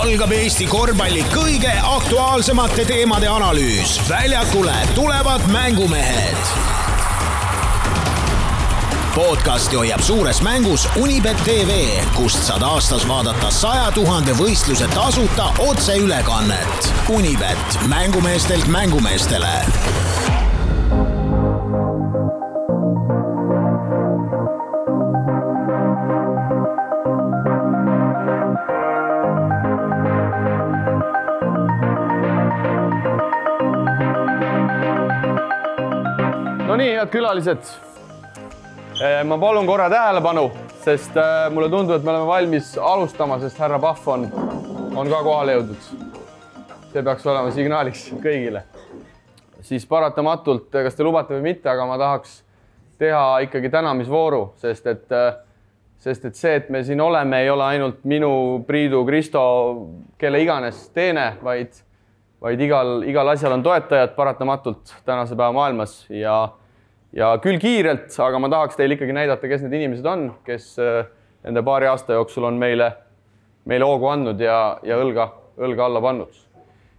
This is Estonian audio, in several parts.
algab Eesti korvpalli kõige aktuaalsemate teemade analüüs. väljakule tulevad mängumehed. podcasti hoiab suures mängus Unibet tv, kust saad aastas vaadata saja tuhande võistluse tasuta otseülekannet. Unibet, mängumeestelt mängumeestele head külalised. ma palun korra tähelepanu, sest eh, mulle tundub, et me oleme valmis alustama, sest härra Pahv on, on ka kohale jõudnud. see peaks olema signaaliks kõigile. siis paratamatult, kas te lubate või mitte, aga ma tahaks teha ikkagi tänamisvooru, sest et, eh, sest et see, et me siin oleme, ei ole ainult minu, Priidu, Kristo, kelle iganes teene, vaid, vaid igal, igal asjal on toetajad paratamatult tänase päeva maailmas ja ja küll kiirelt, aga ma tahaks teile ikkagi näidata, kes need inimesed on, kes äh, nende paari aasta jooksul on meile, meile hoogu andnud ja, ja õlga, õlga alla pannud.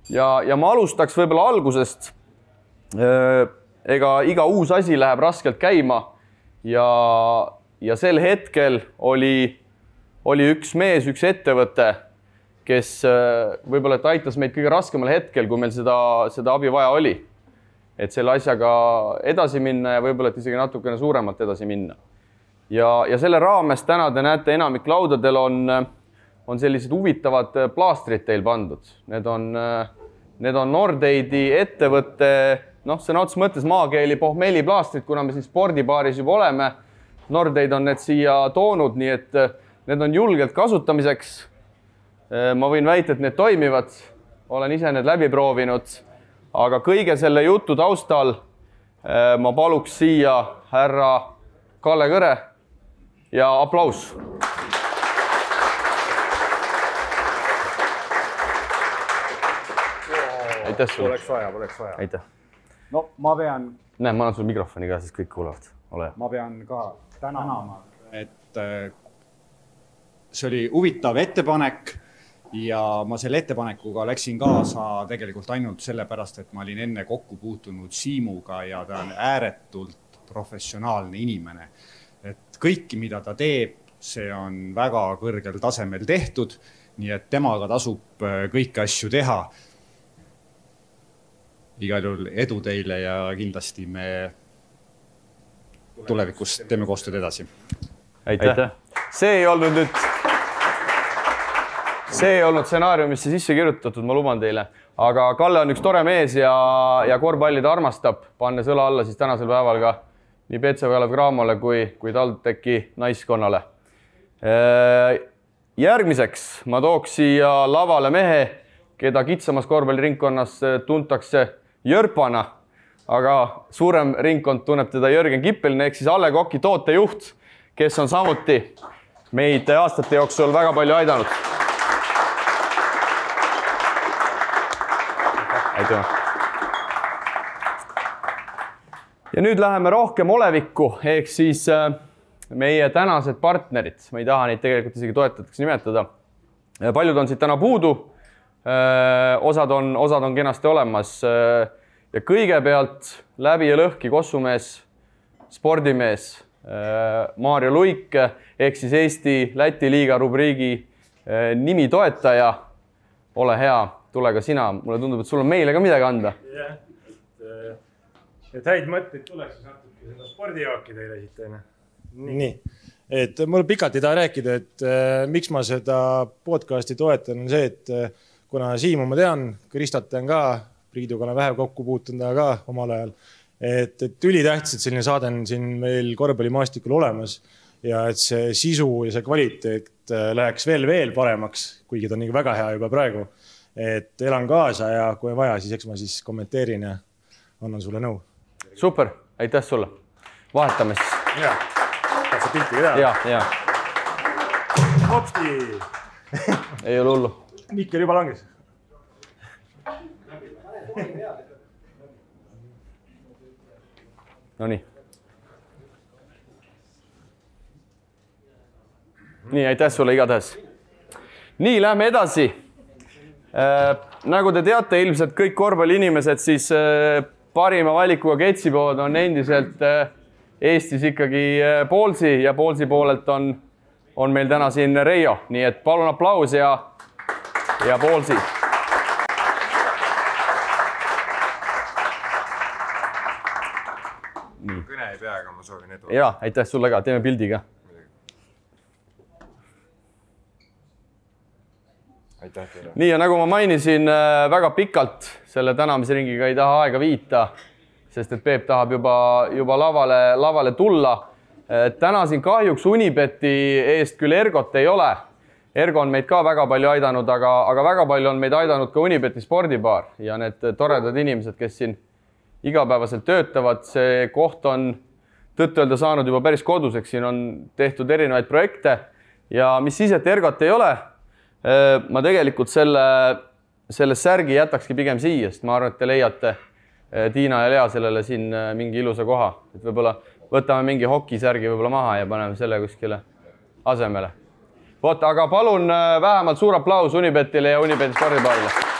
ja, ja ma alustaks võib-olla algusest. Äh, ega iga uus asi läheb raskelt käima ja, ja sel hetkel oli, oli üks mees, üks ettevõte, kes äh, võib-olla, et aitas meid kõige raskemal hetkel, kui meil seda, seda abi vaja oli et selle asjaga edasi minna ja võib-olla, et isegi natukene suuremalt edasi minna. ja, ja selle raames täna te näete, enamik laudadel on, on sellised huvitavad plaastrid teil pandud, need on, need on Nordeidi ettevõtte, noh, sõna otseses mõttes maakeeli pohmelliplaastrid, kuna me siin spordibaaris juba oleme. Nordeid on need siia toonud, nii et need on julgelt kasutamiseks. ma võin väita, et need toimivad, olen ise need läbi proovinud aga kõige selle jutu taustal äh, ma paluks siia härra Kalle Kõre ja aplaus. aitäh sulle. Poleks vaja, poleks vaja. aitäh. no ma pean. näe, ma annan sulle mikrofoni ka, siis kõik kuulevad. ole hea. ma pean ka tänama, et äh, see oli huvitav ettepanek ja ma selle ettepanekuga läksin kaasa tegelikult ainult sellepärast, et ma olin enne kokku puutunud Siimuga ja ta on ääretult professionaalne inimene. et kõiki, mida ta teeb, see on väga kõrgel tasemel tehtud, nii et temaga tasub äh, kõiki asju teha. igal juhul edu teile ja kindlasti me tulevikus teeme koostööd edasi. aitäh, aitäh.. see ei olnud nüüd see ei olnud stsenaariumisse sisse kirjutatud, ma luban teile, aga Kalle on üks tore mees ja, ja korvpalli ta armastab, pannes õla alla siis tänasel päeval ka nii BC Kalev Cramole kui, kui TalTechi naiskonnale. Äh, järgmiseks ma tooks siia lavale mehe, keda kitsamas korvpalliringkonnas tuntakse Jörpana, aga suurem ringkond tunneb teda Jörgen Kippelin ehk siis A Le Coqi tootejuht, kes on samuti meid aastate jooksul väga palju aidanud aitüma. ja nüüd läheme rohkem olevikku, ehk siis äh, meie tänased partnerid, ma ei taha neid tegelikult isegi toetajateks nimetada. paljud on siit täna puudu. Äh, osad on, osad on kenasti olemas. Äh, ja kõigepealt läbi ja lõhki kossumees, spordimees Maarja Luik ehk siis Eesti-Läti liiga rubriigi nimitoetaja. ole hea tule ka sina, mulle tundub, et sul on meile ka midagi anda. jah, et, äh, et häid mõtteid tuleks, siis natuke seda spordijaaki teile esitan. nii, nii., et mul pikalt ei taha rääkida, et äh, miks ma seda podcast'i toetan, on see, et äh, kuna Siimu ma tean, Kristat tean ka, Priiduga olen vähe kokku puutunud, aga ka omal ajal. et, et ülitähtis, et selline saade on siin meil korvpallimaastikul olemas ja et see sisu ja see kvaliteet äh, läheks veel, veel paremaks, kuigi ta on ikka väga hea juba praegu et elan kaasa ja kui vaja, siis eks ma siis kommenteerin ja annan sulle nõu. super, aitäh sulle. vahetame siis. ja, tahad sa pilti ka teha? ja, ja. hopsti ei ole hullu. Mikkel juba langes. Nonii. nii, aitäh sulle igatahes. nii, lähme edasi nagu te teate ilmselt kõik korvpalliinimesed, siis äh, parima valikuga ketsipood on endiselt äh, Eestis ikkagi äh, Poolsi ja Poolsi poolelt on, on meil täna siin Reio, nii et palun aplaus ja, ja Poolsi kõne ei pea, aga ma soovin edu. ja aitäh sulle ka, teeme pildi ka. Aitäh teile. nii ja nagu ma mainisin äh, väga pikalt selle tänamisringiga ei taha aega viita, sest et Peep tahab juba, juba lavale, lavale tulla. täna siin kahjuks Unibeti eest küll Ergot ei ole. Ergo on meid ka väga palju aidanud, aga, aga väga palju on meid aidanud ka Unibeti spordibaar ja need toredad inimesed, kes siin igapäevaselt töötavad, see koht on tõtt-öelda saanud juba päris koduseks, siin on tehtud erinevaid projekte ja mis siis, et Ergot ei ole. Ma tegelikult selle, selle särgi jätakski pigem siia, sest ma arvan, et te leiate Tiina ja Lea sellele siin mingi ilusa koha, et võib-olla võtame mingi hokisärgi võib-olla maha ja paneme selle kuskile asemele. vot, aga palun vähemalt suur aplaus Unibetile ja Unibeti spordipaarile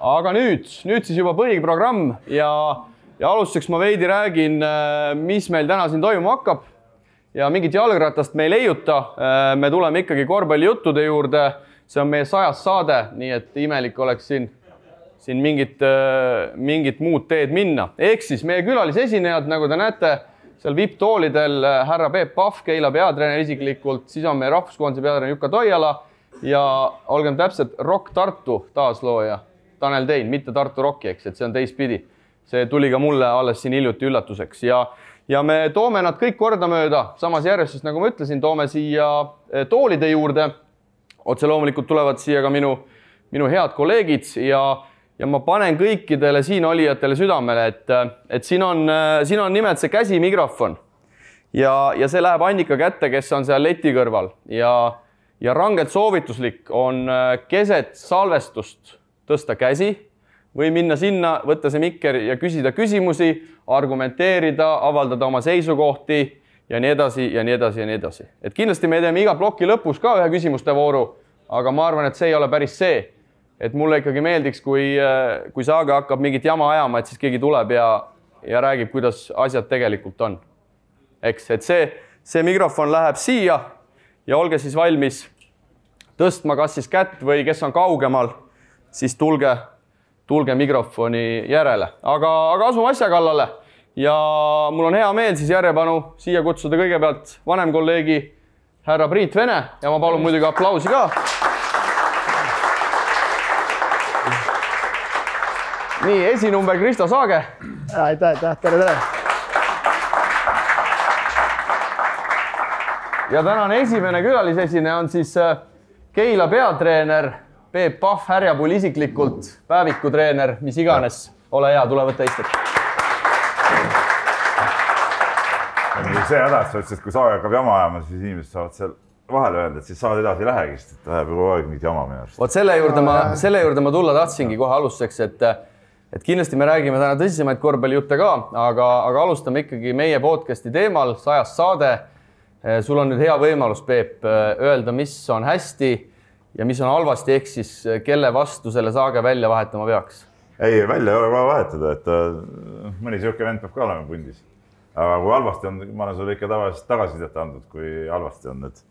aga nüüd, nüüd siis juba põhiprogramm ja, ja alustuseks ma veidi räägin, mis meil täna siin toimuma hakkab. Ja mingit jalgratast me ei leiuta. me tuleme ikkagi korvpallijuttude juurde. see on meie sajas saade, nii et imelik oleks siin, siin mingit, mingit muud teed minna. ehk siis meie külalisesinejad, nagu te näete, seal vipptoolidel härra Peep Pahv, Keila peatreener isiklikult, siis on meie rahvuskoondise peatreener Jukka Toiala ja olgem täpsed, Rock Tartu taaslooja Tanel Tein, mitte Tartu Rocki, eks, et see on teistpidi. See tuli ka mulle alles siin hiljuti üllatuseks. Ja, ja me toome nad kõik kordamööda samas järjestuses, nagu ma ütlesin, toome siia toolide juurde. otse loomulikult tulevad siia ka minu, minu head kolleegid ja, ja ma panen kõikidele siin olijatele südamele, et, et siin on, siin on nimelt see käsimikrofon ja, ja see läheb Annika kätte, kes on seal leti kõrval. Ja, ja rangelt soovituslik on keset salvestust tõsta käsi või minna sinna, võtta see mikker ja küsida küsimusi, argumenteerida, avaldada oma seisukohti ja nii edasi ja nii edasi ja nii edasi. et kindlasti me teeme iga ploki lõpus ka ühe küsimuste vooru, aga ma arvan, et see ei ole päris see. et mulle ikkagi meeldiks, kui, kui Saage hakkab mingit jama ajama, et siis keegi tuleb ja, ja räägib, kuidas asjad tegelikult on. eks, et see, see mikrofon läheb siia ja olge siis valmis tõstma kas siis kätt või kes on kaugemal siis tulge, tulge mikrofoni järele, aga, aga asume asja kallale. ja mul on hea meel siis järjepanu siia kutsuda kõigepealt vanem kolleegi härra Priit Vene ja ma palun muidugi aplausi ka. nii, esinumber Kristo Saage. aitäh, aitäh, tere, tere. ja tänane esimene külalisesineja on siis äh, Keila peatreener Peep Pahv, härjapull isiklikult, päevikutreener, mis iganes. ole hea, tule võta istet. see häda, et sa ütlesid, et kui Saag hakkab jama ajama, siis inimesed saavad seal vahele öelda, et siis saad edasi ei lähegi, sest et ajab kogu aeg mingit jama minu arust. vot selle juurde ma, selle juurde ma tulla tahtsingi kohe alustuseks, et et kindlasti me räägime täna tõsisemaid korvpallijutte ka, aga, aga alustame ikkagi meie podcast'i teemal, sajas saade. sul on nüüd hea võimalus, Peep, öelda, mis on hästi ja mis on halvasti, ehk siis kelle vastu selle saage välja vahetama peaks? ei, välja ei ole vaja vahetada, et äh, mõni sihuke vend peab ka olema pundis. aga kui halvasti on, ma olen sulle ikka tavaliselt tagasisidet andnud, kui halvasti on, et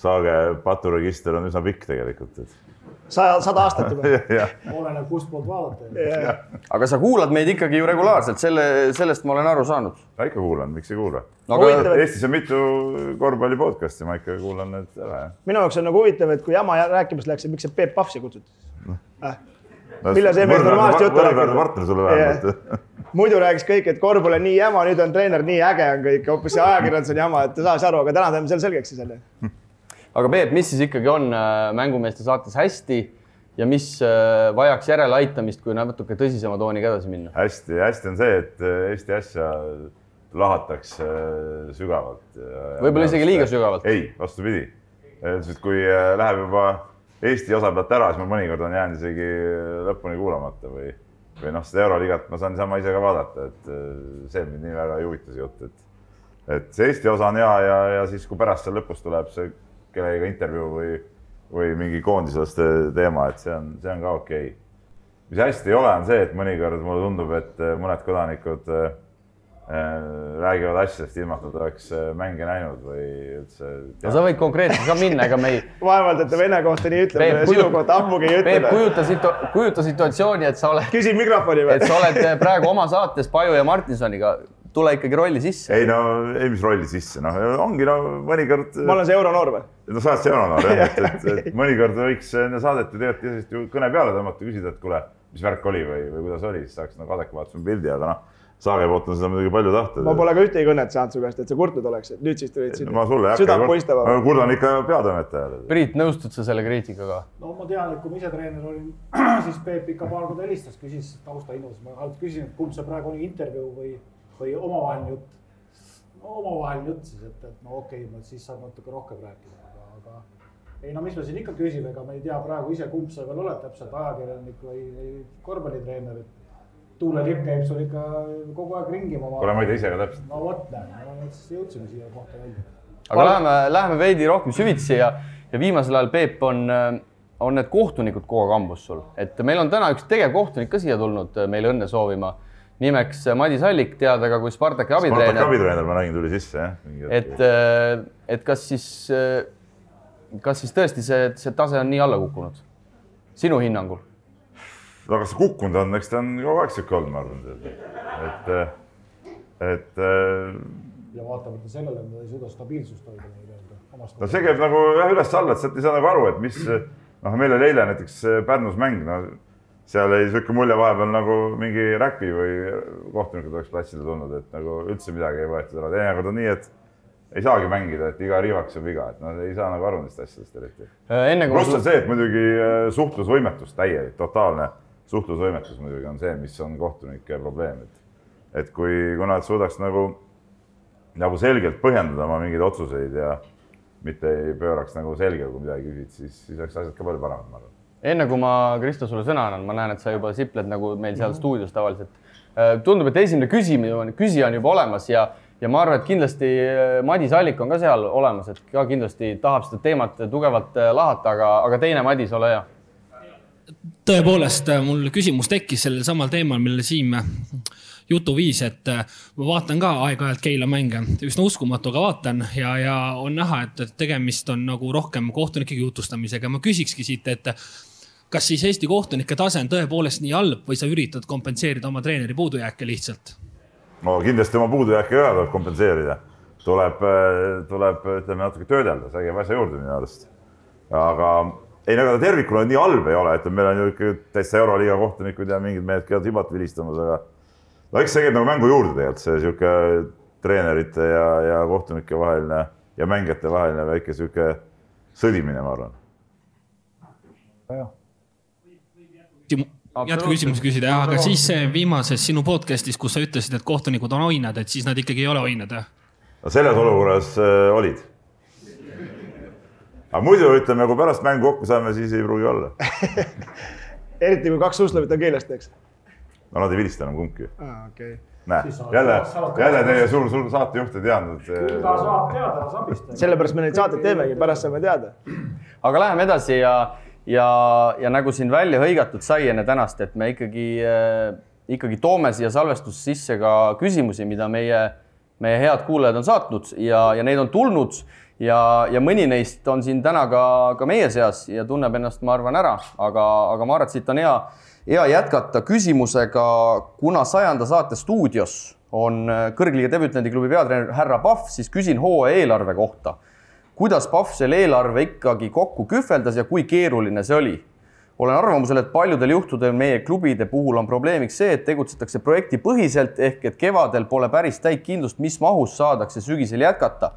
saage paturegister on üsna pikk tegelikult, et sada, sada aastat juba oleneb kustpoolt vaadata. aga sa kuulad meid ikkagi ju regulaarselt, selle, sellest ma olen aru saanud. ma ikka kuulan, miks ei kuula aga Huvitav, et- Eestis on mitu korvpalli podcast'i, ma ikka kuulan need ära, jah. minu jaoks on nagu huvitav, et kui jama rääkimas läks, et miks see Peep Pahv siia kutsuti äh.? No, Millal see mees normaalset juttu räägib? partner sulle vähemalt muidu räägiks kõik, et korvpall on nii jama, nüüd on treener nii äge on kõik, hoopis see ajakirjandus on jama, et ei saa aru, aga täna teeme selle selgeks siis jälle. Aga Peep, mis siis ikkagi on äh, mängumeeste saates hästi ja mis äh, vajaks järeleaitamist, kui natuke tõsisema tooniga edasi minna? hästi, hästi on see, et äh, Eesti asja lahatakse sügavalt. Võib-olla isegi liiga sügavalt. ei, vastupidi. kui äh, läheb juba Eesti osa pealt ära, siis ma mõnikord on jäänud isegi lõpuni kuulamata või, või noh, seda Euroliigat ma saan niisama ise ka vaadata, et see mind nii väga ei huvita see jutt, et et see Eesti osa on hea ja, ja siis, kui pärast seal lõpus tuleb see kellegagi intervjuu või, või mingi koondislaste teema, et see on, see on ka okei okay. mis hästi ei ole, on see, et mõnikord mulle tundub, et mõned kodanikud äh, räägivad asjadest ilma, et nad oleks äh, mänge näinud või üldse. no sa võid konkreetselt ka minna, ega me ei. vaevalt, et ta vene kohta nii ütleb, sinu kohta ammugi ei ütle. Peep, kujuta situ-, kujuta situatsiooni, et sa oled. küsi mikrofoni või? et sa oled praegu oma saates Paju ja Martinsoniga, tule ikkagi rolli sisse. ei no, ei mis rolli sisse, noh, ongi no mõnikord. ma olen see euronoor või? no sa oled see euronoor jah, et, et, et mõnikord võiks enne saadet ju tegelikult ju kõne peale tõmmata, küsida, et kuule, mis värk oli või, või kuidas oli, siis saaks nagu adekvaatsema pildi, aga noh Saage poolt on seda muidugi palju tahta. ma pole ka ühtegi õnnet saanud su käest, et sa kurtnud oleks, et nüüd siis tulid siin. ma sulle ei hakka. südamepuistama. ma kurdan ikka peatoimetajale. Priit, nõustud sa selle kriitikaga? no ma tean, et kui ma ise treener olin, siis Peep ikka paar korda helistas, küsis taustainfos, ma alati küsin, et kumb see praegu oli intervjuu või, või omavaheline jutt. no omavaheline jutt siis, et, et no okei okay,, siis saab natuke rohkem rääkida, aga, aga ei no mis me siin ikka küsime, ega me ei tea praegu ise, kumb sa veel oled täpselt, ajakirjanik või, või korvpallitreener, et tuulelipp käib sul ikka kogu aeg ringi. kuule, ma ei tea ise ka täpselt. no vot, näe, no siis jõudsime siia kohta välja. aga läheme, läheme veidi rohkem süvitsi ja, ja viimasel ajal, Peep, on, on need kohtunikud kogu aeg hambus sul, et meil on täna üks tegevkohtunik ka siia tulnud meile õnne soovima. Nimeks Madis Allik, teada ka kui Spartaki abitreener. Spartaki abitreener, ma nägin, tuli sisse jah. et, et kas siis, kas siis tõesti see, see tase on nii alla kukkunud? sinu hinnangul no kas kukkunud on, eks ta on kogu aeg sihuke olnud, ma arvan, et, et. ja vaatamata sellele, et nad ei suuda stabiilsust hoida nii-öelda. no see käib nagu jah üles-alla, et sealt ei saa nagu aru, et mis noh, meil oli eile näiteks Pärnus mäng, no seal jäi sihuke mulje vahepeal nagu mingi räpi või kohtunikud oleks platsile tulnud, et nagu üldse midagi ei võetud ära, teinekord on nii, et ei saagi mängida, et iga rivaks on viga, et nad ei saa nagu aru nendest asjadest eriti. pluss on see, et muidugi suhtlusvõimetus täielik, totaalne suhtlusvõimetus muidugi on see, mis on kohtunike probleem, et et kui, kui nad suudaks nagu, nagu selgelt põhjendada oma mingeid otsuseid ja mitte ei pööraks nagu selga, kui midagi küsid, siis, siis oleks asjad ka palju paremad, ma arvan. Enne kui ma, Kristo, sulle sõna annan, ma näen, et sa juba sipled nagu meil seal mm -hmm. stuudios tavaliselt. Äh, tundub, et esimene küsimine, küsija on juba olemas ja, ja ma arvan, et kindlasti äh, Madis Allik on ka seal olemas, et ka kindlasti tahab seda teemat tugevalt äh, lahata, aga, aga teine Madis, ole hea tõepoolest, mul küsimus tekkis sellel samal teemal, millele Siim äh, jutu viis, et ma vaatan ka aeg-ajalt Keila mänge, üsna uskumatu, aga vaatan ja, ja on näha, et tegemist on nagu rohkem kohtunike jutustamisega. ma küsikski siit, et kas siis Eesti kohtunike tase on tõepoolest nii halb või sa üritad kompenseerida oma treeneri puudujääke lihtsalt? no kindlasti oma puudujääke ka tuleb kompenseerida, tuleb, tuleb, ütleme natuke töödelda, see käib asja juurde minu arust. aga ei no ega ta tervikuna nii halb ei ole, et meil on ju ikka täitsa euroliiga kohtunikud ja mingid mehed käivad hibat vilistamas, aga no eks see käib nagu mängu juurde tegelikult, see sihuke treenerite ja, ja kohtunike vaheline ja mängijate vaheline väike sihuke sõdimine, ma arvan. Jätkuküsimus küsida, aga siis viimases sinu podcast'is, kus sa ütlesid, et kohtunikud on oinad, et siis nad ikkagi ei ole oinad, jah? no selles olukorras äh, olid aga muidu ütleme, kui pärast mängu kokku saame, siis ei pruugi olla eriti kui kaks suslemit on keelest, eks? no nad ei vilista enam kumbki ah,. Okay. näe, jälle, jälle teie suur, suur saatejuht ei teadnud. ta saab teada, las abistab. sellepärast me neid saateid teemegi, pärast saame teada. aga läheme edasi ja, ja, ja nagu siin välja hõigatud sai enne tänast, et me ikkagi äh,, ikkagi toome siia salvestusse sisse ka küsimusi, mida meie, meie head kuulajad on saatnud ja, ja neid on tulnud ja, ja mõni neist on siin täna ka, ka meie seas ja tunneb ennast, ma arvan, ära, aga, aga ma arvan, et siit on hea, hea jätkata küsimusega, kuna sajanda saate stuudios on kõrgliiga debütandi klubi peatreener härra Pahv, siis küsin hooaja eelarve kohta. Kuidas Pahv selle eelarve ikkagi kokku kühveldas ja kui keeruline see oli? olen arvamusel, et paljudel juhtudel meie klubide puhul on probleemiks see, et tegutsetakse projektipõhiselt ehk et kevadel pole päris täit kindlust, mis mahus saadakse sügisel jätkata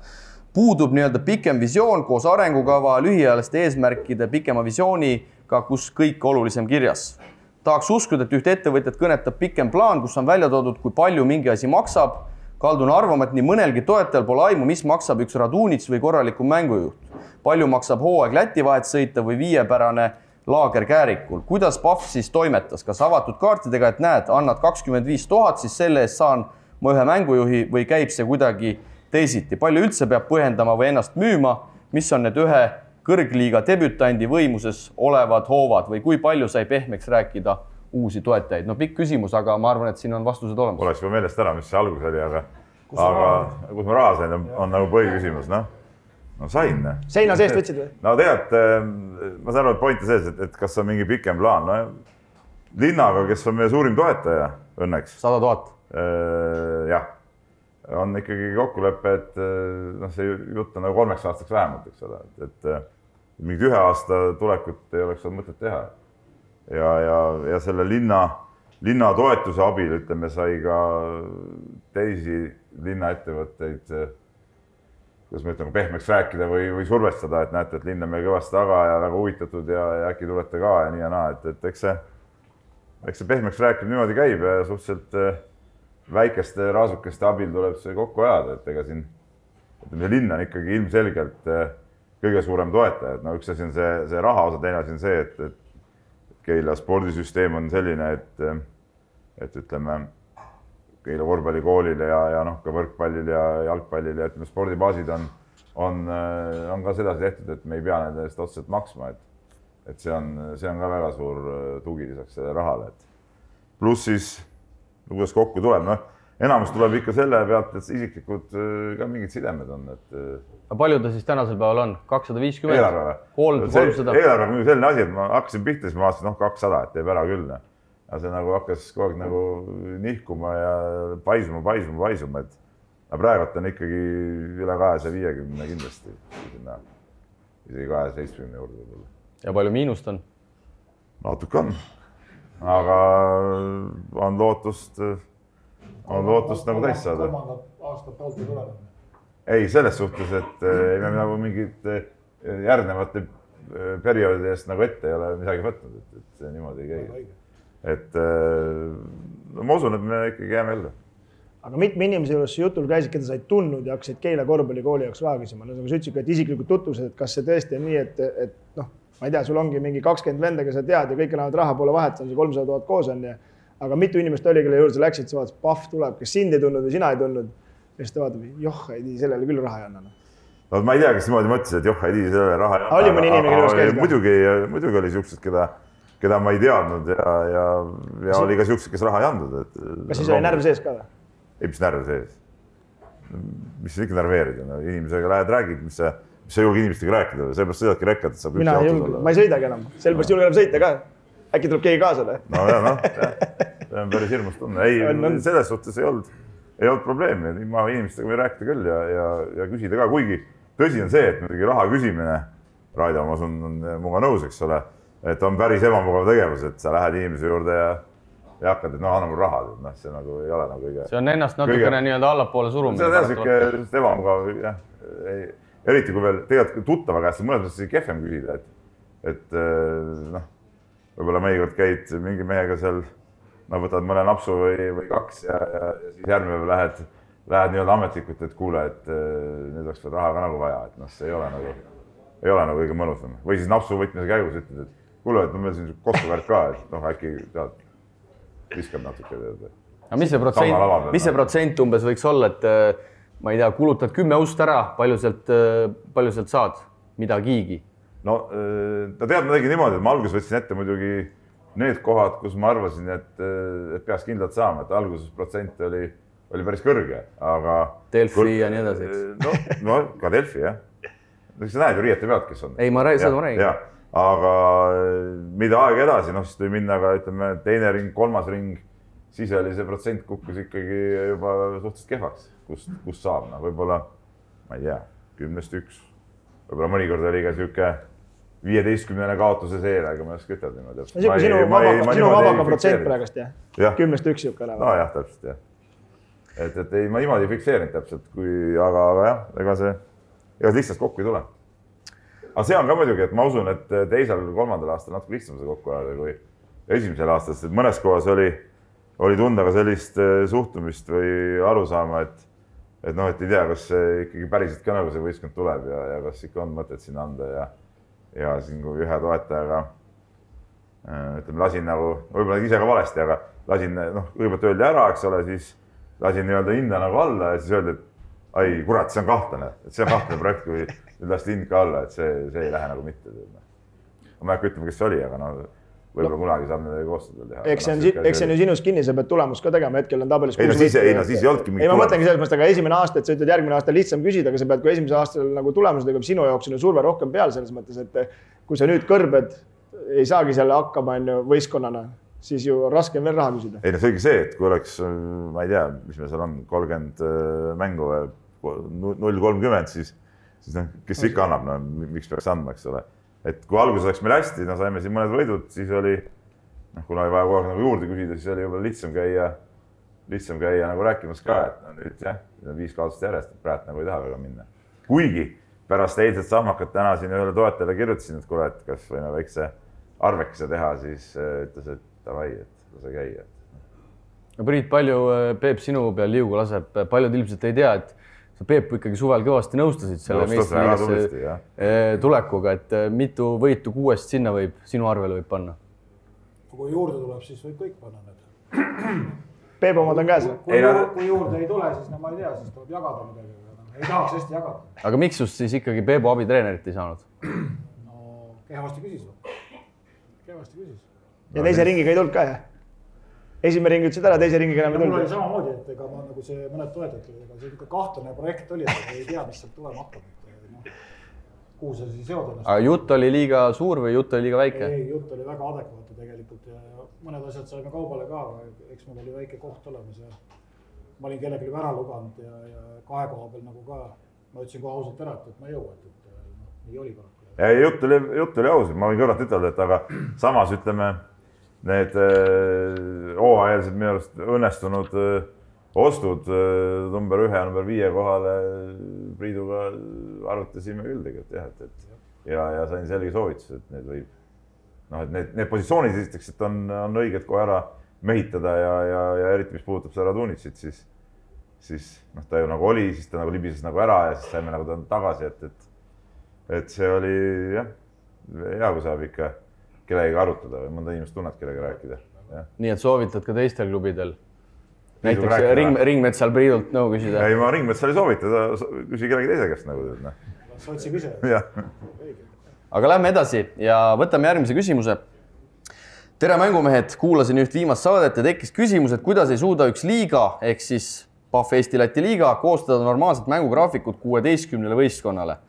puudub nii-öelda pikem visioon koos arengukava, lühiajaliste eesmärkide, pikema visiooniga, kus kõik olulisem kirjas. tahaks uskuda, et ühte ettevõtjat kõnetab pikem plaan, kus on välja toodud, kui palju mingi asi maksab. Kaldun arvama, et nii mõnelgi toetajal pole aimu, mis maksab üks Radunits või korralikum mängujuht. palju maksab hooaeg Läti vahet sõita või viiepärane laager Käärikul. kuidas Pahv siis toimetas, kas avatud kaartidega, et näed, annad kakskümmend viis tuhat, siis selle eest saan ma ühe mängujuhi või käib see kuidagi teisiti, palju üldse peab põhjendama või ennast müüma, mis on need ühe kõrgliiga debütandi võimuses olevad hoovad või kui palju sai pehmeks rääkida uusi toetajaid? no pikk küsimus, aga ma arvan, et siin on vastused olemas. Poleks juba meelest ära, mis see algus oli, aga, aga kus ma raha sain, on nagu põhiküsimus, noh. no sain. seina seest võtsid või? no tegelikult eh, ma saan aru, et point on selles, et, et kas on mingi pikem plaan, no linnaga, kes on meie suurim toetaja õnneks. sada tuhat. jah, on ikkagi kokkulepe, et noh, see jutt on nagu kolmeks aastaks vähemalt, eks ole, et, et mingit ühe aasta tulekut ei oleks olnud mõtet teha. Ja, ja, ja selle linna, linna toetuse abil, ütleme, sai ka teisi linnaettevõtteid, kuidas ma ütlen, pehmeks rääkida või, või survestada, et näete, et linn on meil kõvasti taga ja väga huvitatud ja, ja äkki tulete ka ja nii ja naa, et, et eks see, eks see pehmeks rääkimine niimoodi käib ja suhteliselt eh, väikeste raasukeste abil tuleb see kokku ajada, et ega siin ütleme, linn on ikkagi ilmselgelt äh, kõige suurem toetaja, et no üks asi on see, see raha osa, teine asi on see, et, et Keila spordisüsteem on selline, et, et ütleme, Keila korvpallikoolil ja, ja noh, ka võrkpallil ja jalgpallil ja ütleme, spordibaasid on, on, on ka sedasi tehtud, et me ei pea nende eest otseselt maksma, et et see on, see on ka väga suur tugi lisaks sellele rahale, et pluss siis, kuidas kokku tuleb, noh enamus tuleb ikka selle pealt, et isiklikud äh, ka mingid sidemed on, et. Äh, aga palju ta siis tänasel päeval on, kakssada viiskümmend? eelarve või? kolm, kolmsada. eelarve on muidugi selline asi, et ma hakkasin pihta, siis ma vaatasin, noh, kakssada, et teeb ära küll. aga see nagu hakkas kogu aeg nagu nihkuma ja paisuma, paisuma, paisuma, et aga praegult on ikkagi üle kahesaja viiekümne kindlasti, sinna isegi kahesaja seitsmekümne juurde võib-olla. ja palju miinust on? natuke on, aga on lootust on lootust nagu täis saada. kolmandat aastat auto tulevad. ei, selles suhtes, et äh, ei me nagu mingit äh, järgnevate äh, perioodide eest nagu ette ei ole midagi võtnud, et, et see niimoodi ei käi. et no ma usun, et me ikkagi jääme ellu aga mitme inimese juures jutul käisid, keda sa ei tundnud ja hakkasid Keila korvpallikooli jaoks raha küsima, no nagu sa ütlesid, et isiklikud tutvused, et kas see tõesti on nii, et, et noh, ma ei tea, sul ongi mingi kakskümmend venda, keda sa tead ja kõik elavad raha poole vahet, on see kolmsada tuhat koos on ja aga mitu inimest oli, kelle juurde sa läksid, sa vaatasid, pahv tuleb, kas sind ei tundnud või sina ei tundnud. ja siis ta vaatab, joh, ei tii, sellele küll raha ei anna. Noh. no ma ei tea, kas niimoodi mõtlesid, et joh, ei tii, sellele raha ei anna. oli mõni inimene, kelle juures käis? muidugi, muidugi oli siuksed, keda, keda ma ei teadnud ja, ja, ja oli ka siuksed, kes raha ei andnud, et. kas siis oli närv sees ka või? ei, mis närv sees. mis ikka närveerida, no inimesega lähed, räägid, mis sa, sa ei julge inimestega rääkida, sellepärast sõidadki rekkat, et saab. mina ei julge, ma ei sõidagi enam, sellepärast julgen enam sõita ka. äkki tuleb keegi kaasa või? no ja noh see on päris hirmus tunne, ei, selles suhtes ei olnud, ei olnud probleemi, ilma inimestega võin rääkida küll ja, ja, ja küsida ka, kuigi tõsi on see, et muidugi raha küsimine, Raido, ma usun, on minuga nõus, eks ole, et on päris ebamugav tegevus, et sa lähed inimese juurde ja ja hakkad, et noh, anna mulle raha, noh, see nagu ei ole nagu kõige. see on ennast natukene kõige... nii-öelda allapoole surumine. see on jah sihuke ebamugav jah, eriti kui veel tegelikult tuttava käest on mõnes mõttes kehvem küsida, et, et noh, võib-olla mõnikord käid mingi mehega seal no võtad mõne napsu või, või kaks ja, ja, ja siis järgmine päev lähed, lähed nii-öelda ametlikult, et kuule, et äh, nüüd oleks veel raha ka nagu vaja, et noh, see ei ole nagu, ei ole nagu kõige mõnusam. või siis napsu võtmise käigus ütled, et kuule, et meil siin kohvivärk ka, et noh, äkki tead, viskab natuke. aga mis see protsent, mis see protsent umbes võiks olla, et äh, ma ei tea, kulutad kümme ust ära, palju sealt, äh, palju sealt saad, midagigi? no, tead, ma tegin niimoodi, et ma alguses võtsin ette muidugi need kohad, kus ma arvasin, et, et peaks kindlalt saama, et alguses protsent oli, oli päris kõrge, aga. Delfi kur... ja nii edasi, eks. no, no ka Delfi jah. sa näed ju riiete pealt, kes on. ei, ma räägin, seda ma räägin. aga mida aeg edasi, noh siis tuli minna ka ütleme teine ring, kolmas ring, siis oli see protsent kukkus ikkagi juba suhteliselt kehvaks, kust, kust saab, noh, võib-olla ma ei tea, kümnest üks, võib-olla mõnikord oli ka sihuke viieteistkümnene kaotuse seer, aga ma ei oska ütelda niimoodi. sinu vabaka, sinu vabaka protsent praegust jah ja.? kümnest üks niisugune olevat. nojah, täpselt jah. et, et ei, ma niimoodi ei fikseerinud täpselt, kui, aga, aga jah, ega see, ega lihtsalt kokku ei tule. aga see on ka muidugi, et ma usun, et teisel-kolmandal aastal natuke lihtsam seda kokku ajada kui esimesel aastal, sest mõnes kohas oli, oli tunda ka sellist eh, suhtumist või arusaama, et et noh, et ei tea, kas ikkagi päriselt ka nagu see võistkond tuleb ja, ja kas ikka on mõtet sinna anda ja ja siin kui ühe toetajaga äh, ütleme, lasin nagu, võib-olla ise ka valesti, aga lasin noh, kõigepealt öeldi ära, eks ole, siis lasin nii-öelda hinda nagu alla ja siis öeldi, et ai kurat, see on kahtlane, et see on kahtlane projekt, kui lasti hind ka alla, et see, see ei lähe nagu mitte. ma ei hakka ütlema, kes see oli, aga no võib-olla kunagi saab nendega koostööd veel teha. eks see on, eks see on ju sinus kinni, sa pead tulemust ka tegema, hetkel on tabelis. Ei no siis- ei no siis ei olnudki ei, ma mõtlengi selles mõttes, aga esimene aasta, et sa ütled järgmine aasta lihtsam küsida, aga sa pead, kui esimesel aastal nagu tulemused tegema, sinu jaoks on ju surve rohkem peal selles mõttes, et kui sa nüüd kõrbed, ei saagi selle hakkama, on ju, võistkonnana, siis ju raske on veel raha küsida. ei no see oligi see, et kui oleks, ma ei tea, mis meil seal on, kolmkümmend äh, mängu või null kolmkümmend, siis, siis noh, kes ikka annab, no mi- miks peaks andma, eks ole. Et kui alguses läks meil hästi, no saime siin mõned võidud, siis oli noh, kuna oli vaja kogu aeg nagu juurde küsida, siis oli võib-olla lihtsam käia, lihtsam käia nagu rääkimas ka, et no nüüd jah, viis kaotust järjest, et praegu nagu ei taha väga minna. kuigi pärast eilset sahmakat täna siin ühele toetajale kirjutasin, et kuule, et kas võime väikse arvekese teha, siis äh, ütles, et davai, et lase käia no Priit, palju äh, Peep sinu peal liugu laseb, paljud ilmselt ei tea, et sa Peepu ikkagi suvel kõvasti nõustasid selle meistriliigasse eh, tulekuga, et eh, mitu võitu kuuest sinna võib sinu arvele võib panna? kui juurde tuleb, siis võib kõik panna need. Peep omad on käes. kui, ju, kui juurde ei tule, siis no ma ei tea, siis tuleb jagada midagi, aga noh, ei tahaks hästi jagada. aga miks just siis ikkagi Peebu abitreenerit ei saanud? no kehvasti küsis. kehvasti küsis. ja teise ringiga ei tulnud ka jah? Esimene ring ütlesid ära, teise ringiga enam ei mul oli tulnud. samamoodi, et ega ma nagu see mõned toetajad tulid, ega see niisugune kahtlane projekt oli, et ei tea, mis sealt tulema hakkab. noh, kuhu sa siis seod ennast. aga jutt oli liiga suur või jutt oli liiga väike? ei, jutt oli väga adekvaatne tegelikult ja mõned asjad saime kaubale ka, aga eks mul oli väike koht olemas ja ma olin kellelegi juba ära lubanud ja, ja kahe koha peal nagu ka, ma ütlesin kohe ausalt ära, et, et ma ei jõua, et, et noh, nii oli paraku. ei, jutt oli, jutt oli aus, ma võin kõrvalt ütelda, et aga samas ütleme, need äh, hooajalised minu arust õnnestunud äh, ostud äh, number ühe ja number viie kohale Priiduga arutasime küll tegelikult jah, et, et ja, ja sain selge soovituse, et need võib noh, et need, need positsioonid esiteks, et on, on õiged kohe ära mehitada ja, ja, ja eriti, mis puudutab seda Radunitsit, siis, siis noh, ta ju nagu oli, siis ta nagu libises nagu ära ja siis saime nagu ta tagasi, et, et et see oli jah, hea, kui saab ikka kellegagi arutada või mõnda inimest tunned, kellega rääkida. nii et soovitad ka teistel klubidel? Näiteks rääkida Ring? Ringmetsal Priidult nõu küsida? ei, ma Ringmetsal ei soovita, küsi kellegi teise käest nagu tead noh. otsib ise. aga lähme edasi ja võtame järgmise küsimuse. tere, mängumehed, kuulasin üht viimast saadet ja tekkis küsimus, et kuidas ei suuda üks liiga ehk siis Pahv Eesti-Läti liiga koostada normaalset mängugraafikut kuueteistkümnele võistkonnale.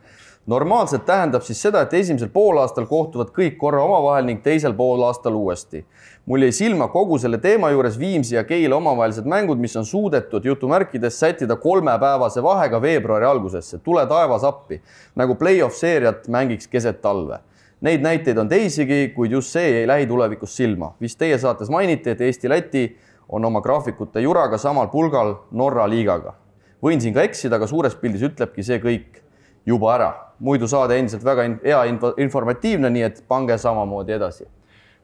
Normaalselt tähendab siis seda, et esimesel poolaastal kohtuvad kõik korra omavahel ning teisel poolaastal uuesti. mul jäi silma kogu selle teema juures Viimsi ja Keila omavahelised mängud, mis on suudetud jutumärkides sättida kolmepäevase vahega veebruari algusesse, tule taevas appi, nagu play-off seeriat mängiks keset talve Neid näiteid on teisigi, kuid just see jäi lähitulevikus silma. vist teie saates mainiti, et Eesti-Läti on oma graafikute juraga samal pulgal Norra liigaga. võin siin ka eksida, aga suures pildis ütlebki see kõik juba ära. muidu saade endiselt väga in- hea info, informatiivne, nii et pange samamoodi edasi.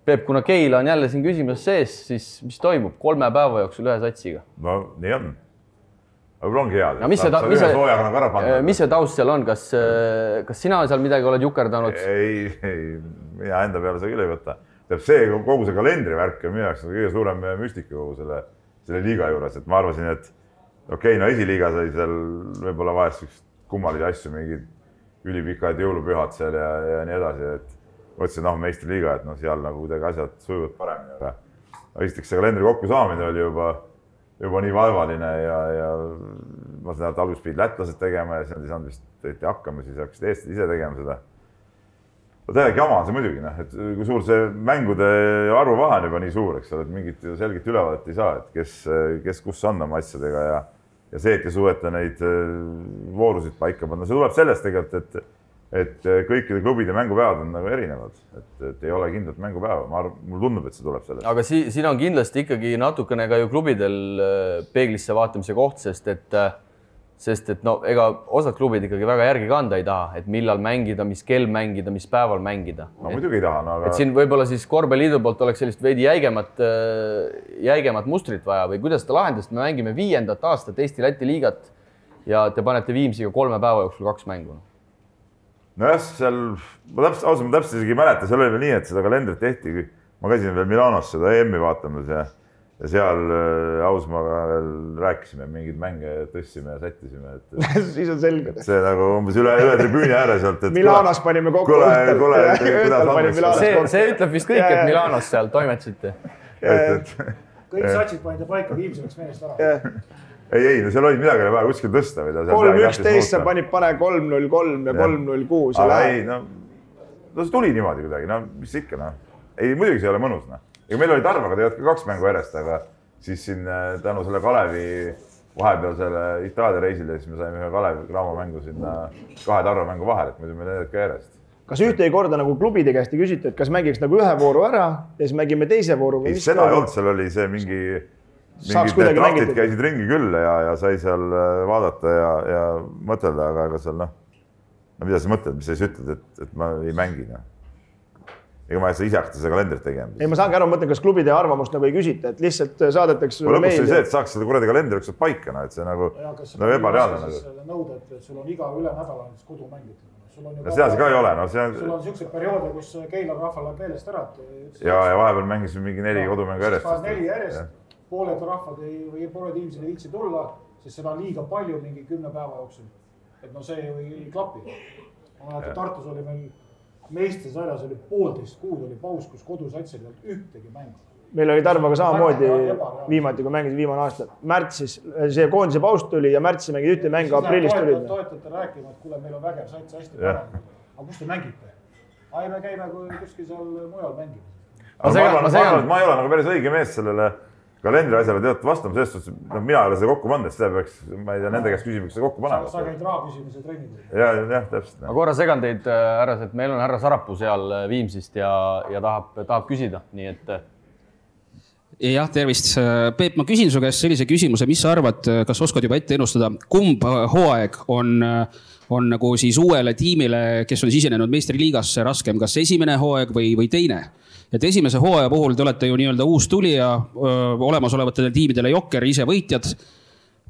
Peep, kuna Keila on jälle siin küsimuses sees, siis mis toimub kolme päeva jooksul ühe satsiga? no nii on. võib-olla ongi hea. no mis see, mis soojaga nagu see, panna. mis see taust seal on, kas, kas sina seal midagi oled jukerdanud? ei, ei, mina enda peale seda küll ei võta. tead, see kogu see kalendrivärk on minu jaoks kõige suurem müstika kogu selle, selle liiga juures, et ma arvasin, et okei okay,, no esiliiga sai seal võib-olla vahest siukseid kummalisi asju, mingid ülipikad jõulupühad seal ja, ja nii edasi, et mõtlesin, noh, meistriliiga, et noh, seal nagu kuidagi asjad sujuvad paremini, aga no esiteks see kalendri kokkusaamine oli juba, juba nii vaevaline ja, ja ma saan aru, et alguses pidid lätlased tegema ja siis nad ei saanud vist õieti hakkama, siis hakkasid eestlased ise tegema seda. No täielik jama on see muidugi noh, et kui suur see mängude arvu vahe on juba nii suur, eks ole, et mingit selget ülevaadet ei saa, et kes, kes kus on oma asjadega ja ja see, et ei suudeta neid äh, voorusid paika panna, see tuleb sellest tegelikult, et et kõikide klubide mängupäevad on nagu erinevad, et, et ei ole kindlat mängupäeva, ma arvan, mulle tundub, et see tuleb sellest. aga si siin on kindlasti ikkagi natukene ka ju klubidel äh, peeglisse vaatamise koht, sest et, sest et no ega osad klubid ikkagi väga järgi kanda ei taha, et millal mängida, mis kell mängida, mis päeval mängida. no muidugi ei taha, no aga et siin võib-olla siis korvpalliliidu poolt oleks sellist veidi jäigemat, jäigemat mustrit vaja või kuidas seda lahendada, sest me mängime viiendat aastat Eesti-Läti liigat ja te panete Viimsiga kolme päeva jooksul kaks mängu. nojah, seal ma täpselt, ausalt ma täpselt isegi ei mäleta, seal oli veel nii, et seda kalendrit tehti, ma käisin veel Milanos seda EM-i vaatamas ja ja seal äh, Ausmaaga veel rääkisime, mingeid mänge tõstsime ja sättisime, et siis on selge. see nagu umbes üle, üle tribüüni ääre sealt, et Milanos panime kokku panime Milanos see, see ütleb vist kõik, et. Milanos seal toimetasite. et, et kõik satsid panite paika, Viimsi läks meelest ära. ei, ei, no seal oli midagi oli vaja kuskil tõsta või kolm üksteist, sa panid, pane kolm null kolm ja kolm null kuus ei no, no see tuli niimoodi kuidagi, no mis ikka noh, ei muidugi see ei ole mõnus noh, ega meil oli Tarvaga tegelikult ka kaks mängu järjest, aga siis siin äh, tänu selle Kalevi vahepealsele Itaalia reisile, siis me saime ühe Kalevi Cramo mängu sinna kahe Tarva mängu vahele, et muidu meil olid ka järjest. kas ühtegi korda nagu klubide käest ei küsitud, et kas mängiks nagu ühe vooru ära ja siis mängime teise vooru ei, seda ei olnud, seal oli see mingi, mingid draftid käisid ringi küll ja, ja sai seal äh, vaadata ja, ja mõtelda, aga ega seal noh, no mida sa mõtled, mis sa siis ütled, et, et ma ei mängi noh. Ega ma ei saa ise hakata seda kalendrit tegema. ei, ma saangi aru, ma mõtlen, kas klubide arvamust nagu ei küsita, et lihtsalt saadetakse aga sulle lõpuks oli see, et saaks selle kuradi kalendri ükskord paika, noh, et see nagu no ebareaalne nagu. nõude, et sul on iga üle nädala näiteks kodumäng, ütleme. sul on ju no seda see ka ei ole, no see on sul on siukseid perioode, kus Keila rahval läheb meelest ära, et. ja, ja vahepeal mängisime mingi neli kodumängu järjest. neli järjest, pooled rahvad ei, või pooled inimesed ei viitsi tulla, sest seda on liiga palju mingi kümne päeva jooksul. et no see ju ei, ei klapi. ma mäletan, Tartus oli meil meistriväljas oli poolteist kuud oli paus, kus kodusatsil ei olnud ühtegi mängu. meil oli Tarvaga samamoodi viimati, kui mängisid viimane aasta, märtsis see koondise paus tuli ja märtsis mängid ühte mängu, aprillis tulid. toetajate rääkima, et kuule, meil on vägev sats, hästi paranenud. aga kus te mängite? ai, me käime kuskil seal mujal mängimas. ma segan- arvan, ma segan- et ma ei ole nagu päris õige mees sellele kalendri asjale tead vastama, selles suhtes, et noh, mina ei ole seda kokku pannud, et seda peaks, ma ei tea, nende käest küsima, kes seda kokku sa panevad. käid raha küsimise trennides. ja, jah, täpselt. ma korra segan teid, härrased, meil on härra Sarapuu seal äh, Viimsist ja, ja tahab, tahab küsida, nii et äh, jah, tervist. Peep, ma küsin su käest sellise küsimuse, mis sa arvad, kas oskad juba ette ennustada, kumb hooaeg on, on nagu siis uuele tiimile, kes on sisenenud meistriliigasse raskem, kas esimene hooaeg või, või teine? Et esimese hooaja puhul te olete ju nii-öelda uus tulija, olemasolevatele tiimidele jokker, ise võitjad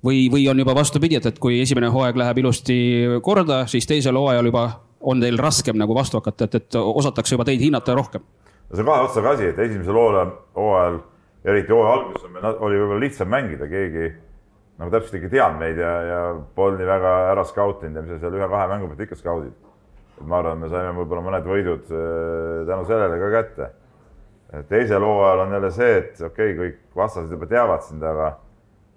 või, või on juba vastupidi, et, et kui esimene hooaeg läheb ilusti korda, siis teisel hooajal juba on teil raskem nagu vastu hakata, et, et osatakse juba teid hinnata rohkem. no see on kahe otsaga asi, et esimesel hooajal, hooajal, eriti hooaja alguses oli võib-olla lihtsam mängida, keegi nagu täpselt ikka teadnud meid ja, ja polnud nii väga ära skautinud ja mis sa seal ühe-kahe mängu pealt ikka skaudid. et ma arvan, me saime võib-olla mõned võidud tänu sellele ka kätte. Teisel hooajal on jälle see, et okei okay,, kõik vastased juba teavad sind, aga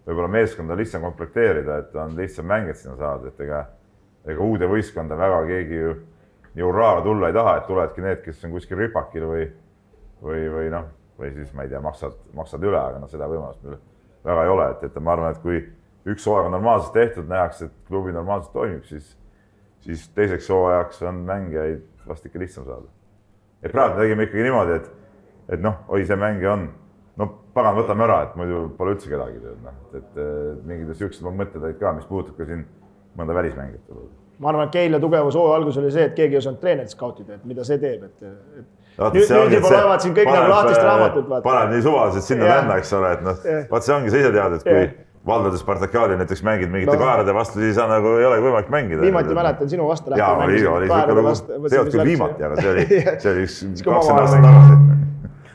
võib-olla meeskonda on lihtsam komplekteerida, et on lihtsam mängijad sinna saada, et ega, ega uude võistkonda väga keegi ju nii hurraaga tulla ei taha, et tulevadki need, kes on kuskil ripakil või, või, või noh, või siis ma ei tea, maksad, maksad üle, aga noh, seda võimalust meil väga ei ole, et, et ma arvan, et kui üks hooaeg on normaalselt tehtud, nähakse, et klubi normaalselt toimib, siis, siis teiseks hooajaks on mängijaid vast ikka lihtsam saada. et praegu me tegime ikkagi niimoodi, et, et noh, oi, see mängija on, no pagan, võtame ära, et muidu pole üldse kedagi tead noh, et, mingid siuksed mõtted olid ka, mis puudutab ka siin mõnda välismängijat võib-olla ma arvan, et Keila tugevus hooaja alguses oli see, et keegi ei osanud treenerit skautida, et mida see teeb, et, et nüüd, nüüd juba loevad siin kõik nagu paneb, lahtist äh, raamatut, paneb nii suvaliselt sinna Jah. tänna, eks ole, et noh vaat see ongi, sa ise tead, et kui Jah. Valdode Spartakiaadi näiteks mängid mingite No. kaerade vastu, siis sa nagu ei ole võimalik mängida. viimati mäletan sinu vastu. jaa, oli, oli siuke lugu, see ei olnud küll viimati, aga see oli, see oli üks kakskümmend aastat tagasi.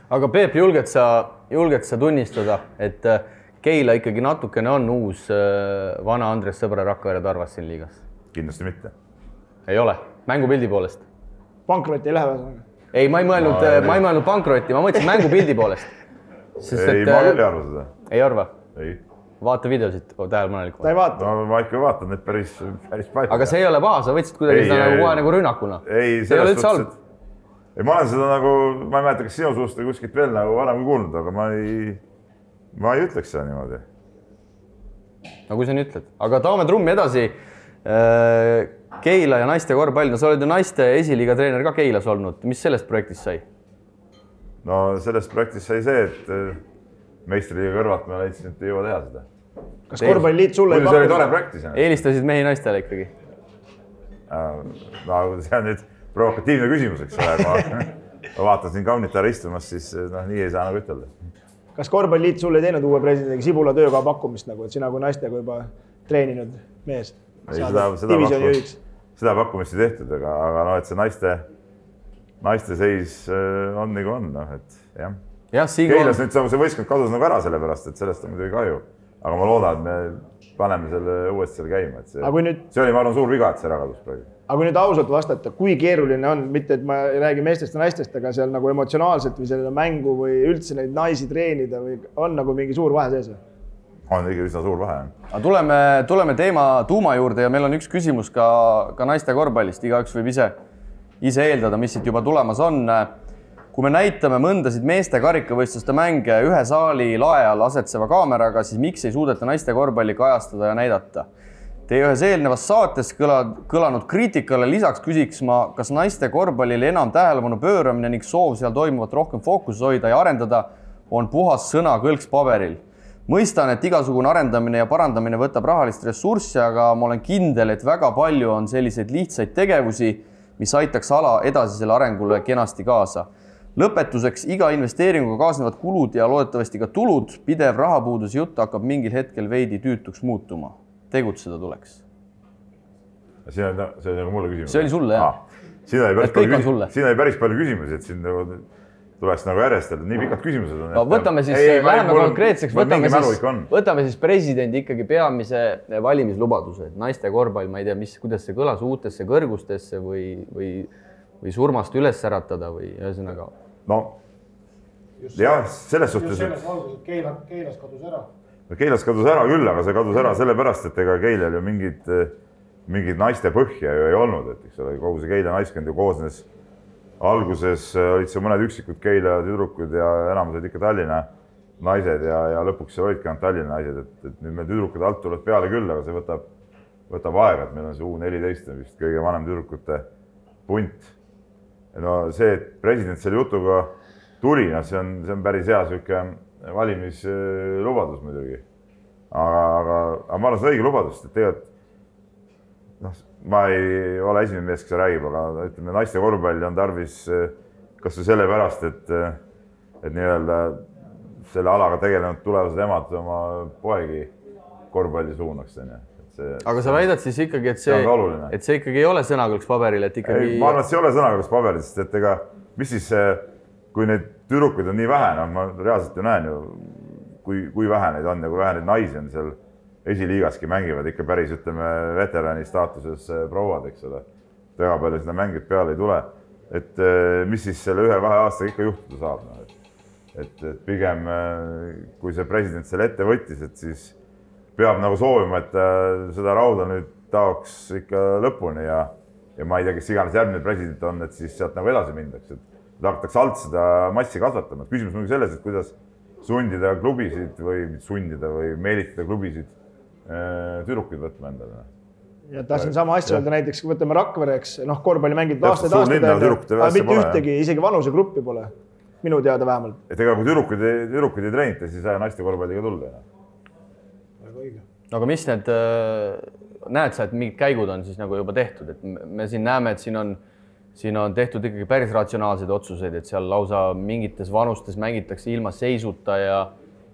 Aga Peep, julged sa, julged sa tunnistada, et äh, Keila ikkagi natukene on uus äh, vana Andres Sõbra Rakvere Tarvas siin liigas? kindlasti mitte. ei ole, mängupildi poolest? pankrotti ei lähe ühesõnaga. ei, ma ei mõelnud Ma-, ma ei mõelnud pankrotti, ma mõtlesin mängupildi poolest. ei, ma küll ei arva seda. ei arva? ei, vaata videosid ta tähelepanelikult. ei vaata. no ma ikka vaatan neid päris, päris palju. aga see ei ole paha, sa võtsid kuidagi seda nagu kohe ei. nagu rünnakuna. ei, ole üldse halb. ei, ma olen seda nagu, ma ei mäleta, kas sinu suust või kuskilt veel nagu varem kuulnud, aga ma ei, ma ei ütleks seda niimoodi. no kui sa nii ütled, aga toome trummi edasi. Keila ja naiste korvpall, no sa oled ju naiste esiliiga treener ka Keilas olnud, mis sellest projektist sai? no sellest projektist sai see, et äh, meistriliiga kõrvalt ma leidsin, et ei jõua teha seda. kas korvpalliliit sulle ei muidu see oli tore pakkunud? projekt iseenesest. eelistasid mehi naistele ikkagi? no see on nüüd provokatiivne küsimus, eks ole, ma, ma vaatan siin kaunit härra istumas, siis noh, nii ei saa nagu ütelda. kas korvpalliliit sulle ei teinud uue presidendiga Sibula töökoha pakkumist nagu, et sina kui naistega juba treeninud mees ei, seda, seda juhiks? seda pakkumist ei tehtud, aga, aga noh, et see naiste, naiste seis äh, on nagu on, noh, et jah. jah, siin Keilas nüüd see võistkond kadus nagu ära sellepärast, et sellest on muidugi kahju. aga ma loodan, et me paneme selle uuesti seal käima, et see see oli, ma arvan, suur viga, et see ära kadus praegu. Aga kui nüüd ausalt vastata, kui keeruline on, mitte et ma ei räägi meestest ja naistest, aga seal nagu emotsionaalselt või selle mängu või üldse neid naisi treenida või on nagu mingi suur vahe sees või? on ikka üsna suur vahe. aga tuleme, tuleme teema tuuma juurde ja meil on üks küsimus ka, ka naiste korvpallist, igaüks võib ise, ise eeldada, mis siit juba tulemas on. kui me näitame mõndasid meeste karikavõistluste mänge ühe saali lae all asetseva kaameraga, siis miks ei suudeta naiste korvpalli kajastada ja näidata? Teie ühes eelnevas saates kõla, kõlanud kriitikale lisaks küsiks ma, kas naiste korvpallile enam tähelepanu pööramine ning soov seal toimuvat rohkem fookuses hoida ja arendada on puhas sõnakõlks paberil mõistan, et igasugune arendamine ja parandamine võtab rahalist ressurssi, aga ma olen kindel, et väga palju on selliseid lihtsaid tegevusi, mis aitaks ala edasisele arengule kenasti kaasa. lõpetuseks, iga investeeringuga kaasnevad kulud ja loodetavasti ka tulud, pidev rahapuuduse jutt hakkab mingil hetkel veidi tüütuks muutuma. Tegutseda tuleks. siin on, see oli nagu mulle küsimus. See oli sulle, jah. siin oli päris on palju siin oli päris palju küsimusi, et siin nagu tuleks nagu järjestada, nii pikad küsimused on. no võtame siis, läheme konkreetseks, võtame siis, võtame siis presidendi ikkagi peamise valimislubaduse, et naiste korvpall, ma ei tea, mis, kuidas see kõlas, uutesse kõrgustesse või, või, või surmast üles äratada või ühesõnaga. no jah, selles just suhtes, selles valguses, et Keila, Keilas kadus ära. Et Keilas kadus ära küll, aga see kadus ära sellepärast, et ega Keilal ju mingit, mingit naiste põhja ju ei olnud, et eks ole, kogu see Keila naiskond ju koosnes alguses olid seal mõned üksikud Keila tüdrukud ja enamus olid ikka Tallinna naised ja, ja lõpuks seal olidki ainult Tallinna naised, et, et nüüd meil tüdrukud alt tulevad peale küll, aga see võtab, võtab aega, et meil on see U neliteist on vist kõige vanem tüdrukute punt. no see, et president selle jutuga tuli, noh, see on, see on päris hea sihuke valimislubadus muidugi. aga, aga, aga ma arvan, see on õige lubadus, et tegelikult noh, ma ei ole esimene mees, kes räägib, aga ütleme, naiste korvpalli on tarvis eh, kasvõi sellepärast, et, et nii-öelda selle alaga tegelenud tulevased emad oma poegi korvpalli suunaks, onju. aga sa väidad siis ikkagi, et see see et see ikkagi ei ole sõnakõlks paberil, et ikkagi. ma arvan, et see ei ole sõnakõlks paberil, sest et ega mis siis, kui neid tüdrukuid on nii vähe, noh, ma reaalselt ju näen ju, kui, kui vähe neid on ja kui vähe neid naisi on seal esiliigaski mängivad ikka päris, ütleme, veterani staatuses eh, prouad, eks ole. väga palju sinna mängijat peale ei tule. et eh, mis siis selle ühe-kahe aastaga ikka juhtuda saab, noh, et, et, et pigem eh, kui see president selle ette võttis, et siis peab nagu soovima, et seda rauda nüüd taoks ikka lõpuni ja, ja ma ei tea, kes iganes järgmine president on, et siis sealt nagu edasi mindaks, et hakatakse alt seda massi kasvatama, et küsimus on muidugi selles, et kuidas sundida klubisid või sundida või meelitada klubisid äh, tüdrukuid võtma endale. ja tahtsin sama asja öelda näiteks, kui võtame Rakvere, eks noh, korvpalli Täpselt, aastaid, aastaid, aga mitte pole, ühtegi, isegi vanusegruppi pole. minu teada vähemalt. et ega kui tüdrukuid, tüdrukuid ei treenita, siis ei saa naiste korvpalliga tulla väga õige. aga mis need, näed sa, et mingid käigud on siis nagu juba tehtud, et me me siin näeme, et siin on, siin on tehtud ikkagi päris ratsionaalseid otsuseid, et seal lausa mingites vanustes mängitakse ilma seisuta ja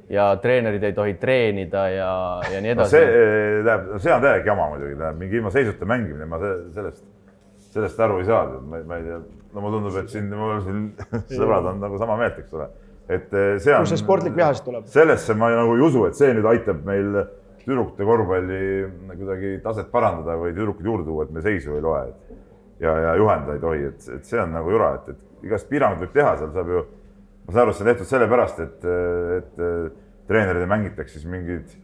ja treenerid ei tohi treenida ja, ja nii no edasi see eh, tähendab, see on täielik jama muidugi, tähendab mingi ilma seisuta mängimine, ma se- sellest, sellest aru ei saa, ma, ma ei tea, no mulle tundub, et siin mul siin sõbrad on nagu sama meelt, eks ole. et eh, see on. Kust see sportlik viha siis tuleb? sellesse ma nagu ei usu, et see nüüd aitab meil tüdrukute korvpalli kuidagi taset parandada või tüdrukuid juurde tuua, et me seisu ei loe. ja, ja juhendada ei tohi, et, et see on nagu jura, et, et igast piiranguid võib teha, seal saab ju, ma saan aru, et see on tehtud sellepärast, et, et treenerid ei mängitaks siis mingeid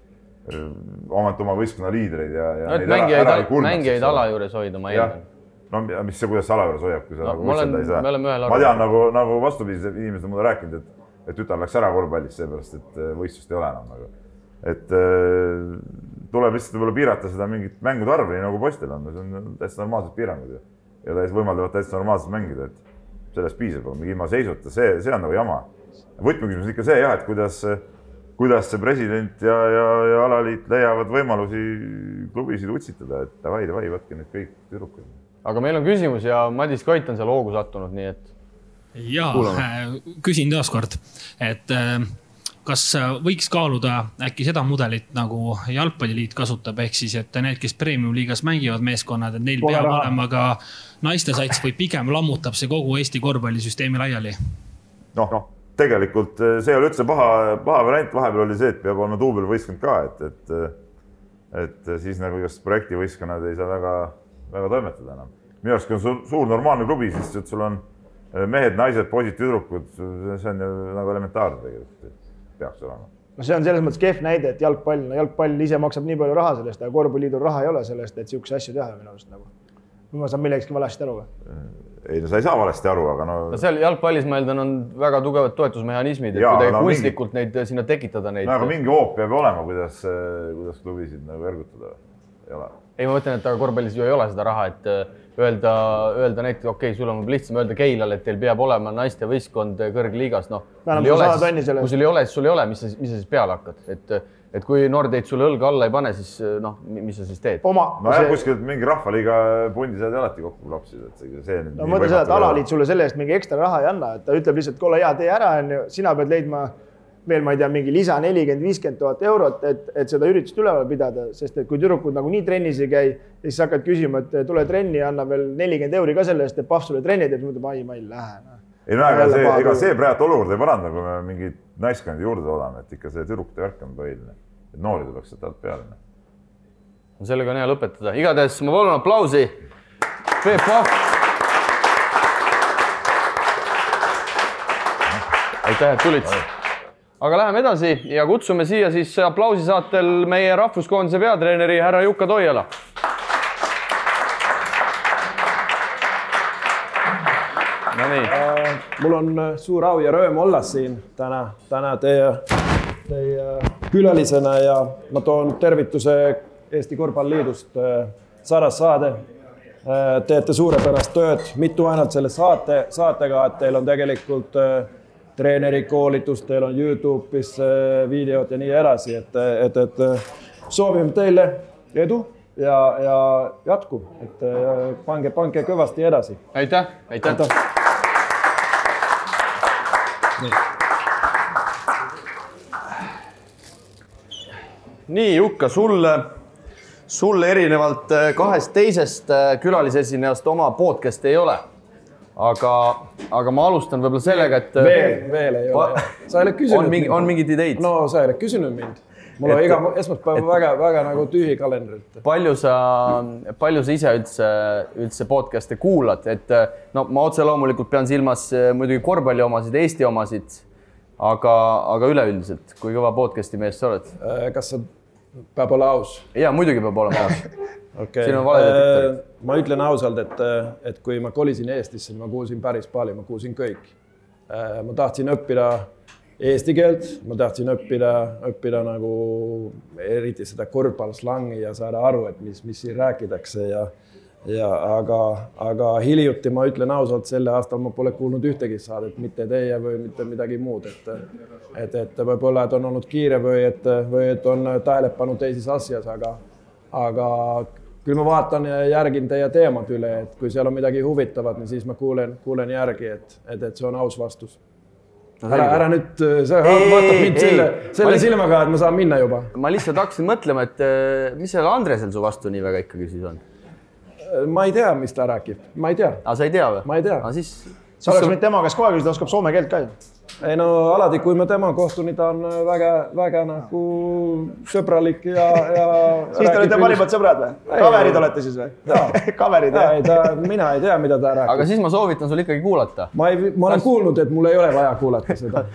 öö, omalt oma võistkonna liidreid ja, ja. no et mängijaid, mängijaid ala juures hoida, ma eeldan., no mis see, kuidas see ala juures hoiab, kui sa No nagu võistelda ei saa. ma tean nagu, nagu vastupidised inimesed on mulle rääkinud, et, et tütar läks ära korvpallist seepärast, et äh, võistlust ei ole enam nagu. et äh, tuleb lihtsalt võib-olla piirata seda mingit mängude arvu, nii nagu poistel on, see on täitsa normaalsed piirangud ju. Ja täiesti võimaldavad täitsa normaalselt mängida, et sellest piisab, mingi ilma seisuta, see, see on nagu jama. võtmeküsimus on ikka see jah, et kuidas, kuidas see president ja, ja, ja alaliit leiavad võimalusi klubisid utsitada, et davai, davai, võtke nüüd kõik tüdrukud aga meil on küsimus ja Madis Koit on seal hoogu sattunud, nii et ja küsin taaskord, et äh, kas äh, võiks kaaluda äkki seda mudelit nagu jalgpalliliit kasutab, ehk siis, et need, kes premium-liigas mängivad meeskonnad, et neil Pole peab raha. olema ka naistesats või pigem lammutab see kogu Eesti korvpallisüsteemi laiali? noh no,, tegelikult eh, see ei ole üldse paha, paha variant, vahepeal oli see, et peab olema duubelvõistkond ka, et, et et siis nagu igast projektivõistkonnad ei saa väga, väga toimetada enam. minu arust, kui on suur, suur normaalne klubi, siis sul on eh, mehed, naised, poisid, tüdrukud, see on ju nagu elementaarne tegelikult, peaks olema no see on selles mõttes kehv näide, et jalgpall, no jalgpall ise maksab nii palju raha sellest, aga korvpalliliidul raha ei ole sellest, et niisuguseid asju teha minu arust nagu. või ma saan millegagi valesti aru või? ei no sa ei saa valesti aru, aga no. no seal jalgpallis ma eeldan, on väga tugevad toetusmehhanismid, et kuidagi no kunstlikult mingi... neid sinna tekitada neid. no aga mingi hoop peab olema, kuidas, kuidas klubisid nagu ergutada, ei ole. ei, ma mõtlen, et aga korvpallis ju ei ole seda raha, et äh, öelda, öelda näiteks, okei okay,, sul on lihtsam öelda Keilale, et teil peab olema naistevõistkond kõrgliigas, noh. kui sul ei ole, siis sul ei ole, mis sa, mis sa siis peale hakkad, et et kui Nordeit sulle õlga alla ei pane, siis noh, mis sa siis teed? nojah see..., kuskilt mingi rahvaliiga pundi saad alati kokku klopsida, et see, see. no mõtle seda, et alaliit sulle selle eest mingi ekstra raha ei anna, et ta ütleb lihtsalt, kuule hea, tee ära, onju, sina pead leidma veel, ma ei tea, mingi lisa nelikümmend, viiskümmend tuhat eurot, et, et seda üritust üleval pidada, sest et kui tüdrukud nagunii trennis ei käi, siis hakkad küsima, et tule trenni, anna veel nelikümmend euri ka selle eest, et Pahv sulle trenni teeb, siis mõtleb, ai, ma ei lähe no.. ei no ega see, ega see praegu olukorda ei paranda, kui me mingeid naiskondi juurde toodame, et ikka see tüdrukute värk on põhiline et noori tuleks sealt alt peale. no sellega on hea lõpetada, igatahes ma palun aplausi. Peep Pahv. aitäh, et tulid. Aga läheme edasi ja kutsume siia siis aplausi saatel meie rahvuskoondise peatreeneri härra Jukka Toiala. Nonii. mul on äh, suur au ja rõõm olla siin täna, täna teie, teie külalisena ja ma toon tervituse Eesti Korvpalliliidust. Saras Saade, teete suurepärast tööd, mitte ainult selle saate, saatega, et teil on tegelikult treenerikoolitus, teil on Youtube'is videod ja nii edasi, et, et, et soovime teile edu ja, ja jätku, et pange, pange kõvasti edasi. aitäh, aitäh, aitäh.. nii, Jukka, sulle, sulle erinevalt äh, kahest teisest äh, külalisesinejast oma podcast'i ei ole. Aga, aga ma alustan võib-olla sellega, et. Äh, veel, veel ei ole. sa ei ole küsinud. on mingi, on mingeid ideid? no sa ei ole küsinud mind. mul on iga esmaspäev väga-väga nagu tühi kalender. palju sa, palju sa ise üldse, üldse podcast'e kuulad, et no ma otse loomulikult pean silmas muidugi korvpalli omasid, Eesti omasid aga, aga üleüldiselt, kui kõva podcast'i mees sa oled? kas sa peab olema aus? ja muidugi peab olema aus okay.. siin on valedetektorid. Äh, ma ütlen ausalt, et, et kui ma kolisin Eestisse, ma kuulsin päris palju, ma kuulsin kõik. Äh, ma tahtsin õppida eesti keelt, ma tahtsin õppida, õppida nagu eriti seda korvpallislangi ja saada aru, et mis, mis siin räägitakse ja ja aga, aga hiljuti ma ütlen ausalt, sel aastal ma pole kuulnud ühtegi saadet, mitte teie või mitte midagi muud, et et, et võib-olla, et on olnud kiire või et, või et on tähelepanu teises asjas, aga aga küll ma vaatan ja järgin teie teemad üle, et kui seal on midagi huvitavat, siis ma kuulen, kuulen järgi, et, et, et see on aus vastus. ära, ära nüüd, sa vaatad mind selle, selle lihtsalt, silmaga, et ma saan minna juba. ma lihtsalt hakkasin mõtlema, et eh, mis sellel Andresel su vastu nii väga ikkagi siis on ma ei tea, mis ta räägib, ma ei tea. aga sa ei tea või? ma ei tea. aga siis. sa oleks võinud tema käest kohe küsida, oskab soome keelt ka ju. ei no alati, kui ma tema kohtun, ta on väga, väga nagu sõbralik ja, ja. siis te olete parimad sõbrad või? kaverid olete siis või? kaverid jah? ei ta, mina ei tea, mida ta räägib. aga siis ma soovitan sul ikkagi kuulata. ma ei, ma olen Kas... kuulnud, et mul ei ole vaja kuulata seda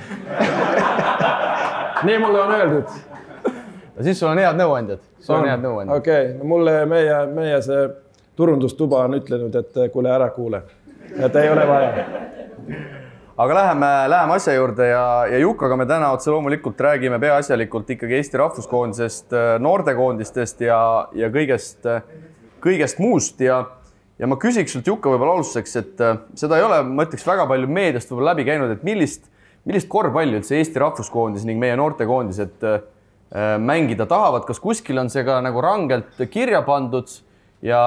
nii mulle on öeldud. siis sul on head nõuandjad, sul on, on head nõuandjad. okei okay., mulle meie, meie see turundustuba on ütlenud, et kuule, ära kuule, et ei ole vaja. aga läheme, läheme asja juurde ja, ja Jukaga me täna otse loomulikult räägime peaasjalikult ikkagi Eesti rahvuskoondisest, noortekoondistest ja, ja kõigest, kõigest muust. Ja ja ma küsiks sult, Jukka, võib-olla alustuseks, et seda ei ole, ma ütleks, väga palju meediast võib-olla läbi käinud, et millist, millist korvpalli üldse Eesti rahvuskoondis ning meie noortekoondised mängida tahavad, kas kuskil on see ka nagu rangelt kirja pandud ja,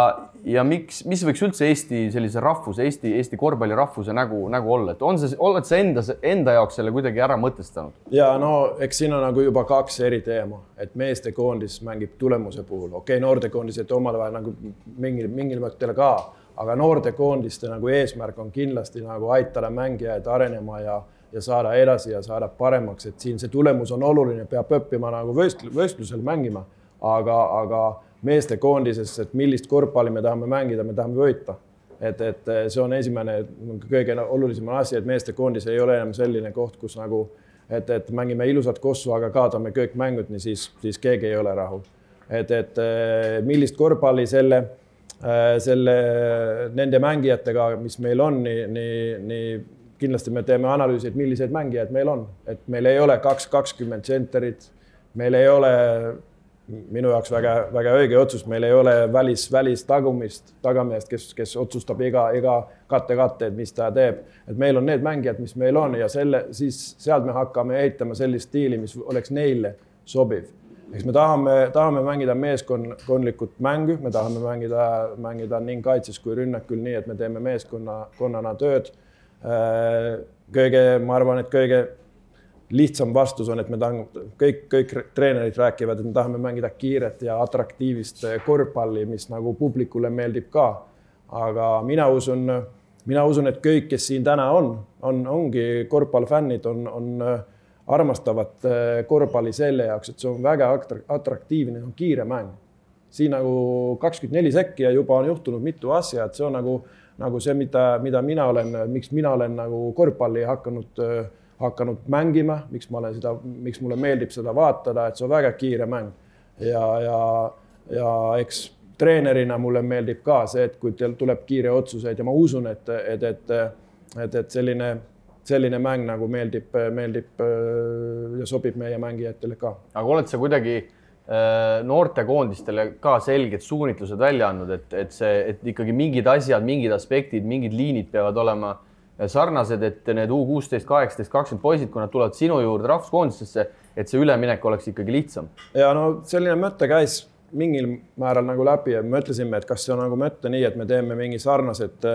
ja miks, mis võiks üldse Eesti sellise rahvuse, Eesti, Eesti korvpalli rahvuse nägu, nägu olla, et on see, oled sa enda, enda jaoks selle kuidagi ära mõtestanud? ja no eks siin on nagu juba kaks eri teema, et meestekoondis mängib tulemuse puhul, okei okay,, noortekoondised omavahel nagu mingil, mingil mõttel ka, aga noortekoondiste nagu eesmärk on kindlasti nagu aitada mängijaid arenema ja ja saada edasi ja saada paremaks, et siin see tulemus on oluline, peab õppima nagu võistl-, võistlusel mängima, aga, aga meestekoondises, et millist korvpalli me tahame mängida, me tahame võita. et, et see on esimene kõige olulisem asi, et meestekoondis ei ole enam selline koht, kus nagu, et, et mängime ilusat kossu, aga kaotame kõik mängud, nii siis, siis keegi ei ole rahul. et, et millist korvpalli selle selle, nende mängijatega, mis meil on, nii, nii, nii kindlasti me teeme analüüsi, et milliseid mängijaid meil on, et meil ei ole kaks kakskümmend tsenterit, meil ei ole minu jaoks väga, väga õige otsus, meil ei ole välis, välistagumist, tagameest, kes, kes otsustab iga, iga katte-katte, et mis ta teeb. et meil on need mängijad, mis meil on ja selle, siis sealt me hakkame ehitama sellist stiili, mis oleks neile sobiv. eks me tahame, tahame mängida meeskondlikut mängu, me tahame mängida, mängida nii kaitses kui rünnakul, nii et me teeme meeskonna, konnana tööd. kõige, ma arvan, et kõige lihtsam vastus on, et me tahame, kõik, kõik treenerid räägivad, et me tahame mängida kiiret ja atraktiivist korvpalli, mis nagu publikule meeldib ka. aga mina usun, mina usun, et kõik, kes siin täna on, on, ongi korvpallifännid, on, on armastavad korvpalli selle jaoks, et see on väga atraktiivne, on kiire mäng. siin nagu kakskümmend neli sekki ja juba on juhtunud mitu asja, et see on nagu, nagu see, mida, mida mina olen, miks mina olen nagu korvpalli hakanud äh, hakanud mängima, miks ma olen seda, miks mulle meeldib seda vaatada, et see on väga kiire mäng. ja, ja, ja eks treenerina mulle meeldib ka see, et kui teil tuleb kiire otsuseid ja ma usun, et, et, et, et, et selline, selline mäng nagu meeldib, meeldib ja sobib meie mängijatele ka. aga oled sa kuidagi äh, noortekoondistele ka selged suunitlused välja andnud, et, et see, et ikkagi mingid asjad, mingid aspektid, mingid liinid peavad olema sarnased, et need U kuusteist, kaheksateist, kakskümmend poisid, kui nad tulevad sinu juurde rahvuskoondisesse, et see üleminek oleks ikkagi lihtsam. ja no selline mõte käis mingil määral nagu läbi ja mõtlesime, et kas see on nagu mõte nii, et me teeme mingi sarnased,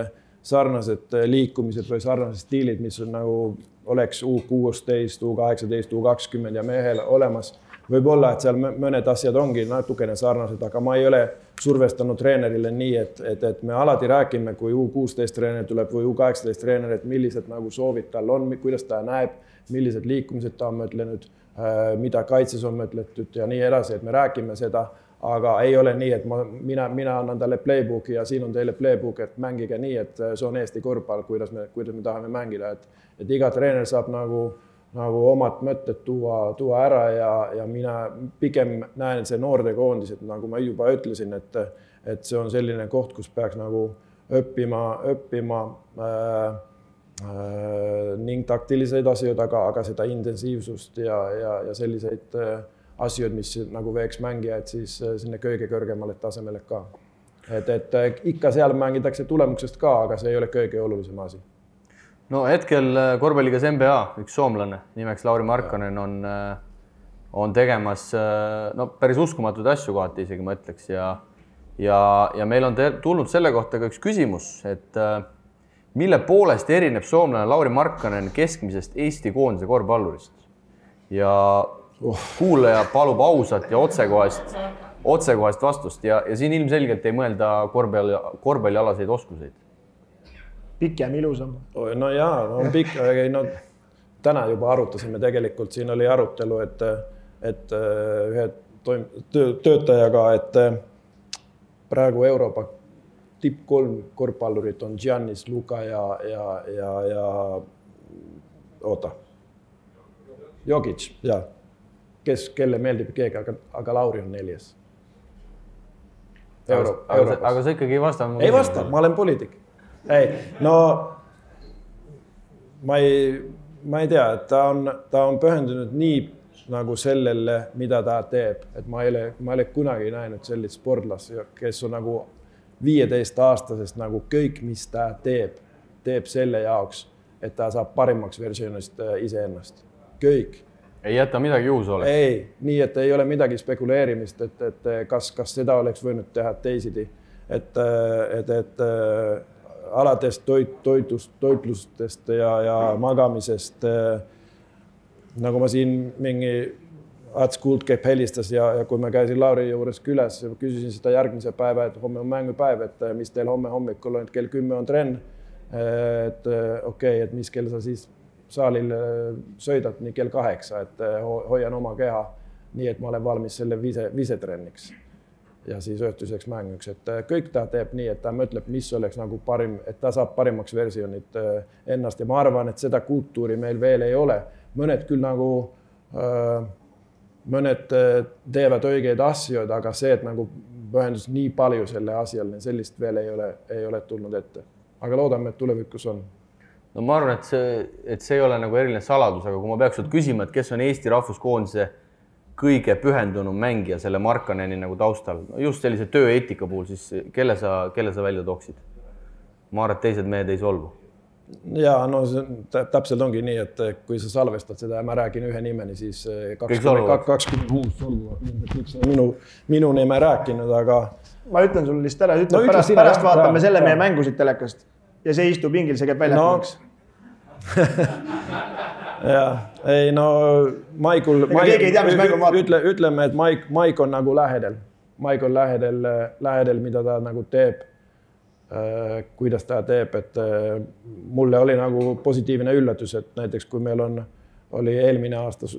sarnased liikumised või sarnased stiilid, mis on nagu oleks U kuusteist, U kaheksateist, U kakskümmend ja mehel olemas võib-olla, et seal mõned asjad ongi natukene sarnased, aga ma ei ole survestanud treenerile nii, et, et, et me alati räägime, kui U kuusteist treener tuleb või U kaheksateist treener, et millised nagu soovid tal on, kuidas ta näeb, millised liikumised ta on mõtlenud, äh, mida kaitses on mõtletud ja nii edasi, et me räägime seda, aga ei ole nii, et ma, mina, mina annan talle playbook'i ja siin on teile playbook, et mängige nii, et see on Eesti korvpall, kuidas me, kuidas me tahame mängida, et, et iga treener saab nagu nagu omad mõtted tuua, tuua ära ja, ja mina pigem näen see noortekoondis, et nagu ma juba ütlesin, et, et see on selline koht, kus peaks nagu õppima, õppima äh, äh, ning taktiliseid asju, aga, aga seda intensiivsust ja, ja, ja selliseid äh, asju, mis nagu veeks mängijaid siis äh, sinna kõige kõrgemale tasemele ka. et, et äh, ikka seal mängitakse tulemusest ka, aga see ei ole kõige olulisem asi no hetkel äh, korvpalligas NBA üks soomlane nimeks Lauri Markkanen on, äh, on tegemas äh, no päris uskumatuid asju kohati isegi ma ütleks ja ja, ja meil on tulnud selle kohta ka üks küsimus, et mille poolest erineb soomlane Lauri Markkanen keskmisest Eesti koondise korvpallurist ja uh. kuulaja palub ausat ja otsekohest, otsekohest vastust ja, ja siin ilmselgelt ei mõelda korvpalli, korvpallialaseid oskuseid pikem, ilusam. no jaa, no pikk, ei no täna juba arutasime tegelikult, siin oli arutelu, et, et äh, ühe toim-, töö, töötajaga, et äh, praegu Euroopa tipp kolm korvpallurit on Giannis, Luka ja, ja, ja, ja oota. Jokic, jaa. kes, kelle meeldib keegi, aga, aga Lauri on neljas. Euro, aga, aga sa ikkagi ei vastanud. ei vasta, ma olen poliitik ei, no ma ei, ma ei tea, et ta on, ta on pühendunud nii nagu sellele, mida ta teeb, et ma ei ole, ma ei ole kunagi näinud sellist sportlast, kes on nagu viieteistaastasest nagu kõik, mis ta teeb, teeb selle jaoks, et ta saab parimaks versioonist äh, iseennast, kõik. ei jäta midagi juhusole? ei, nii et ei ole midagi spekuleerimist, et, et kas, kas seda oleks võinud teha teisiti, et, äh, et, et äh, alates toit, toitlust, toitlustest ja, ja magamisest. Eh, nagu ma siin mingi Ats Kuldkepp helistas ja, ja kui ma käisin Lauri juures külas, küsisin seda järgmise päeva, et homme on mängupäev, et eh, mis teil homme hommikul on, et kell kümme on trenn. Eh, et okei okay,, et mis kell sa siis saalil äh, söödad nii kell kaheksa, et äh, ho- hoian oma keha nii, et ma olen valmis selle vise, visetrenniks ja siis õhtuseks mänguks, et äh, kõik ta teeb nii, et ta mõtleb, mis oleks nagu parim, et ta saab parimaks versioonit äh, ennast ja ma arvan, et seda kultuuri meil veel ei ole. mõned küll nagu äh, mõned äh, teevad õigeid asju, aga see, et nagu pühendus nii palju selle asjale, sellist veel ei ole, ei ole tulnud ette. aga loodame, et tulevikus on. no ma arvan, et see, et see ei ole nagu eriline saladus, aga kui ma peaks sult küsima, et kes on Eesti rahvuskoondise kõige pühendunum mängija selle Markaneni nagu taustal, just sellise tööeetika puhul, siis kelle sa, kelle sa välja tooksid? ma arvan, et teised mehed ei solvu ja no see on- tä- täpselt ongi nii, et kui sa salvestad seda ja ma räägin ühe nimeni, siis eh, solvuvad. kakskümmend kuus solvuvad, kõik sa minu, minu nime rääkinud, aga. ma ütlen sulle lihtsalt ära, ütle No pärast, pärast vaatame jah, selle jah. mehe mängusid telekast ja see istub pingil, see käib väljakul No. jah, ei no Maikul. Keegi ei tea, mis mängu vaatab. ütle, ütleme, et Maik, Maik on nagu lähedal, Maik on lähedal, lähedal, mida ta nagu teeb. kuidas ta teeb, et äh, mulle oli nagu positiivne üllatus, et näiteks kui meil on, oli eelmine aasta,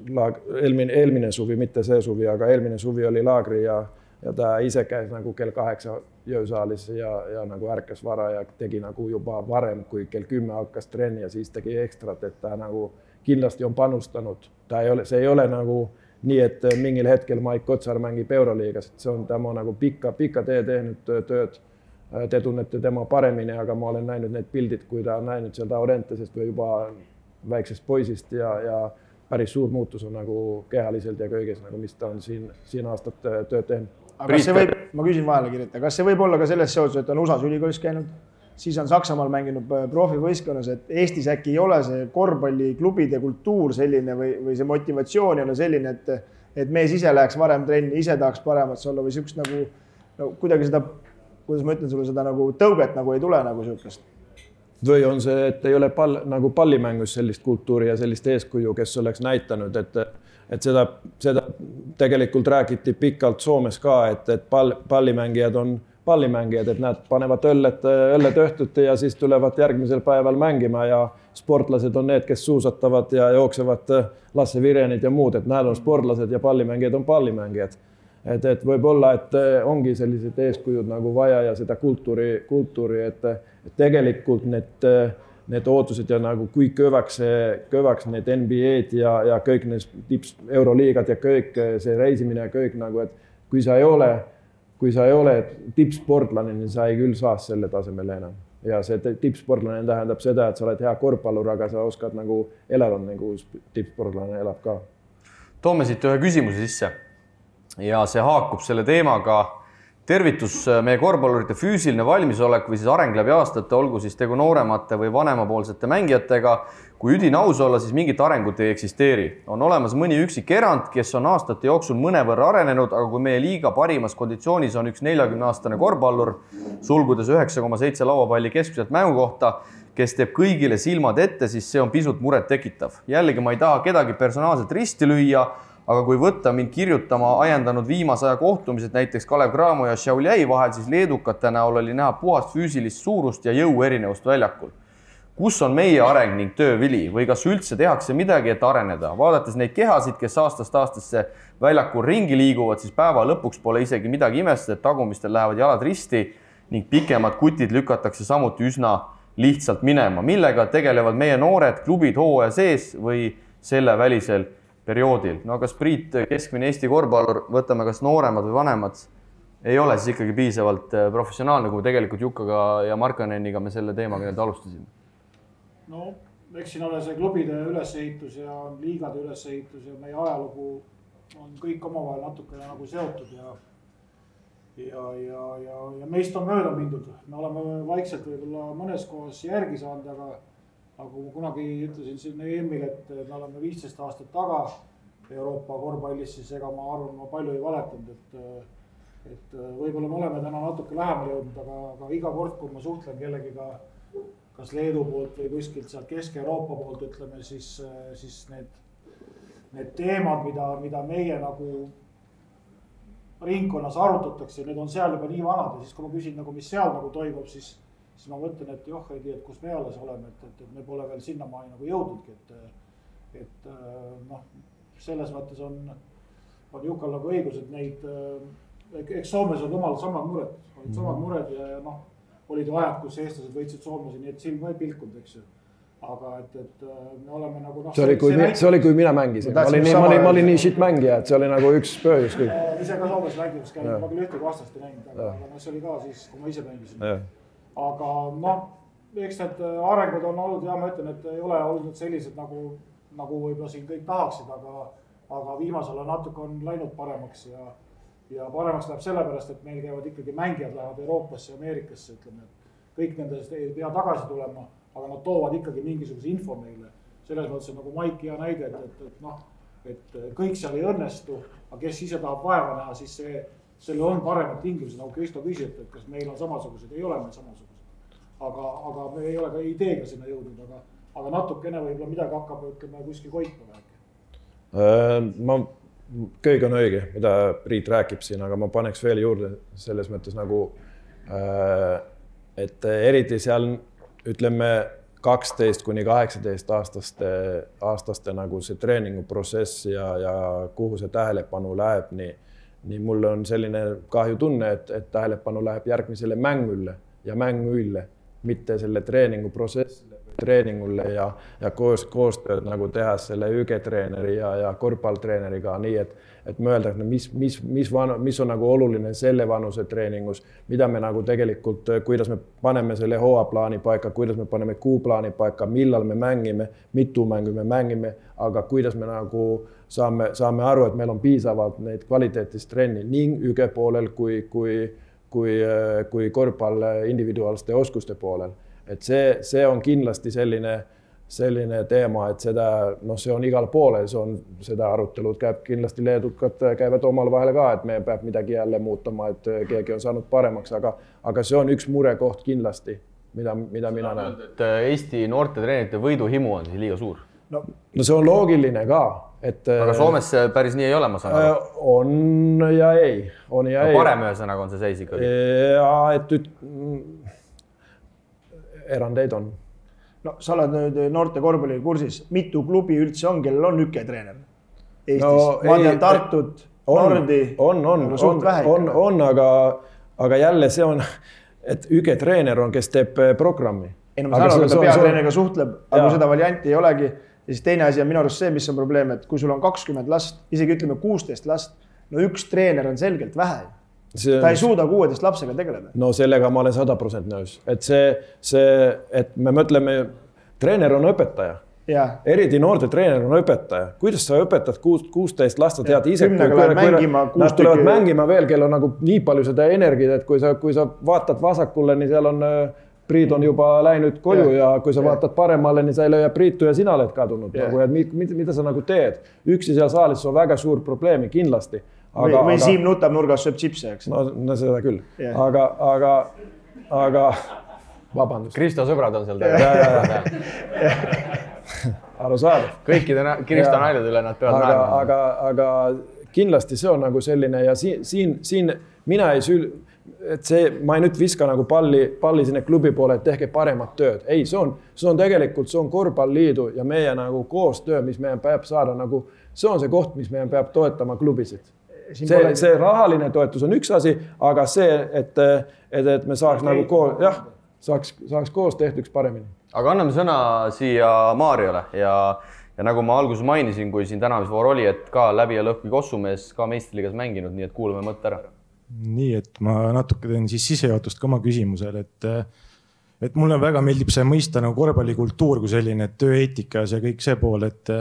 eelmine, eelmine suvi, mitte see suvi, aga eelmine suvi oli laagri ja, ja ta ise käis nagu kell kaheksa jõusaalis ja, ja nagu ärkas vara ja tegi nagu juba varem, kui kell kümme hakkas trenni ja siis tegi ekstrat, et ta nagu kindlasti on panustanud. ta ei ole, see ei ole nagu nii, et mingil hetkel Maik Kotsar mängib Euroliigas, et see on tema nagu pika, pika tee teinud tööd. Te tunnete tema paremini, aga ma olen näinud need pildid, kui ta on näinud seal Laurentesest või juba väiksest poisist ja, ja päris suur muutus on nagu kehaliselt ja kõiges nagu, mis ta on siin, siin aastat tööd teinud. aga kas see võib, ma küsin vahele kirjutada, kas see võib olla ka selles seoses, et on USA-s ülikoolis käinud, siis on Saksamaal mänginud äh, profivõistkonnas, et Eestis äkki ei ole see korvpalliklubide kultuur selline või, või see motivatsioon ei ole selline, et, et mees ise läheks varem trenni, ise tahaks paremaks olla või niisugust nagu no kuidagi seda, kuidas ma ütlen sulle, seda nagu tõuget nagu ei tule nagu niisugust või on see, et ei ole pall nagu pallimängus sellist kultuuri ja sellist eeskuju, kes oleks näitanud, et, et seda, seda tegelikult räägiti pikalt Soomes ka, et, et pall, pallimängijad on pallimängijad, et nad panevad õllet, õlled õhtuti ja siis tulevad järgmisel päeval mängima ja sportlased on need, kes suusatavad ja jooksevad Lasse Virenid ja muud, et nad on sportlased ja pallimängijad on pallimängijad. Et, et võib-olla, et ongi sellised eeskujud nagu vaja ja seda kultuuri, kultuuri, et, et tegelikult need, need ootused ja nagu kui kõvaks kõvaks need NBA-d ja, ja kõik need tips, euroliigad ja kõik see reisimine ja kõik nagu, et kui sa ei ole, kui sa ei ole tippsportlane, siis sa ei küll saa selle tasemele enam. ja see tippsportlane tähendab seda, et sa oled hea korvpallur, aga sa oskad nagu elada nagu tippsportlane elab ka. toome siit ühe küsimuse sisse ja see haakub selle teemaga. tervitus meie korvpallurite füüsiline valmisolek või siis areng läbi aastate, olgu siis tegu nooremate või vanemapoolsete mängijatega. Kui üdin aus olla, siis mingit arengut ei eksisteeri. on olemas mõni üksik erand, kes on aastate jooksul mõnevõrra arenenud, aga kui meie liiga parimas konditsioonis on üks neljakümne aastane korvpallur, sulgudes üheksa koma seitse lauapalli keskmiselt mängu kohta kes teeb kõigile silmad ette, siis see on pisut murettekitav. jällegi ma ei taha kedagi personaalselt risti lüüa aga kui võtta mind kirjutama ajendanud viimase aja kohtumised näiteks Kalev Cramo ja Šiauliai vahel, siis leedukate näol oli näha puhast füüsilist suurust ja jõu erinevust väljakul. Kus on meie areng ning töövili või kas üldse tehakse midagi, et areneda? vaadates neid kehasid, kes aastast aastasse väljakul ringi liiguvad, siis päeva lõpuks pole isegi midagi imestada, et tagumistel lähevad jalad risti ning pikemad kutid lükatakse samuti üsna lihtsalt minema. millega tegelevad meie noored klubid hooaja sees või selle välisel perioodil. no kas Priit, keskmine Eesti korvpallur, võtame kas nooremad või vanemad, ei ole siis ikkagi piisavalt äh, professionaalne, kui tegelikult Jukaga ja Markaneniga me selle teemaga nüüd alustasime? No eks siin ole see klubide ülesehitus ja liigade ülesehitus ja meie ajalugu on kõik omavahel natukene nagu seotud ja ja, ja, ja, ja meist on mööda mindud, me oleme vaikselt võib-olla mõnes kohas järgi saanud, aga nagu ma kunagi ütlesin siin EM-il, et me oleme viisteist aastat taga Euroopa korvpallis, siis ega ma arvan, ma palju ei valetanud, et et võib-olla me oleme täna natuke lähemale jõudnud, aga, aga iga kord, kui ma suhtlen kellegiga kas Leedu poolt või kuskilt sealt Kesk-Euroopa poolt, ütleme siis, siis need, need teemad, mida, mida meie nagu ringkonnas arutatakse, need on seal juba nii vanad ja siis, kui ma küsin nagu, mis seal nagu toimub, siis siis ma mõtlen, et joh, ei tea, et kus me alles oleme, et, et, et me pole veel sinnamaani nagu jõudnudki, et, et noh, selles mõttes on, on Jukal nagu õigus, et neid, eks Soomes on omal samad mured, olid samad mured ja, ja noh, olid ju ajad, kus eestlased võitsid soomlasi, nii et silm ka ei pilkunud, eks ju aga et, et me oleme nagu noh. see oli, kui, see oli, kui mina mängisin, ma olin nii, ma olin, ma olin nii shit mängija, et see oli nagu üks põhjus küll. ise ka Soomes mängimas käinud, ma küll ühtegi vastast ei näinud, aga, aga noh, see oli ka siis, kui ma ise mängisin. aga noh, eks need arengud on olnud ja ma ütlen, et ei ole olnud sellised nagu, nagu võib-olla siin kõik tahaksid, aga, aga viimasel ajal natuke on läinud paremaks ja, ja paremaks läheb sellepärast, et meil käivad ikkagi mängijad lähevad Euroopasse ja Ameerikasse, ütleme, et kõik nendest ei pea tagasi tulema aga nad toovad ikkagi mingisuguse info meile. selles mõttes on nagu Maiki hea näide, et, et, et noh, et kõik seal ei õnnestu, aga kes ise tahab vaeva näha, siis see, sellel on paremad tingimused, nagu Kristo küsis, et kas meil on samasugused, ei ole meil samasugused. aga, aga me ei ole ka ideega sinna jõudnud, aga, aga natukene võib-olla midagi hakkab, ütleme kuskil koitma väheke. Äh, ma, kõik on õige, mida Priit räägib siin, aga ma paneks veel juurde selles mõttes nagu, äh, et eriti seal ütleme kaksteist kuni kaheksateist aastaste, aastaste nagu see treeninguprotsess ja, ja kuhu see tähelepanu läheb, nii, nii mul on selline kahjutunne, et, et tähelepanu läheb järgmisele mängule ja mänguille, mitte selle treeninguprotsessile treeningule ja, ja koos, koostööd nagu teha selle hügetreeneri ja, ja korvpalltreeneriga, nii et, et mõelda, et mis, mis, mis mis on nagu oluline selle vanuse treeningus, mida me nagu tegelikult, kuidas me paneme selle hooajaplaani paika, kuidas me paneme kuuplaani paika, millal me mängime, mitu mängu me mängime, aga kuidas me nagu saame, saame aru, et meil on piisavalt neid kvaliteetist trenni nii hüge poolel kui, kui, kui, kui korvpall individuaalsete oskuste poolel et see, see on kindlasti selline, selline teema, et seda, noh, see on igal pool ja see on, seda arutelud käib kindlasti leedukad käivad omavahel ka, et me peab midagi jälle muutuma, et keegi on saanud paremaks, aga, aga see on üks murekoht kindlasti, mida, mida mina näen. et Eesti noortetreenerite võiduhimu on siis liiga suur? no, no see on loogiline ka, et. aga Soomes see päris nii ei ole, ma saan aru. on ja ei, on ja no, ei. parem ühesõnaga on see seis ikkagi. ja et üt-, erandeid on. no sa oled nüüd noorte korvpalliga kursis, mitu klubi üldse on, kellel on üketreener? Eestis no,, ma tean Tartut, Nordi. on, on, on, on, on, aga, aga jälle see on, et üketreener on, kes teeb eh, programmi. ei no ma saan aru, et ta peatreeneriga suhtleb, aga kui seda varianti ei olegi, ja siis teine asi on minu arust see, mis on probleem, et kui sul on kakskümmend last, isegi ütleme kuusteist last, no üks treener on selgelt vähe see, ta ei suuda kuueteist lapsega tegeleda. no sellega ma olen sada protsenti nõus, et see, see, et me mõtleme, treener on õpetaja. eriti noorte treener on õpetaja, kuidas sa õpetad kuus, kuusteist last, sa tead ise. Nad tulevad mängima veel, kellel on nagu nii palju seda energiat, et kui sa, kui sa vaatad vasakule, nii seal on Priit on juba läinud koju ja, ja kui sa ja. vaatad paremale, nii sa ei leia Priitu ja sina oled kadunud ja. nagu, et mida, mida sa nagu teed. üksi seal saalis on väga suur probleemi kindlasti aga, või, aga, Siim nutab nurgas, sööb chipse, eks. no, no seda küll yeah., aga, aga, aga vabandust. Kristo sõbrad on seal taga. arusaadav. kõikide Kristo naljade üle nad peavad naerma. aga, aga kindlasti see on nagu selline ja siin, siin, siin mina ei süül-, et see, ma ei nüüd viska nagu palli, palli sinna klubi poole, et tehke paremat tööd. ei, see on, see on tegelikult, see on korvpalliliidu ja meie nagu koostöö, mis meil peab saada nagu, see on see koht, mis meil peab toetama klubisid see pole..., see rahaline toetus on üks asi, aga see, et, et, et me saaks okay. nagu koos, jah, saaks, saaks koos tehtuks paremini. aga anname sõna siia Maarjale ja, ja nagu ma alguses mainisin, kui siin tänavusvoor oli, et ka läbi ja lõhki kossumees ka meistriliigas mänginud, nii et kuulame mõtte ära. nii et ma natuke teen siis sissejuhatust ka oma küsimusele, et et mulle väga meeldib see mõista nagu korvpallikultuur kui selline, et tööeetika ja kõik see pool, et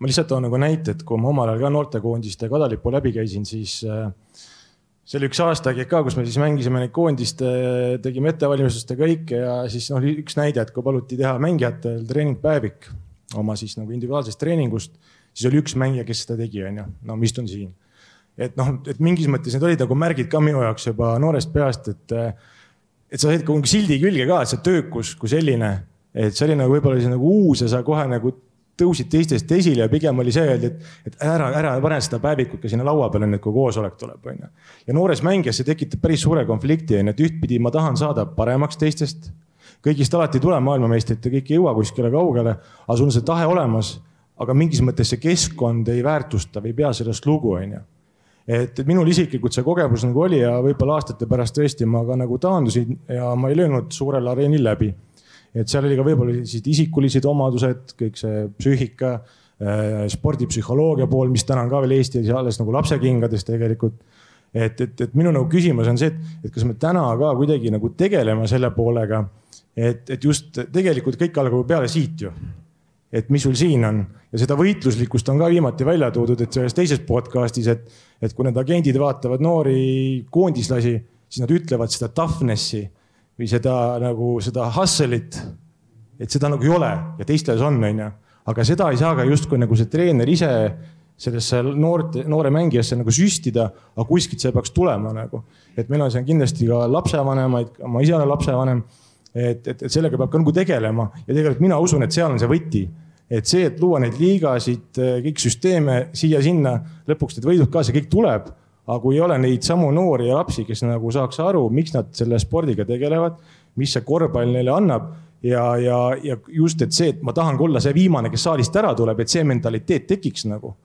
ma lihtsalt toon nagu näite, et kui ma omal ajal ka noortekoondiste kadalipu läbi käisin, siis äh, see oli üks aasta ka, kus me siis mängisime neid koondiste, tegime ettevalmistust ja kõike ja siis noh, üks näide, et kui paluti teha mängijatel treeningpäevik oma siis nagu individuaalsest treeningust, siis oli üks mängija, kes seda tegi, onju, no ma istun siin. et noh, et mingis mõttes need olid nagu märgid ka minu jaoks juba noorest peast, et, et sa said ka sildi külge ka, et see töökus kui selline, et see oli nagu võib-olla see nagu uus ja sa kohe nagu tõusid teistest esile ja pigem oli see öeldi, et, et ära, ära pane seda päevikut ka sinna laua peale nüüd, kui koosolek tuleb, onju. ja noores mängijas see tekitab päris suure konflikti, onju, et ühtpidi ma tahan saada paremaks teistest kõigist alati ei tule maailmameistrit ja kõik ei jõua kuskile kaugele, aga sul on see tahe olemas. aga mingis mõttes see keskkond ei väärtusta või ei pea sellest lugu, onju et minul isiklikult see kogemus nagu oli ja võib-olla aastate pärast tõesti ma ka nagu taandusin ja ma ei löönud suurel areenil läbi. et seal oli ka võib-olla sellised isikulised omadused, kõik see psüühika, spordipsühholoogia pool, mis täna on ka veel Eestis alles nagu lapsekingades tegelikult et, et, et minu nagu küsimus on see, et, et kas me täna ka kuidagi nagu tegeleme selle poolega, et, et just tegelikult kõik algab peale siit ju et mis sul siin on ja seda võitluslikkust on ka viimati välja toodud, et selles teises podcast'is, et, et kui need agendid vaatavad noori koondislasi, siis nad ütlevad seda toughness'i või seda nagu seda hustle'it. et seda nagu ei ole ja teistes on, onju, aga seda ei saa ka justkui nagu see treener ise sellesse noorte, noore mängijasse nagu süstida, aga kuskilt see peaks tulema nagu. et meil on siin kindlasti ka lapsevanemaid, ma ise olen lapsevanem et, et, et sellega peab ka nagu tegelema ja tegelikult mina usun, et seal on see võti. et see, et luua neid liigasid, kõik süsteeme siia-sinna, lõpuks need võidud ka, see kõik tuleb. aga kui ei ole neid samu noori ja lapsi, kes nagu saaks aru, miks nad selle spordiga tegelevad, mis see korvpall neile annab ja, ja, ja just, et see, et ma tahan olla see viimane, kes saalist ära tuleb, et see mentaliteet tekiks nagu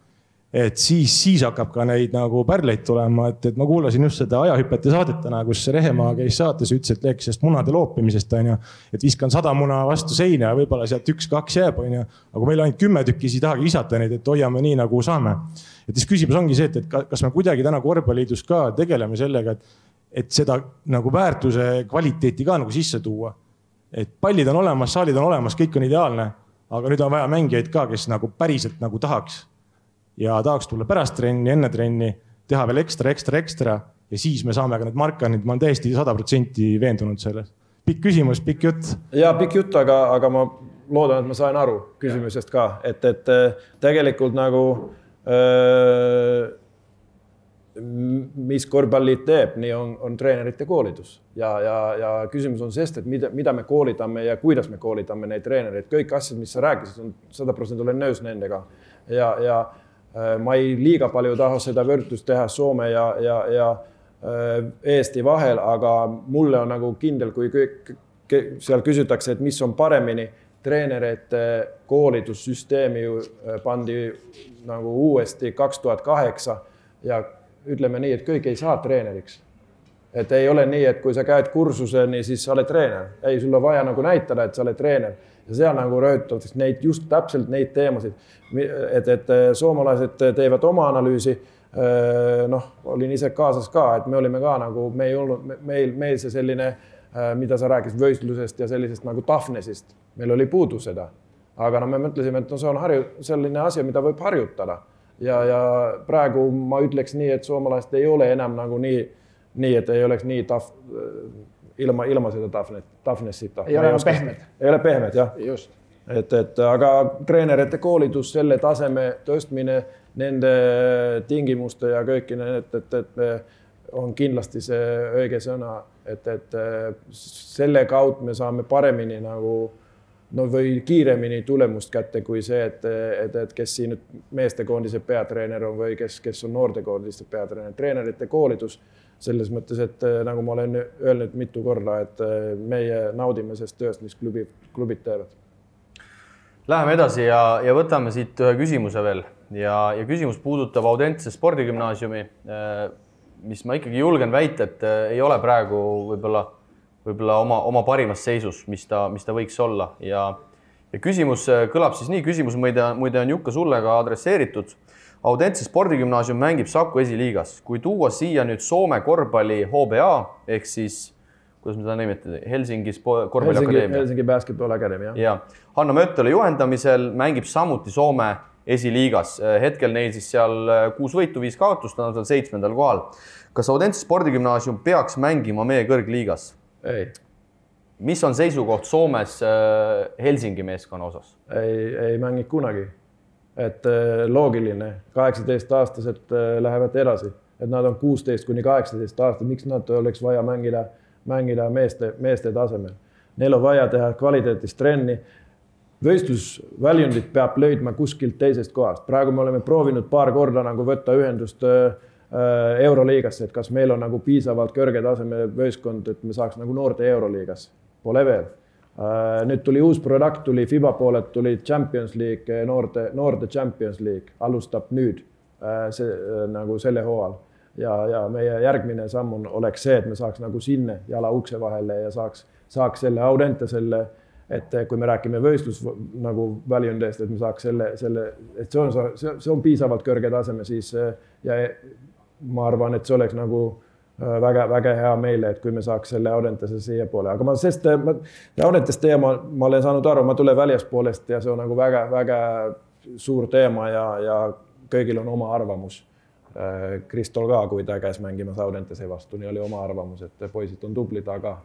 et siis, siis hakkab ka neid nagu pärleid tulema, et, et ma kuulasin just seda ajahüpete saadet täna, kus Rehemaa käis saates, ütles, et rääkis sellest munade loopimisest, onju. et viskan sada muna vastu seina ja võib-olla sealt üks-kaks jääb, onju. aga meil ainult kümme tükki, siis ei tahagi visata neid, et hoiame nii nagu saame. et siis küsimus ongi see, et, et kas me kuidagi täna korvpalliliidus ka tegeleme sellega, et, et seda nagu väärtuse kvaliteeti ka nagu sisse tuua. et pallid on olemas, saalid on olemas, kõik on ideaalne, aga nüüd on vaja mängijaid ka, kes nagu päriselt nagu tahaks ja tahaks tulla pärast trenni, enne trenni, teha veel ekstra, ekstra, ekstra ja siis me saame ka need markanid, ma olen täiesti sada protsenti veendunud selles. pikk küsimus, pikk jutt. ja pikk jutt, aga, aga ma loodan, et ma sain aru küsimusest ka, et, et tegelikult nagu öö, mis korvpalliliit teeb, nii on, on treenerite koolitus ja, ja, ja küsimus on sest, et mida, mida me koolitame ja kuidas me koolitame neid treenereid, kõik asjad, mis sa rääkisid, on sada protsenti olen nõus nendega ja, ja Äh, ma ei liiga palju taha seda võrdlust teha Soome ja, ja, ja äh, Eesti vahel, aga mulle on nagu kindel, kui kõik seal küsitakse, et mis on paremini, treenerite koolitussüsteemi äh, pandi nagu uuesti kaks tuhat kaheksa ja ütleme nii, et kõik ei saa treeneriks. et ei ole nii, et kui sa käid kursuseni, siis sa oled treener, ei, sul on vaja nagu näitada, et sa oled treener ja seal nagu rõhutatakse neid just täpselt neid teemasid, et, et soomalased teevad oma analüüsi. noh, olin ise kaasas ka, et me olime ka nagu, me ei olnud, meil, meil see selline, mida sa rääkisid võistlusest ja sellisest nagu toughness'ist, meil oli puudu seda. aga no me mõtlesime, et no see on harju-, selline asi, mida võib harjutada ja, ja praegu ma ütleks nii, et soomalased ei ole enam nagu nii, nii, et ei oleks nii tough ilma, ilma seda toughness, toughness'ita. ei ole enam pehmed. ei ole pehmed jah. just. et, et aga treenerite koolitus, selle taseme tõstmine, nende tingimuste ja kõiki need, et, et on kindlasti see õige sõna, et, et selle kaudu me saame paremini nagu no või kiiremini tulemust kätte kui see, et, et, et kes siin meestekoondise peatreener on või kes, kes on noortekoondiste peatreener, treenerite koolitus selles mõttes, et äh, nagu ma olen öelnud mitu korda, et äh, meie naudime sellest tööst, mis klubi, klubid teevad. Läheme edasi ja, ja võtame siit ühe küsimuse veel. Ja, ja küsimus puudutab Audentse spordigümnaasiumi, äh, mis ma ikkagi julgen väita, et ei ole praegu võib-olla, võib-olla oma, oma parimas seisus, mis ta, mis ta võiks olla. Ja ja küsimus kõlab siis nii, küsimus muide, muide on Jukka sulle ka adresseeritud Audentse spordigümnaasium mängib Saku esiliigas, kui tuua siia nüüd Soome korvpalli HBA ehk siis kuidas me seda nimetame, Helsingis korvpalliakadeemia. Helsingi Basketball Academy, jah. ja Hanno Möttele juhendamisel mängib samuti Soome esiliigas, hetkel neil siis seal kuus võitu, viis kaotust, nad on seal seitsmendal kohal. kas Audentse spordigümnaasium peaks mängima meie kõrgliigas? ei. mis on seisukoht Soomes äh, Helsingi meeskonna osas? ei, ei mängi kunagi et äh, loogiline, kaheksateistaastased äh, lähevad edasi, et nad on kuusteist kuni kaheksateist aastat, miks nad oleks vaja mängida, mängida meeste, meeste tasemel. Neil on vaja teha kvaliteetist trenni. võistlusväljundit peab leidma kuskilt teisest kohast, praegu me oleme proovinud paar korda nagu võtta ühendust äh, Euroliigasse, et kas meil on nagu piisavalt kõrge taseme võistkond, et me saaks nagu noorte Euroliigas, pole veel nüüd tuli uus produkt, tuli Fiba poolelt tuli Champions League, noorte, noorte Champions League alustab nüüd see nagu selle hooajal. Ja, ja meie järgmine samm on, oleks see, et me saaks nagu sinna jala ukse vahele ja saaks, saaks selle Audente selle, et kui me räägime võistlus nagu väljundest, et me saaks selle, selle, et see on, see on piisavalt kõrge taseme, siis ja ma arvan, et see oleks nagu väga-väga hea meile, et kui me saaks selle Audentese siiapoole, aga ma, sest ma, Audentest teema, ma olen saanud aru, ma tulen väljaspoolest ja see on nagu väga-väga suur teema ja, ja kõigil on oma arvamus Kristol ka, kui ta käis mängimas Audentese vastu, nii oli oma arvamus, et poisid on tublid, aga.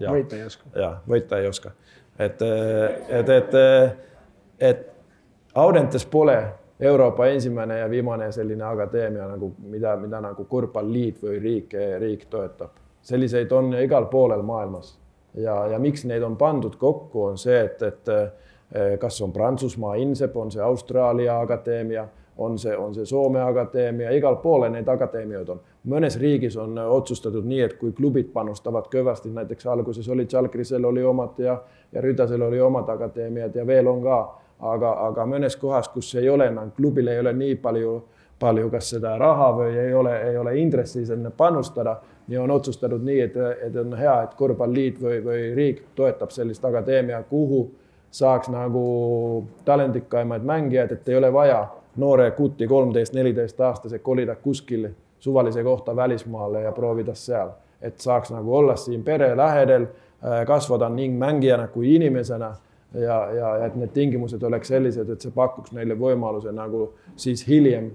võita ei oska. ja võita ei oska, et, et, et, et Audentes pole Euroopa esimene ja viimane selline akadeemia nagu, mida, mida nagu Korvpalliliit või riik, riik toetab. selliseid on igal poolel maailmas ja, ja miks neid on pandud kokku, on see, et, et kas on Prantsusmaa INSEP, on see Austraalia akadeemia on see, on see Soome akadeemia, igal poole neid akadeemiaid on. mõnes riigis on otsustatud nii, et kui klubid panustavad kõvasti, näiteks alguses oli Žalgirisel oli omad ja, ja Rüdasel oli omad akadeemiad ja veel on ka, aga, aga mõnes kohas, kus ei ole enam, klubil ei ole nii palju, palju kas seda raha või ei ole, ei ole intressi sinna panustada ja on otsustatud nii, et, et on hea, et korvpalliliit või, või riik toetab sellist akadeemia, kuhu saaks nagu talendikaimaid mängijaid, et ei ole vaja noore kuti, kolmteist, neliteist aastase kolida kuskile suvalise kohta välismaale ja proovida seal, et saaks nagu olla siin pere lähedal, kasvada nii mängijana kui inimesena ja, ja et need tingimused oleks sellised, et see pakuks neile võimaluse nagu siis hiljem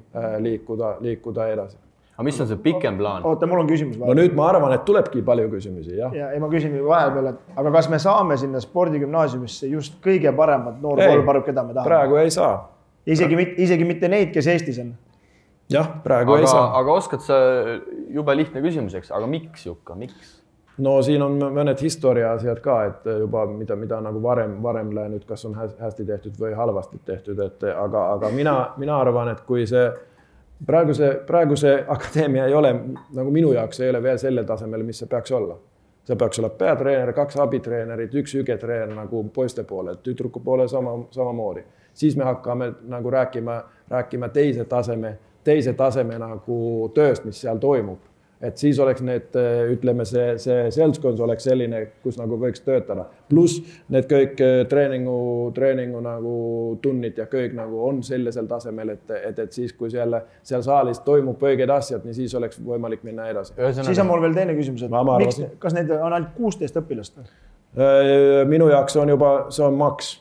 liikuda, liikuda edasi. aga mis on see pikem plaan? oota, mul on küsimus. no nüüd ma arvan, et tulebki palju küsimusi, jah. ja, ja ma küsin vahepeal, et aga kas me saame sinna spordigümnaasiumisse just kõige paremat noorkoolparüt, keda me tahame? praegu ei saa isegi mitte, isegi mitte neid, kes Eestis on. jah, praegu aga, ei saa. aga oskad sa, jube lihtne küsimus, eks, aga miks, Jukka, miks? No siin on mõned historia asjad ka, et juba mida, mida nagu varem, varem läinud, kas on hästi tehtud või halvasti tehtud, et aga, aga mina, mina arvan, et kui see praeguse, praeguse akadeemia ei ole nagu minu jaoks ei ole veel sellel tasemel, mis see peaks olla. see peaks olema peatreener, kaks abitreenerit, üks hügetreener nagu poiste poole, tüdruku poole sama, samamoodi siis me hakkame nagu rääkima, rääkima teise taseme, teise taseme nagu tööst, mis seal toimub. Et siis oleks need, ütleme, see, see seltskond oleks selline, kus nagu võiks töötada. pluss need kõik eh, treeningu, treeningu nagu tunnid ja kõik nagu on sellisel tasemel, et, et, et siis, kui seal, seal saalis toimub õiged asjad, nii siis oleks võimalik minna edasi. siis on mul veel teine küsimus, et miks, kas neid on ainult kuusteist õpilast või? minu jaoks on juba, see on maks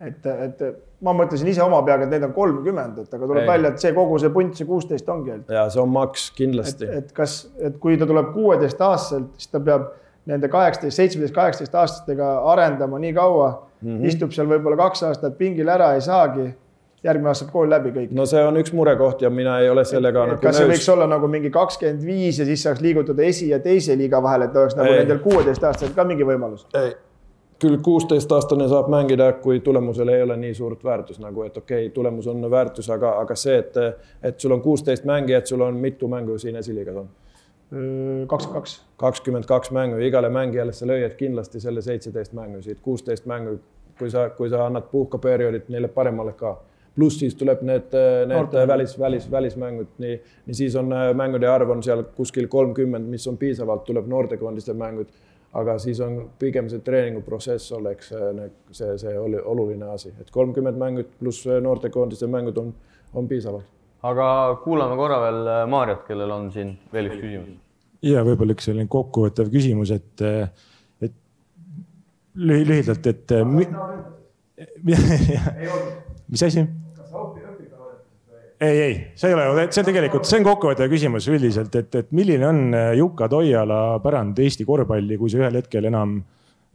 et, et ma mõtlesin ise oma peaga, et neid on kolmkümmend, et aga tuleb ei. välja, et see kogu see punt, see kuusteist ongi ainult. ja see on maks kindlasti. et kas, et kui ta tuleb kuueteistaastaselt, siis ta peab nende kaheksateist, seitsmeteist, kaheksateist aastastega arendama nii kaua mm, -hmm. istub seal võib-olla kaks aastat pingil ära, ei saagi järgmine aasta kool läbi kõik. no see on üks murekoht ja mina ei ole sellega et, nagu kas see nõus. võiks olla nagu mingi kakskümmend viis ja siis saaks liigutada esi ja teise liiga vahel, et oleks nagu ei. nendel kuueteistaastaselt ka mingi võimalus? ei, küll kuusteistaastane saab mängida, kui tulemusel ei ole nii suurt väärtust nagu, et okei okay,, tulemus on väärtus, aga, aga see, et, et sul on kuusteist mängijat, sul on mitu mängu siin esiliigas on? kakskümmend kaks. kakskümmend kaks mängu, igale mängijale sa lööd kindlasti selle seitseteist mängu siit, kuusteist mängu, kui sa, kui sa annad puhkaperioodit neile paremale ka pluss siis tuleb need, need Noorte. välis, välis, välismängud, nii, nii siis on mängude arv on seal kuskil kolmkümmend, mis on piisavalt, tuleb noortekoondiste mängud aga siis on pigem see treeninguprotsess oleks äh, see, see oli oluline asi, et kolmkümmend mängut pluss äh, noortekoondise mängud on, on piisavalt. aga kuulame korra veel äh, Maarjat, kellel on siin veel üks küsimus. ja võib-olla üks selline kokkuvõttev küsimus, et, et lühidalt, et. mis asi? Ei, ei, see ei ole, see on tegelikult, see on kokkuvõttev küsimus üldiselt, et, et milline on äh, Juka Toiala pärand Eesti korvpalli, kui sa ühel hetkel enam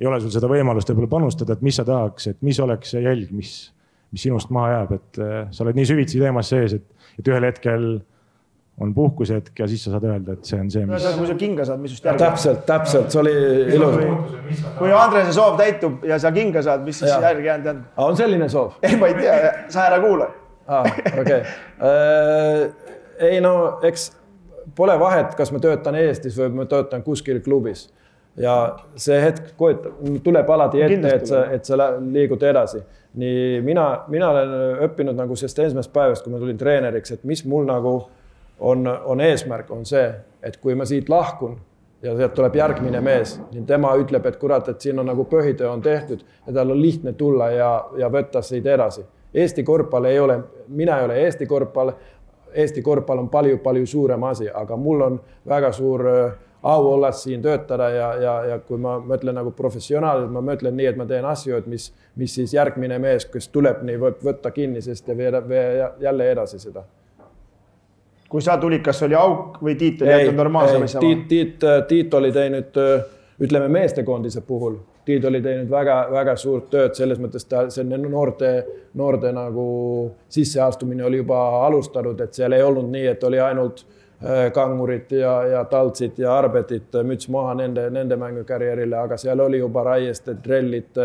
ei ole sul seda võimalust võib-olla panustada, et mis sa tahaks, et mis oleks see jälg, mis, mis sinust maha jääb, et äh, sa oled nii süvitsi teemas sees, et, et ühel hetkel on puhkusehetk ja siis sa saad öelda, et see on see, mis. kui sa kinga saad, mis just järgi. täpselt, täpselt, see oli ilus. kui Andrese soov täitub ja sa kinga saad, mis siis järgi jäänud on? on selline soov? ei, ma ei tea, sa ära kuula aa, okei. Äh, ei no eks pole vahet, kas ma töötan Eestis või ma töötan kuskil klubis. ja see hetk koetab, tuleb alati ette, et sa, et sa liigud edasi. nii mina, mina olen õppinud nagu sellest esimesest päevast, kui ma tulin treeneriks, et mis mul nagu on, on eesmärk, on see, et kui ma siit lahkun ja sealt tuleb järgmine mees, tema ütleb, et kurat, et siin on nagu põhitöö on tehtud ja tal on lihtne tulla ja, ja võtta siit edasi. Eesti korvpall ei ole, mina ei ole Eesti korvpall, Eesti korvpall on palju-palju suurem asi, aga mul on väga suur äh, au olla siin töötada ja, ja, ja kui ma mõtlen nagu professionaalilt, ma mõtlen nii, et ma teen asju, et mis, mis siis järgmine mees, kes tuleb, nii võib võtta kinnisest ja veeda, veeda jälle edasi seda. kui sa tulid, kas oli auk või Tiit oli jätnud normaalse asja Tiit, Tiit, Tiit oli teinud, ütleme meestekoondise puhul, Tiit oli teinud väga-väga suurt tööd selles mõttes, ta selline noorte, noorte nagu sisseastumine oli juba alustanud, et seal ei olnud nii, et oli ainult äh, kangurid ja, ja taltsid ja arbetid, müts maha nende, nende mängukarjäärile, aga seal oli juba Raieste, Trellit,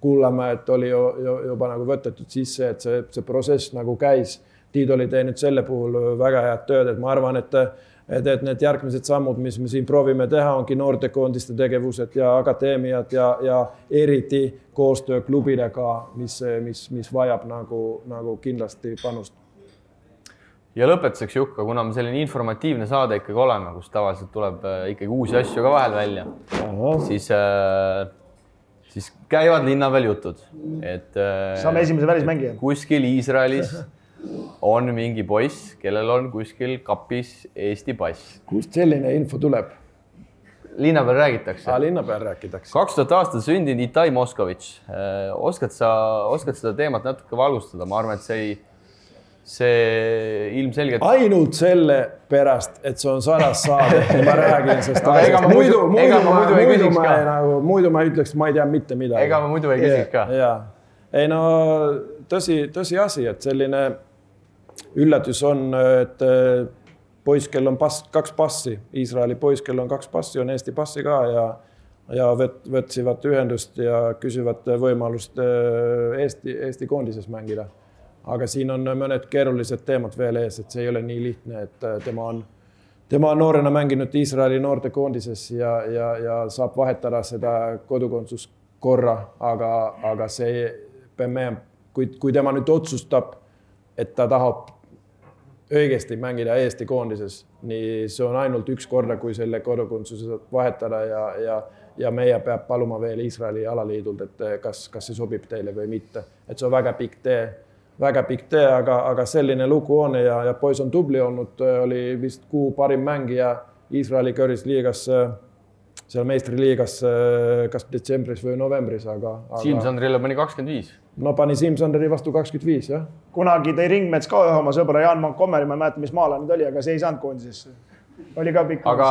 Kullamäed oli ju, ju, juba nagu võtetud sisse, et see, see protsess nagu käis. Tiit oli teinud selle puhul väga head tööd, et ma arvan, et et, et need järgmised sammud, mis me siin proovime teha, ongi noortekoondiste tegevused ja akadeemiad ja, ja eriti koostöö klubidega, mis, mis, mis vajab nagu, nagu kindlasti panust. ja lõpetuseks, Jukka, kuna me selline informatiivne saade ikkagi oleme, kus tavaliselt tuleb äh, ikkagi uusi asju ka vahel välja, siis äh, siis käivad linna peal jutud, et äh, saame esimese välismängija. kuskil Iisraelis on mingi poiss, kellel on kuskil kapis Eesti pass. kust selline info tuleb? linna peal räägitakse. linna peal räägitakse. kaks tuhat aastat sündinud Itai Moskovitš. oskad sa, oskad seda teemat natuke valgustada, ma arvan, et see ei, see ilmselgelt. ainult sellepärast, et see on sadas saade ma räägin sellest ma muidu- muidu, muidu muidu ei ma ei nagu, muidu ma ütleks, ma ei tea mitte midagi. Ega ma muidu ei küsiks ka. ja, ei no tõsi, tõsiasi, et selline üllatus on, et eh, poiss, kel on pass, kaks passi, Iisraeli poiss, kel on kaks passi, on Eesti passi ka ja ja võt-, võtsivad ühendust ja küsivad võimalust eh, Eesti, Eesti koondises mängida. aga siin on mõned keerulised teemad veel ees, et see ei ole nii lihtne, et eh, tema on, tema on noorena mänginud Iisraeli noortekoondises ja, ja, ja saab vahetada seda kodakondsuskorra, aga, aga see kui, kui tema nüüd otsustab, et ta tahab õigesti mängida Eesti koondises, nii see on ainult üks korda, kui selle kodakondsuse saab vahetada ja, ja, ja meie peab paluma veel Iisraeli alaliidult, et kas, kas see sobib teile või mitte. et see on väga pikk tee, väga pikk tee, aga, aga selline lugu on ja, ja poiss on tubli olnud, oli vist kuu parim mängija Iisraeli kõrgisliigas, seal meistriliigas, kas detsembris või novembris, aga, aga.... Siim Sandrile pani kakskümmend viis. No pani Siim Sandri vastu kakskümmend viis, jah kunagi tõi Ringmets ka ühe oma sõbra Jaan Montgomery, ma ei mäleta, mis maala nüüd oli, aga see ei saanud koondisesse. oli ka pikk. aga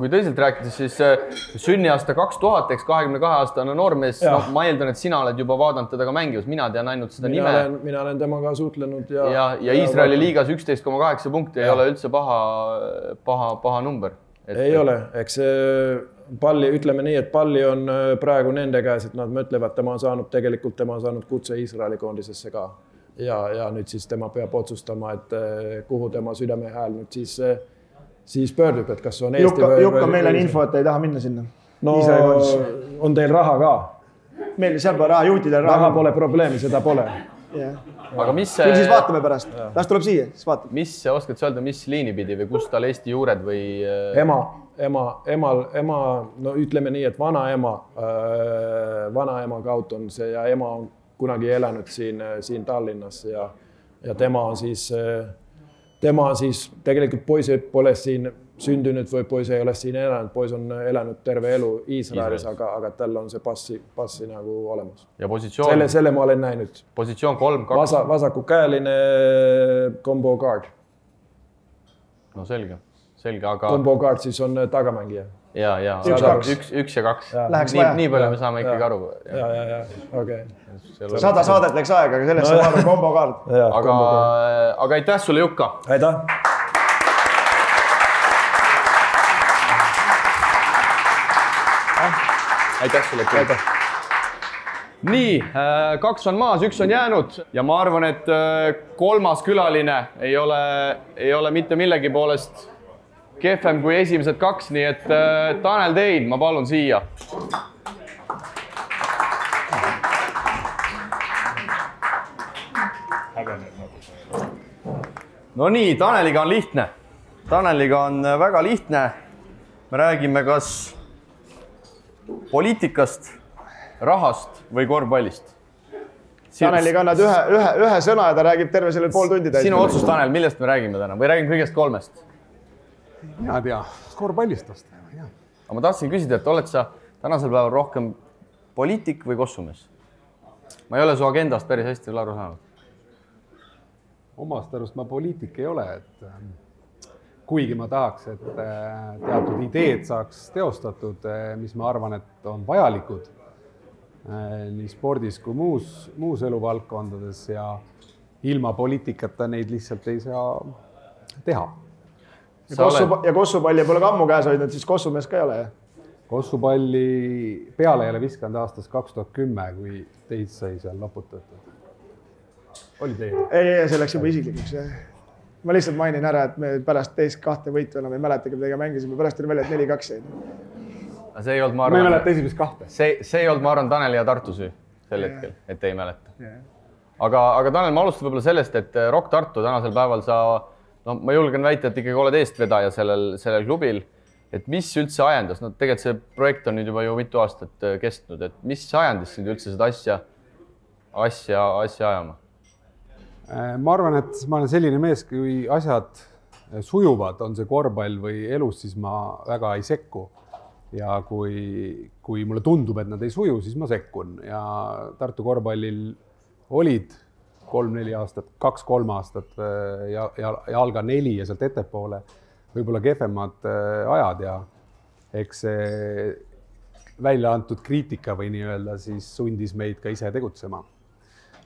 kui tõsiselt rääkida, siis äh, sünniaasta kaks tuhat, eks kahekümne kahe aastane noormees, noh, ma eeldan, et sina oled juba vaadanud teda ka mängimas, mina tean ainult seda mina nime. olen, mina olen temaga suhtlenud ja. ja, ja Iisraeli liigas üksteist koma kaheksa punkti ei ole üldse paha, paha, paha number. ei ole, eks see palli, ütleme nii, et palli on äh, praegu nende käes, et nad mõtlevad, tema on saanud, tegelikult tema on saanud kutse Iisraeli koondisesse ka. ja, ja nüüd siis tema peab otsustama, et äh, kuhu tema südamehääl nüüd siis, siis pöördub, et kas on Eesti Jukka, või. Jukka, meil on info, et ta ei taha minna sinna. no on teil raha ka? meil seal pole raha, juutidel raha. raha pole probleemi, seda pole. Aga mis see. küll siis vaatame pärast, las tuleb siia, siis vaatame. mis, oskad sa öelda, mis liini pidi või kust tal Eesti juured või? äh, ema, ema, emal, ema, no ütleme nii, et vanaema äh,, vanaema kaudu on see ja ema on kunagi elanud siin, siin Tallinnas ja, ja tema on siis, tema on siis tegelikult poiss pole siin sündinud või poiss ei ole siin elanud, poiss on elanud terve elu Iisraelis, aga, aga tal on see passi, passi nagu olemas. ja positsioon? selle, selle ma olen näinud. positsioon kolm, kaks Vasa,. vasakukäeline combo guard. no selge, selge, aga. Combo guard siis on tagamängija ja, ja üks, üks, üks, ja kaks. nii, nii palju me saame ikkagi aru. ja, ja, ja okei okay.. sada saadet läks aega, aga sellest no, saab aru kombo kaart. aga, aga aitäh sulle, Jukka. aitäh. Aitäh sulle. aitäh nii, kaks on maas, üks on jäänud ja ma arvan, et kolmas külaline ei ole, ei ole mitte millegi poolest kehvem kui esimesed kaks, nii et äh, Tanel Tein, ma palun siia. no nii, Taneliga on lihtne. Taneliga on äh, väga lihtne. me räägime kas poliitikast, rahast või korvpallist. Taneliga annad ühe, ühe, ühe sõna ja ta räägib terve selle pool tundi täis. sinu otsus, Tanel, millest me räägime täna või räägime kõigest kolmest? mina ei tea, korvpallist vast, aga ma tahtsin küsida, et oled sa tänasel päeval rohkem poliitik või kossumees? ma ei ole su agendast päris hästi veel aru saanud. omast arust ma poliitik ei ole, et ähm, kuigi ma tahaks, et äh, teatud ideed saaks teostatud, äh, mis ma arvan, et on vajalikud äh, nii spordis kui muus, muus eluvaldkondades ja ilma poliitikata neid lihtsalt ei saa teha ja kossu oled... ja kossupalli pole ka ammu käes hoidnud, siis kossumees ka ei ole, jah? kossupalli peale ei ole viskanud aastast kaks tuhat kümme, kui teid sai seal loputatud. oli teil? ei, ei, see läks juba isiklikuks, jah. Ma lihtsalt mainin ära, et me pärast teist kahte võitu enam ei mäletagi, millega mängisime, pärast tuli välja, et neli-kaks jäid. see ei olnud, ma arvan. ma ei mäleta esimest kahte. see, see ei olnud, ma arvan, Taneli ja Tartu süü sel yeah. hetkel, et ei mäleta yeah.. aga, aga Tanel, ma alustan võib-olla sellest, et Rock Tartu tänasel päeval sa no ma julgen väita, et ikkagi oled eestvedaja sellel, sellel klubil. et mis üldse ajendas, no tegelikult see projekt on nüüd juba ju mitu aastat äh, kestnud, et mis ajandis sind üldse seda asja, asja, asja ajama? Äh, ma arvan, et ma olen selline mees, kui asjad äh, sujuvad, on see korvpall või elus, siis ma väga ei sekku. ja kui, kui mulle tundub, et nad ei suju, siis ma sekkun ja Tartu korvpallil olid kolm-neli aastat, kaks-kolm aastat äh, ja, ja, ja alga neli ja sealt ettepoole võib-olla kehvemad ajad ja eks see välja antud kriitika või nii-öelda siis sundis meid ka ise tegutsema.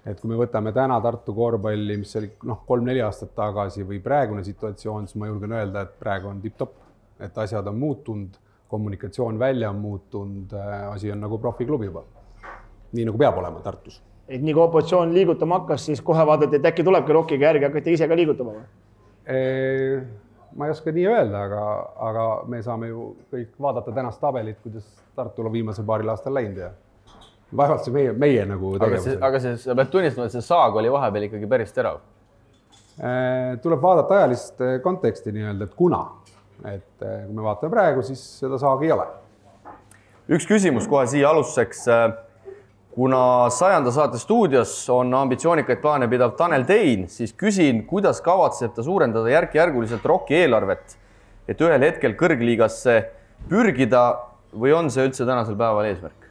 Et kui me võtame täna Tartu korvpalli, mis oli noh, kolm-neli aastat tagasi või praegune situatsioon, siis ma julgen öelda, et praegu on tipp-topp, et asjad on muutunud, kommunikatsioon välja on muutunud, äh, asi on nagu profiklubi juba. nii nagu peab olema Tartus et nii kui opositsioon liigutama hakkas, siis kohe vaadati, et äkki tulebki Rockiga järgi, hakati ise ka liigutama või? ma ei oska nii öelda, aga, aga me saame ju kõik vaadata tänast tabelit, kuidas Tartul on viimasel paaril aastal läinud ja vaevalt see meie, meie nagu tegevus. aga see, sa pead tunnistama, et see saag oli vahepeal ikkagi päris terav. tuleb vaadata ajalist konteksti nii-öelda, et kuna, et kui me vaatame praegu, siis seda saagi ei ole. üks küsimus kohe siia alustuseks kuna sajanda saate stuudios on ambitsioonikaid plaane pidav Tanel Tein, siis küsin, kuidas kavatseb ta suurendada järk-järguliselt ROK-i eelarvet, et ühel hetkel kõrgliigasse pürgida või on see üldse tänasel päeval eesmärk?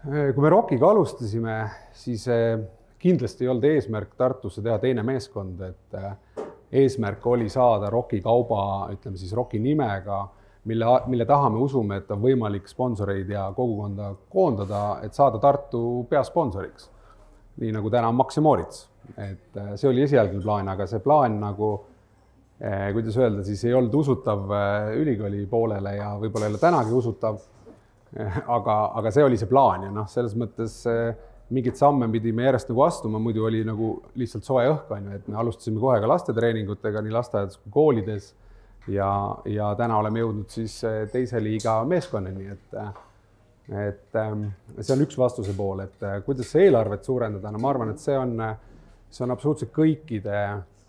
Kui me ROK-iga alustasime, siis eh, kindlasti ei olnud eesmärk Tartusse teha teine meeskond, et eh, eesmärk oli saada ROK-i kauba, ütleme siis ROK-i nimega mille, mille taha me usume, et on võimalik sponsoreid ja kogukonda koondada, et saada Tartu peasponsoriks. nii nagu täna on Max ja Moritz, et äh, see oli esialgne plaan, aga see plaan nagu kuidas öelda, siis ei olnud usutav äh, ülikooli poolele ja võib-olla ei ole tänagi usutav. aga, aga see oli see plaan ja noh, selles mõttes mingeid samme pidime järjest nagu astuma, muidu oli nagu lihtsalt soe õhk on ju, et me alustasime kohe ka lastetreeningutega nii lasteaedades kui koolides. Ja, ja täna oleme jõudnud siis eh, teise liiga meeskonnani, et eh, et ehm, see on üks vastuse pool, et kuidas eelarvet suurendada, no ma arvan, et see on, see on absoluutselt kõikide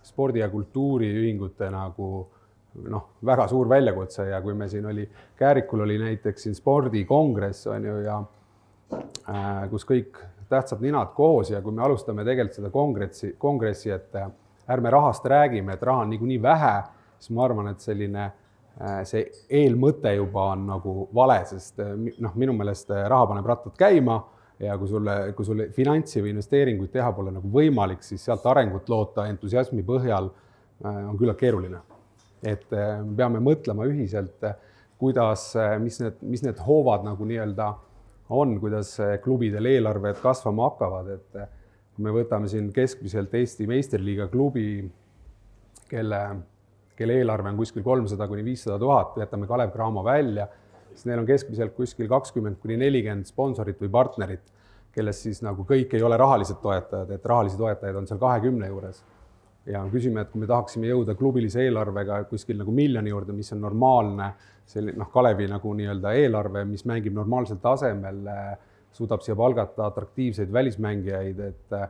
spordi- ja kultuuriühingute nagu noh, väga suur väljakutse ja kui me siin oli, Käärikul oli näiteks siin spordikongress on ju ja äh, kus kõik tähtsad ninad koos ja kui me alustame tegelikult seda kongressi, kongressi, et ärme rahast räägime, et raha on niikuinii vähe siis ma arvan, et selline äh, see eelmõte juba on nagu vale, sest äh, noh, minu meelest äh, raha paneb rattad käima ja kui sulle, kui sul finantsi või investeeringuid teha pole nagu võimalik, siis sealt arengut loota entusiasmi põhjal on küllalt keeruline. Et me peame mõtlema ühiselt, kuidas, mis need, mis need hoovad nagu nii-öelda on, kuidas klubidel eelarved kasvama hakkavad, et kui me võtame siin keskmiselt Eesti meistriliiga klubi, kelle kelle eelarve on kuskil kolmsada kuni viissada tuhat, jätame Kalev Cramo välja, siis neil on keskmiselt kuskil kakskümmend kuni nelikümmend sponsorit või partnerit, kellest siis nagu kõik ei ole rahalised toetajad, et rahalisi toetajaid on seal kahekümne juures. Ja küsime, et kui me tahaksime jõuda klubilise eelarvega kuskil nagu miljoni juurde, mis on normaalne, selline noh, Kalevi nagu nii-öelda eelarve, mis mängib normaalsel tasemel, suudab siia palgata atraktiivseid välismängijaid, et äh,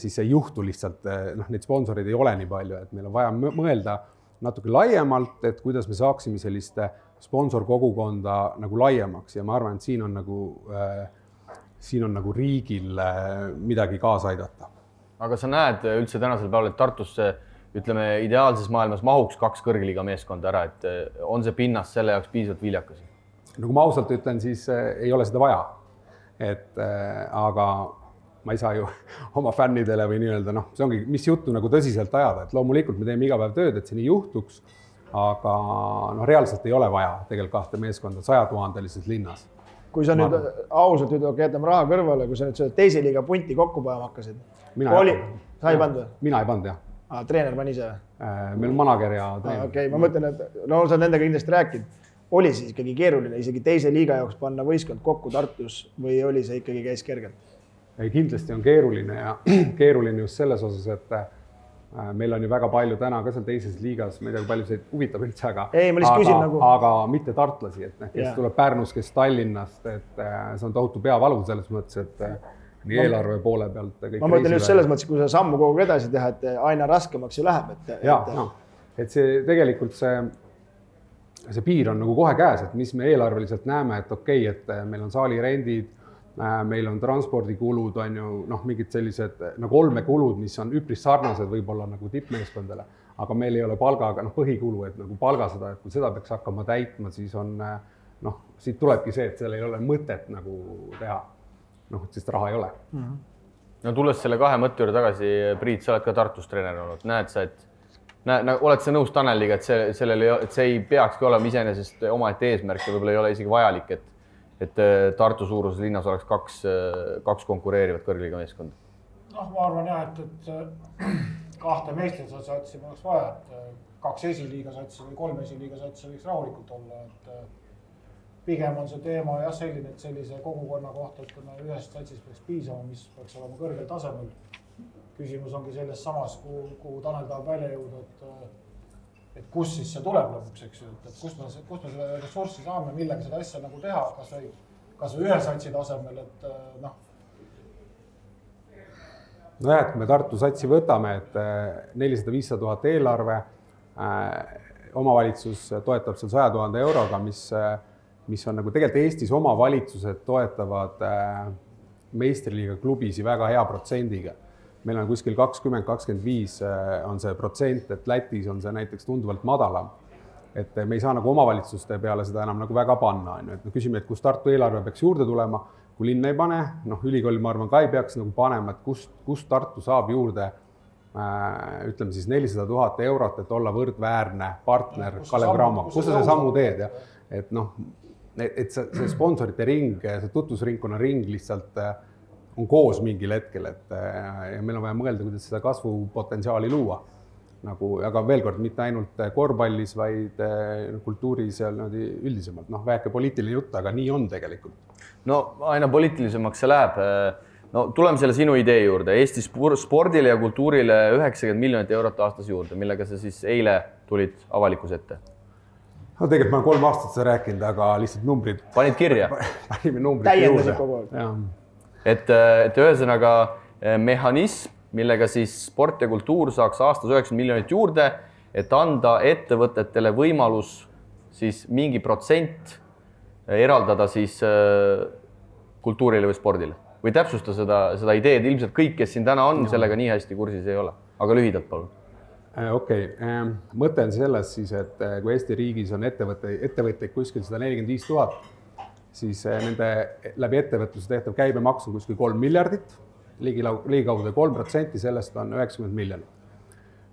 siis ei juhtu lihtsalt, noh, neid sponsoreid ei ole nii palju, et meil on vaja mõelda natuke laiemalt, et kuidas me saaksime sellist sponsorkogukonda nagu laiemaks. Ja ma arvan, et siin on nagu äh,, siin on nagu riigil äh, midagi kaasa aidata aga sa näed üldse tänasel päeval, et Tartusse ütleme, ideaalses maailmas mahuks kaks kõrgliiga meeskonda ära, et eh, on see pinnas selle jaoks piisavalt viljakas? no kui ma ausalt ütlen, siis ei ole seda vaja. et äh, aga ma ei saa ju oma fännidele või nii-öelda noh, see ongi, mis juttu nagu tõsiselt ajada, et loomulikult me teeme iga päev tööd, et see nii juhtuks. aga noh, reaalselt ei ole vaja tegelikult kahte meeskonda sajatuhandelises linnas kui sa nüüd ausalt nüüd jätame raha kõrvale, kui sa nüüd selle teise liiga punti kokku panema hakkasid. Oli, sa ei pannud või? mina ei pannud jah ah,. treener pani ise või? Äh, meil on manager ja treener ah,. okei okay., ma mõtlen, et no sa oled nendega kindlasti rääkinud. oli siis ikkagi keeruline isegi teise liiga jaoks panna võistkond kokku Tartus või oli see ikkagi käis kergelt? ei, kindlasti on keeruline ja keeruline just selles osas, et Äh, meil on ju väga palju täna ka seal teises liigas, ma ei tea, kui palju see huvitab üldse, aga. ei, ma lihtsalt küsin nagu. aga mitte tartlasi, et noh, kes yeah. tuleb Pärnust, kes Tallinnast, et äh, see on tohutu peavalu selles mõttes, et nii eelarve poole pealt. ma mõtlen just selles mõttes, kui seda sammu kogu aeg edasi teha, et aina raskemaks ju läheb, et. ja noh, et see tegelikult see, see piir on nagu kohe käes, et mis me eelarveliselt näeme, et okei okay,, et meil on saalirendid Äh, meil on transpordikulud, on ju noh, mingid sellised nagu olmekulud, mis on üpris sarnased võib-olla nagu tippmeeskondadele, aga meil ei ole palgaga noh, põhikulu, et nagu palga seda, et kui seda peaks hakkama täitma, siis on noh, siit tulebki see, et seal ei ole mõtet nagu teha. Noh, sest raha ei ole mm. -hmm. no tulles selle kahe mõtte juurde tagasi, Priit, sa oled ka Tartus treener olnud, näed sa, et näe, nagu oled sa nõus Taneliga, et see, sellel ei, et see ei peakski olema iseenesest omaette eesmärk ja võib-olla ei ole isegi vajalik, et et äh, Tartu suuruses linnas oleks kaks, äh, kaks konkureerivat kõrgliiga meeskonda? noh, ma arvan jah, et, et äh, kahte meistrite satsi poleks vaja, et kaks esiliiga satsi või kolm esiliiga satsi võiks rahulikult olla, et pigem on see teema jah selline, et sellise kogukonna kohta ütleme ühest satsist peaks piisama, mis peaks olema kõrgel tasemel. küsimus ongi selles samas, kuhu, kuhu Tanel tahab välja jõuda, et et kust siis see tuleb lõpuks, eks ju, et, et kust me, kust me seda ressurssi saame, millega seda asja nagu teha, kasvõi, kasvõi ühe satsi tasemel, et äh, noh. nojah, et me Tartu satsi võtame, et äh, nelisada, viissada tuhat eelarve äh,. omavalitsus toetab seal saja tuhande euroga, mis, äh, mis on nagu tegelikult Eestis omavalitsused toetavad äh, meistriliiga klubisid väga hea protsendiga. Meil on kuskil kakskümmend, kakskümmend viis äh, on see protsent, et Lätis on see näiteks tunduvalt madalam. et me ei saa nagu omavalitsuste peale seda enam nagu väga panna, on ju, et me küsime, et kust Tartu eelarve peaks juurde tulema, kui linn ei pane, noh, ülikool, ma arvan, ka ei peaks nagu panema, et kust, kust Tartu saab juurde äh, ütleme siis nelisada tuhat eurot, et olla võrdväärne partner Kalev Cramo, kus sa selle sammu teed ja et noh, et see, see sponsorite ring, see tutvusringkonna ring lihtsalt äh, on koos mingil hetkel, et ja meil on vaja mõelda, kuidas seda kasvupotentsiaali luua. nagu, aga veel kord, mitte ainult korvpallis, vaid kultuuris ja niimoodi üldisemalt, noh, väike poliitiline jutt, aga nii on tegelikult. no aina poliitilisemaks see läheb. no tuleme selle sinu idee juurde, Eesti spordile ja kultuurile üheksakümmend miljonit eurot aastas juurde, millega sa siis eile tulid avalikkuse ette no tegelikult ma olen kolm aastat seda rääkinud, aga lihtsalt numbrid. panid kirja? panime numbrid juurde. et, äh, et ühesõnaga äh, mehhanism, millega siis sport ja kultuur saaks aastas üheksakümmend miljonit juurde, et anda ettevõtetele võimalus siis mingi protsent äh, eraldada siis kultuurile või spordile või täpsusta seda, seda ideed, ilmselt kõik, kes siin täna on sellega nii hästi kursis ei ole, aga lühidalt palun okei okay., mõte on selles siis, et kui Eesti riigis on ettevõtte, ettevõtteid kuskil sada nelikümmend viis tuhat siis eh, nende läbi ettevõtluse tehtav käibemaks on kuskil kolm miljardit, ligilau-, ligikaudu kolm protsenti sellest on üheksakümmend miljonit.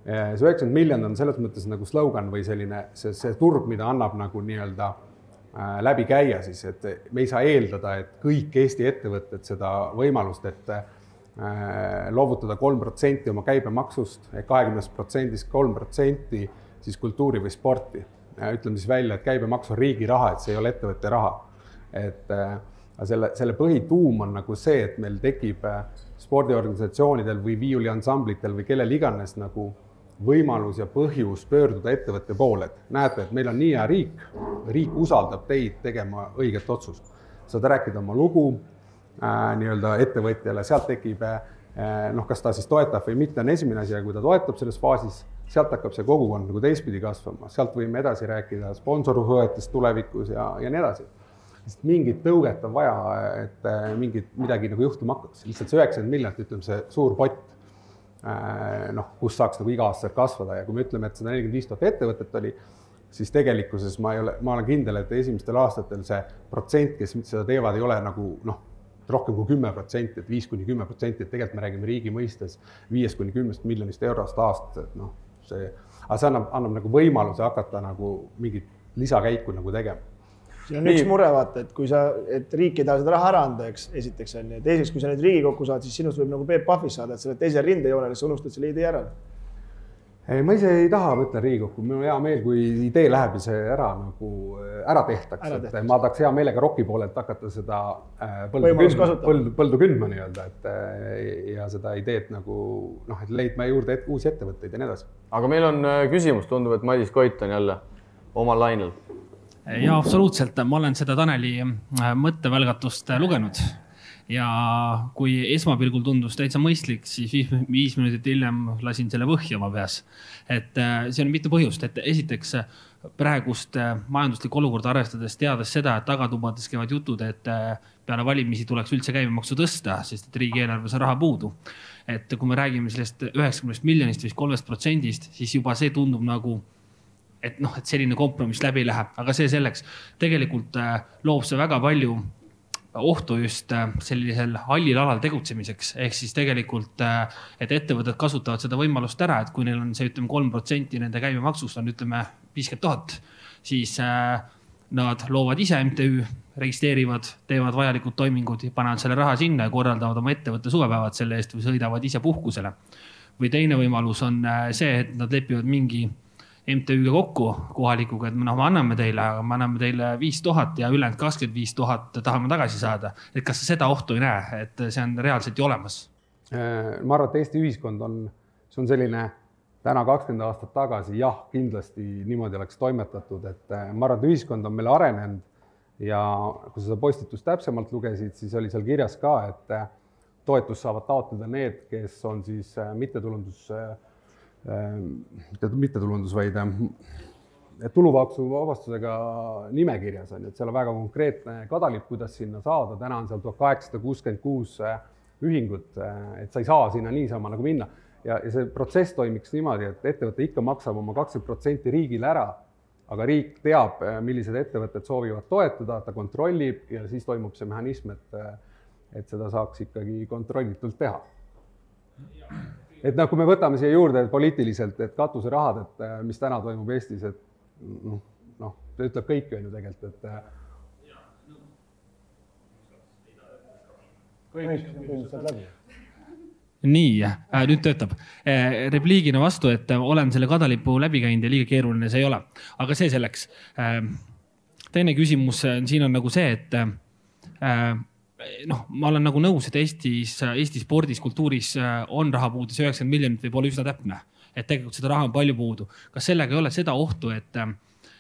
See üheksakümmend miljonit on selles mõttes nagu slogan või selline see, see turg, mida annab nagu nii-öelda äh, läbi käia siis, et me ei saa eeldada, et kõik Eesti ettevõtted seda võimalust, et äh, loovutada kolm protsenti oma käibemaksust ehk kahekümnest protsendist kolm protsenti siis kultuuri või sporti. ütleme siis välja, et käibemaks on riigi raha, et see ei ole ettevõtte raha et äh, selle, selle põhituum on nagu see, et meil tekib äh, spordiorganisatsioonidel või viiuliansamblitel või kellel iganes nagu võimalus ja põhjus pöörduda ettevõtte poole, et näete, et meil on nii hea riik, riik usaldab teid tegema õiget otsust. saad rääkida oma lugu äh, nii-öelda ettevõtjale, sealt tekib äh, noh, kas ta siis toetab või mitte, on esimene asi, aga kui ta toetab selles faasis, sealt hakkab see kogukond nagu teistpidi kasvama, sealt võime edasi rääkida sponsorsuhetest tulevikus ja, ja nii edasi. Sest mingit tõuget on vaja, et äh, mingit midagi nagu juhtuma hakkaks, lihtsalt see üheksakümmend miljonit, ütleme see suur pott Äh, noh, kus saaks nagu iga-aastaselt kasvada. Ja kui me ütleme, et sada nelikümmend viis tuhat ettevõtet oli, siis tegelikkuses ma ei ole, ma olen kindel, et esimestel aastatel see protsent, kes seda teevad, ei ole nagu noh, rohkem kui kümme protsenti, et viis kuni kümme protsenti, et tegelikult me räägime riigi mõistes viiest kuni kümnest miljonist eurost aastas, et noh, see, aga see annab, annab nagu võimaluse hakata nagu mingit lisakäiku nagu tegema siin on Nii. üks mure, vaata, et kui sa, et riik ei taha seda raha ära anda, eks, esiteks on ju, teiseks, kui sa nüüd Riigikokku saad, siis sinust võib nagu Peep Pahvis saada, et sa oled teisel rindejoonel, sa unustad selle idee ära. Ei, ma ise ei taha, ma ütlen Riigikokku, mul on hea meel, kui idee läheb ja see ära nagu äh, ära tehtaks, et ma tahaks hea meelega ROK-i poolelt hakata seda äh, põldu, kündma, põldu, põldu kündma nii-öelda, et äh, ja seda ideed nagu noh, et leidma juurde et, uusi ettevõtteid ja nii edasi. aga meil on küsimus, tundub, et Madis Koit on jälle omal lainel. Ja absoluutselt, ma olen seda Taneli mõttevälgatust lugenud ja kui esmapilgul tundus täitsa mõistlik, siis viis, viis minutit hiljem lasin selle põhja oma peas. et äh, see on mitu põhjust, et esiteks praegust majanduslikku olukorda arvestades, teades seda, et tagatubades käivad jutud, et peale valimisi tuleks üldse käibemaksu tõsta, sest et riigieelarves on raha puudu. et kui me räägime sellest üheksakümnest miljonist vist kolmest protsendist, siis juba see tundub nagu et noh, et selline kompromiss läbi läheb, aga see selleks. tegelikult äh, loob see väga palju ohtu just äh, sellisel hallil alal tegutsemiseks, ehk siis tegelikult, äh, et ettevõtted kasutavad seda võimalust ära, et kui neil on see, ütleme, kolm protsenti nende käibemaksust on, ütleme, viiskümmend tuhat, siis nad loovad ise MTÜ, registreerivad, teevad vajalikud toimingud, panevad selle raha sinna ja korraldavad oma ettevõtte suvepäevad selle eest või sõidavad ise puhkusele. või teine võimalus on see, et nad lepivad mingi MTÜ-ga kokku kohalikuga, et noh, me anname teile, aga me anname teile viis tuhat ja ülejäänud kakskümmend viis tuhat tahame tagasi saada. et kas sa seda ohtu ei näe, et see on reaalselt ju olemas? Äh, ma arvan, et Eesti ühiskond on, see on selline täna kakskümmend aastat tagasi, jah, kindlasti niimoodi oleks toimetatud, et äh, ma arvan, et ühiskond on meil arenenud ja kui sa seda postitust täpsemalt lugesid, siis oli seal kirjas ka, et äh, toetust saavad taotleda need, kes on siis mittetulundus mitte mittetulundus, vaid tulumaksuvabastusega nimekirjas on ju, et seal on väga konkreetne kadalipp, kuidas sinna saada, täna on seal tuhat kaheksasada kuuskümmend kuus ühingut, et sa ei saa sinna niisama nagu minna. ja, ja see protsess toimiks niimoodi, et ettevõte ikka maksab oma kakskümmend protsenti riigile ära, aga riik teab, millised ettevõtted soovivad toetada, ta kontrollib ja siis toimub see mehhanism, et, et seda saaks ikkagi kontrollitult teha et noh, kui me võtame siia juurde et poliitiliselt, et katuserahad, et äh, mis täna toimub Eestis, et noh, noh, ta ütleb kõik, on ju tegelikult, et. Äh, nii äh,, nüüd töötab. Repliigina vastu, et olen selle kadalipu läbi käinud ja liiga keeruline see ei ole, aga see selleks. Teine küsimus siin on nagu see, et noh, ma olen nagu nõus, et Eestis, Eesti spordis, kultuuris äh, on rahapuudus, üheksakümmend miljonit võib olla üsna täpne. et tegelikult seda raha on palju puudu. kas sellega ei ole seda ohtu, et äh,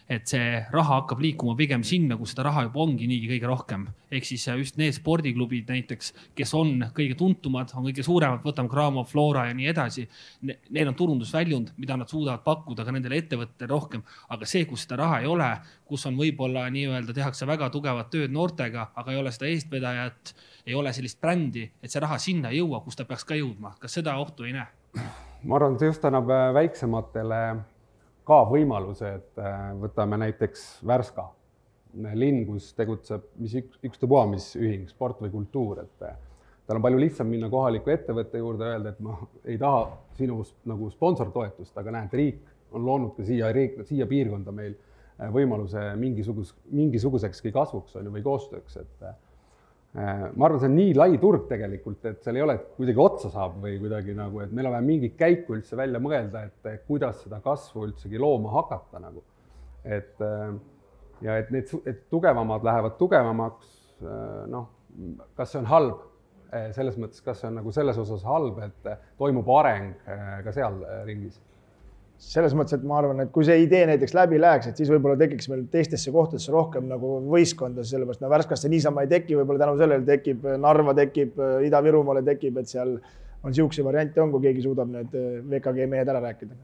et see raha hakkab liikuma pigem sinna, kus seda raha juba ongi niigi kõige rohkem. ehk siis äh, just need spordiklubid näiteks, kes on kõige tuntumad, on kõige suuremad, võtame Cramo, Flora ja nii edasi ne,. Neil on turundusväljund, mida nad suudavad pakkuda ka nendele ettevõtetele rohkem, aga see, kus seda raha ei ole, kus on võib-olla nii-öelda tehakse väga tugevat tööd noortega, aga ei ole seda eestvedajat, ei ole sellist brändi, et see raha sinna ei jõua, kus ta peaks ka jõudma. kas seda ohtu ei näe? ma arvan, et just annab äh, väiksematele ka võimaluse, et äh, võtame näiteks Värska linn, kus tegutseb mis üks, ükstapuha mis ühing, sport või kultuur, et äh, tal on palju lihtsam minna kohaliku ettevõtte juurde, öelda, et ma ei taha sinu nagu sponsortoetust, aga näed, riik on loonud ka siia riik, siia piirkonda meil äh, võimaluse mingisugus, mingisugusekski kasvuks on ju või koostööks, et ma arvan, see on nii lai turg tegelikult, et seal ei ole, et kuidagi otsa saab või kuidagi nagu, et meil on vaja mingit käiku üldse välja mõelda, et kuidas seda kasvu üldsegi looma hakata nagu. et äh, ja et need, et tugevamad lähevad tugevamaks, noh, kas see on halb? selles mõttes, kas see on nagu selles osas halb, et toimub areng ka seal ringis? Selles mõttes, et ma arvan, et kui see idee näiteks läbi läheks, et siis võib-olla tekiks meil teistesse kohtadesse rohkem nagu võistkonda, sellepärast no Värskasse niisama ei teki, võib-olla tänu sellele tekib, Narva tekib, Ida-Virumaale tekib, et seal on niisuguseid variante on, kui keegi suudab need VKG mehed ära rääkida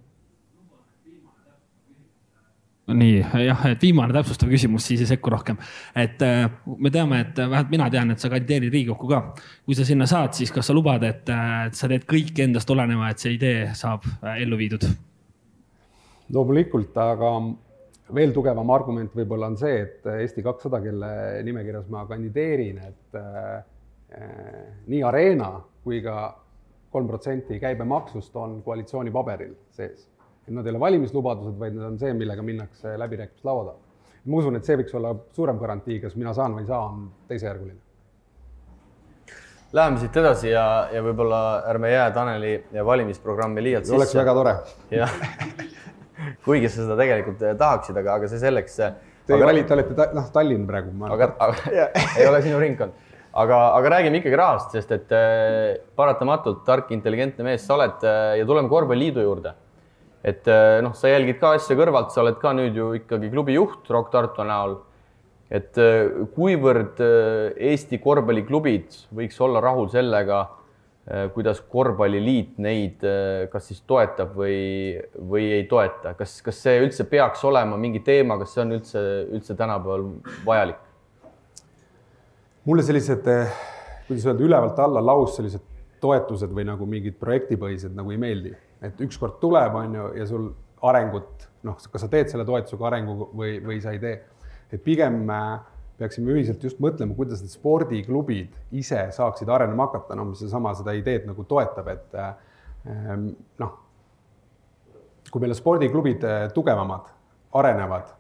nii jah, et viimane täpsustav küsimus, siis ei sekku rohkem. et äh, me teame, et vähemalt mina tean, et sa kandideerid Riigikokku ka. kui sa sinna saad, siis kas sa lubad, et, sa teed kõik endast oleneva, et see idee saab ellu viidud? Loomulikult, aga veel tugevam argument võib-olla on see, et Eesti kakssada, kelle nimekirjas ma kandideerin, et äh, nii Arena kui ka kolm protsenti käibemaksust on koalitsiooni paberil sees et nad ei ole valimislubadused, vaid need on see, millega minnakse läbirääkimislaua taha. ma usun, et see võiks olla suurem garantii, kas mina saan või ei saa, on teisejärguline. Läheme siit edasi ja, ja võib-olla ärme jää Taneli valimisprogrammi liialt sisse. oleks väga tore. jah, kuigi sa seda tegelikult tahaksid, aga, aga see selleks. Teie aga... valite, olete noh, Tallinn praegu. aga, aga ei ole sinu ringkond aga, aga räägime ikkagi rahast, sest et äh, paratamatult tark, intelligentne mees sa oled äh, ja tuleme korvpalliliidu juurde et eh, noh, sa jälgid ka asja kõrvalt, sa oled ka nüüd ju ikkagi klubi juht Rock Tartu näol. et eh, kuivõrd Eesti korvpalliklubid võiks olla rahul sellega, kuidas korvpalliliit neid kas siis toetab või, või ei toeta, kas, kas see üldse peaks olema mingi teema, kas see on üldse, üldse tänapäeval vajalik? mulle sellised, kuidas öelda, ülevalt alla laus sellised toetused või nagu mingid projektipõhised nagu ei meeldi et ükskord tuleb, on ju, ja sul arengut, noh, kas sa teed selle toetusega arengu või, või sa ei tee. et pigem äh, peaksime ühiselt just mõtlema, kuidas need spordiklubid ise saaksid arenema hakata, noh, mis seesama seda ideed nagu toetab, et äh, noh, kui meil on spordiklubid äh, tugevamad, arenevad,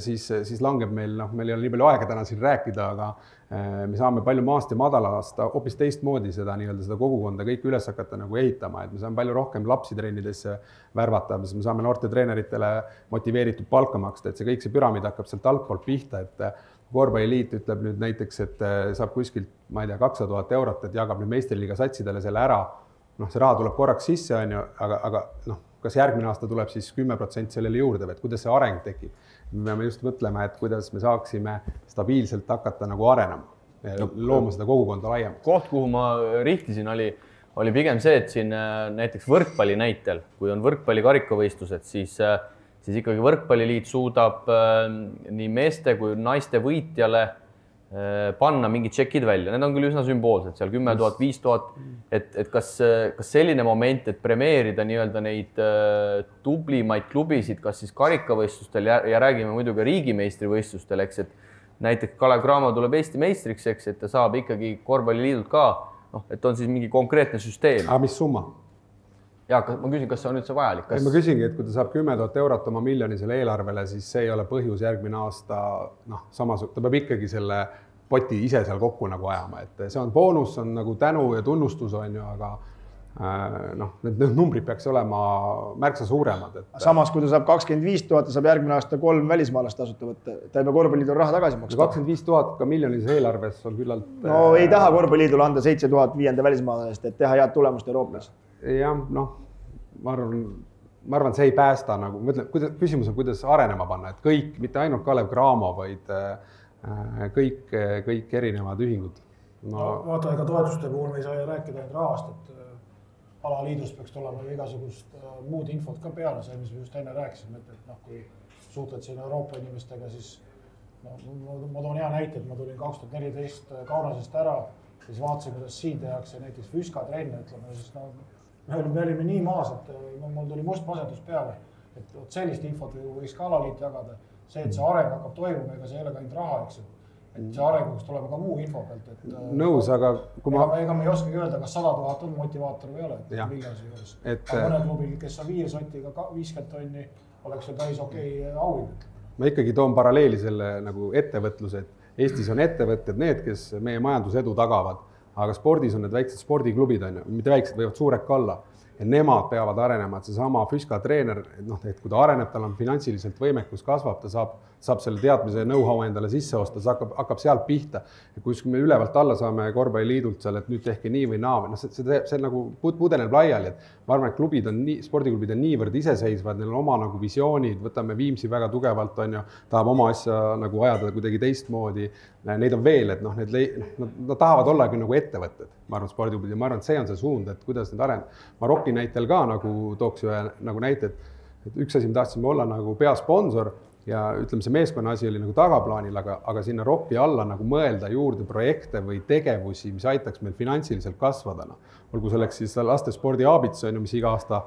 siis, siis langeb meil, noh, meil ei ole nii palju aega täna siin rääkida, aga Äh, me saame palju maast ja madalast hoopis teistmoodi seda nii-öelda seda kogukonda kõike üles hakata nagu ehitama, et me saame palju rohkem lapsi trennidesse värvata, me saame noortetreeneritele motiveeritud palka maksta, et see kõik see püramiid hakkab sealt altpoolt pihta, et korvpalliliit ütleb nüüd näiteks, et äh, saab kuskilt, ma ei tea, kakssada tuhat eurot, et jagab nüüd meistriliiga satsidele selle ära. noh, see raha tuleb korraks sisse, on ju, aga, aga noh, kas järgmine aasta tuleb siis kümme protsenti sellele juurde või et kuidas see areng tekib me peame just mõtlema, et kuidas me saaksime stabiilselt hakata nagu arenema looma seda kogukonda laiemalt. koht, kuhu ma rihtisin, oli, oli pigem see, et siin äh, näiteks võrkpalli näitel, kui on võrkpalli karikavõistlused, siis, äh, siis ikkagi Võrkpalliliit suudab äh, nii meeste kui naiste võitjale Äh, panna mingid tšekid välja, need on küll üsna sümboolsed, seal kümme tuhat, viis tuhat. et, et kas, kas selline moment, et premeerida nii-öelda neid äh, tublimaid klubisid, kas siis karikavõistlustel ja, ja räägime muidugi riigimeistrivõistlustel, eks, et näiteks Kalev Cramo tuleb Eesti meistriks, eks, et ta saab ikkagi korvpalliliidult ka noh, et on siis mingi konkreetne süsteem. aga mis summa? Ja ma küsin, kas see on üldse vajalik kas...? ma küsingi, et kui ta saab kümme tuhat eurot oma miljonisele eelarvele, siis see ei ole põhjus järgmine aasta noh, samas ta peab ikkagi selle poti ise seal kokku nagu ajama, et see on boonus, on nagu tänu ja tunnustus on ju, aga äh, noh, need, need numbrid peaks olema märksa suuremad, et. samas, kui ta saab kakskümmend viis tuhat, ta saab järgmine aasta kolm välismaalast tasuta võtta, ta ei pea korvpalliliidul raha tagasi maksma. kakskümmend viis tuhat ka miljonises eelarves on küllalt. no äh, ei taha korvpalliliidule anda seitse tuhat viienda välismaalase eest, et teha head tulemust Euroopas jah, noh, ma arvan, ma arvan, see ei päästa nagu, ma ütlen, kuidas, küsimus on, kuidas arenema panna, et kõik, mitte ainult Kalev Cramo, vaid äh, kõik, kõik erinevad ühingud. No.. no vaata, ega toetuste puhul me ei saa ju rääkida ainult rahast, et äh, alaliidust peaks tulema ju igasugust äh, muud infot ka peale, see, mis me just enne rääkisime, et, et noh, kui suhtled siin Euroopa inimestega, siis no ma toon hea näite, et ma tulin kaks tuhat neliteist Kaunasest ära, siis vaatasin, kuidas siin tehakse näiteks Füska trenne, ütleme siis no me olime, me olime nii maas, et äh, mul tuli must masendus peale, et vot sellist infot võiks ka alaliit jagada. see, et see areng hakkab toimuma, ega see ei ole ka ainult raha, eks ju. et see areng peaks tulema ka muu info pealt, et. Äh, nõus, aga kui ma. ega me ei oskagi öelda, kas sada tuhat on motivaator või ei ole, et miljonise juures. aga mõnel klubil, kes on viie sotiga viiskümmend tonni, oleks veel päris okei okay auhind. ma ikkagi toon paralleeli selle nagu ettevõtluse, et Eestis on ettevõtted need, kes meie majandusedu tagavad aga spordis on need väiksed spordiklubid on ju, mitte väiksed, võivad suured ka olla. ja nemad peavad arenema, et seesama Füska treener, et noh, et kui ta areneb, tal on finantsiliselt võimekus kasvab, ta saab, saab selle teadmise ja know-how endale sisse osta, see hakkab, hakkab sealt pihta. ja kuskil me ülevalt alla saame korvpalliliidult seal, et nüüd tehke nii või naa või noh, see, see, see nagu pudeneb laiali, et ma arvan, et klubid on nii, spordiklubid on niivõrd iseseisvad, neil on oma nagu visioonid, võtame Viimsi väga tugevalt, on ju, tahab oma asja nagu ajada kuidagi teistmoodi. Neid on veel, et noh, need, noh, nad tahavad ollagi nagu ettevõtted, ma arvan, spordiklubid ja ma arvan, et see on see suund, et kuidas need areneb. Marokki näitel ka nagu tooks ühe nagu näite, et, et üks asi, me tahtsime olla nagu peasponsor ja ütleme, see meeskonna asi oli nagu tagaplaanil, aga, aga sinna ROK-i alla nagu mõelda juurde projekte või tegevusi, mis aitaks meil finantsiliselt kasvada, noh. olgu selleks siis lastespordi aabits on ju, mis iga aasta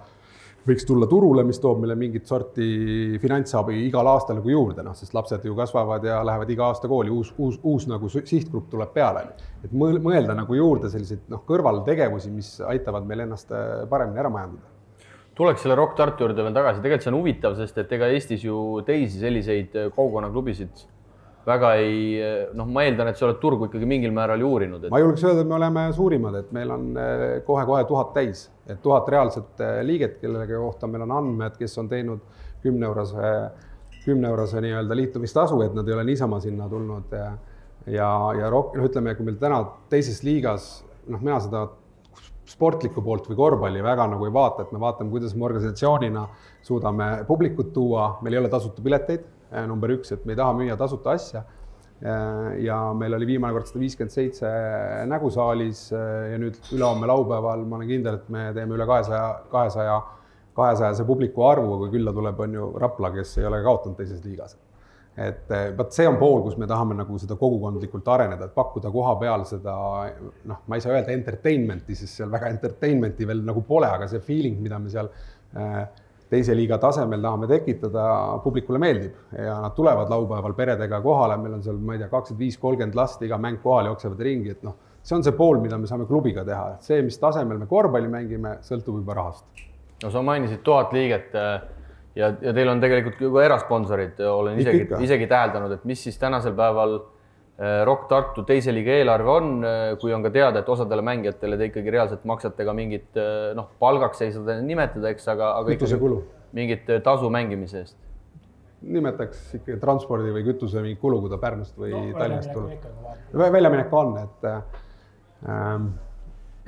võiks tulla turule, mis toob meile mingit sorti finantsabi igal aastal nagu juurde, noh, sest lapsed ju kasvavad ja lähevad iga aasta kooli, uus, uus, uus nagu sihtgrupp tuleb peale. et mõelda nagu juurde selliseid noh, kõrvaltegevusi, mis aitavad meil ennast äh, paremini ära majandada tuleks selle Rock Tartu juurde veel tagasi, tegelikult see on huvitav, sest et ega Eestis ju teisi selliseid äh, kogukonnaklubisid väga ei, äh, noh, ma eeldan, et sa oled turgu ikkagi mingil määral ju uurinud et.... ma julgeks öelda, et me oleme suurimad, et meil on äh, kohe-kohe tuhat täis, et tuhat reaalset liiget, kellega kohta meil on andmed, kes on teinud kümne eurose, kümne eurose nii-öelda liitumistasu, et nad ei ole niisama sinna tulnud. ja, ja, rohkem, noh, ütleme, kui meil täna teises liigas, noh, mina seda sportlikku poolt või korvpalli väga nagu ei vaata, et me vaatame, kuidas me organisatsioonina suudame publikut tuua, meil ei ole tasuta pileteid, eh, number üks, et me ei taha müüa tasuta asja. Eh, ja meil oli viimane kord sada viiskümmend seitse nägu saalis eh, ja nüüd ülehomme laupäeval ma olen kindel, et me teeme üle kahesaja, kahesaja, kahesajase publiku arvu, aga külla tuleb, on ju Rapla, kes ei ole kaotanud teises liigas et eh, vot see on pool, kus me tahame nagu seda kogukondlikult areneda, et pakkuda koha peal seda noh, ma ei saa öelda entertainment'i, sest seal väga entertainment'i veel nagu pole, aga see feeling, mida me seal eh, teise liiga tasemel tahame tekitada, publikule meeldib ja nad tulevad laupäeval peredega kohale, meil on seal, ma ei tea, kakskümmend viis, kolmkümmend last, iga mäng kohal jooksevad ringi, et noh, see on see pool, mida me saame klubiga teha, et see, mis tasemel me korvpalli mängime, sõltub juba rahast. no sa mainisid tuhat liiget ja, ja teil on tegelikult ju ka erasponsorid, olen isegi, isegi täheldanud, et mis siis tänasel päeval äh, Rock Tartu teise liiga eelarve on, äh, kui on ka teada, et osadele mängijatele te ikkagi reaalselt maksate ka mingit äh, noh, palgaks ei saa seda nimetada, eks, aga, aga ikkagi mingit tasu mängimise eest. nimetaks ikkagi transpordi või kütuse mingi kulu, kui ta Pärnust või no, Tallinnast tuleb. väljaminek on, et ähm,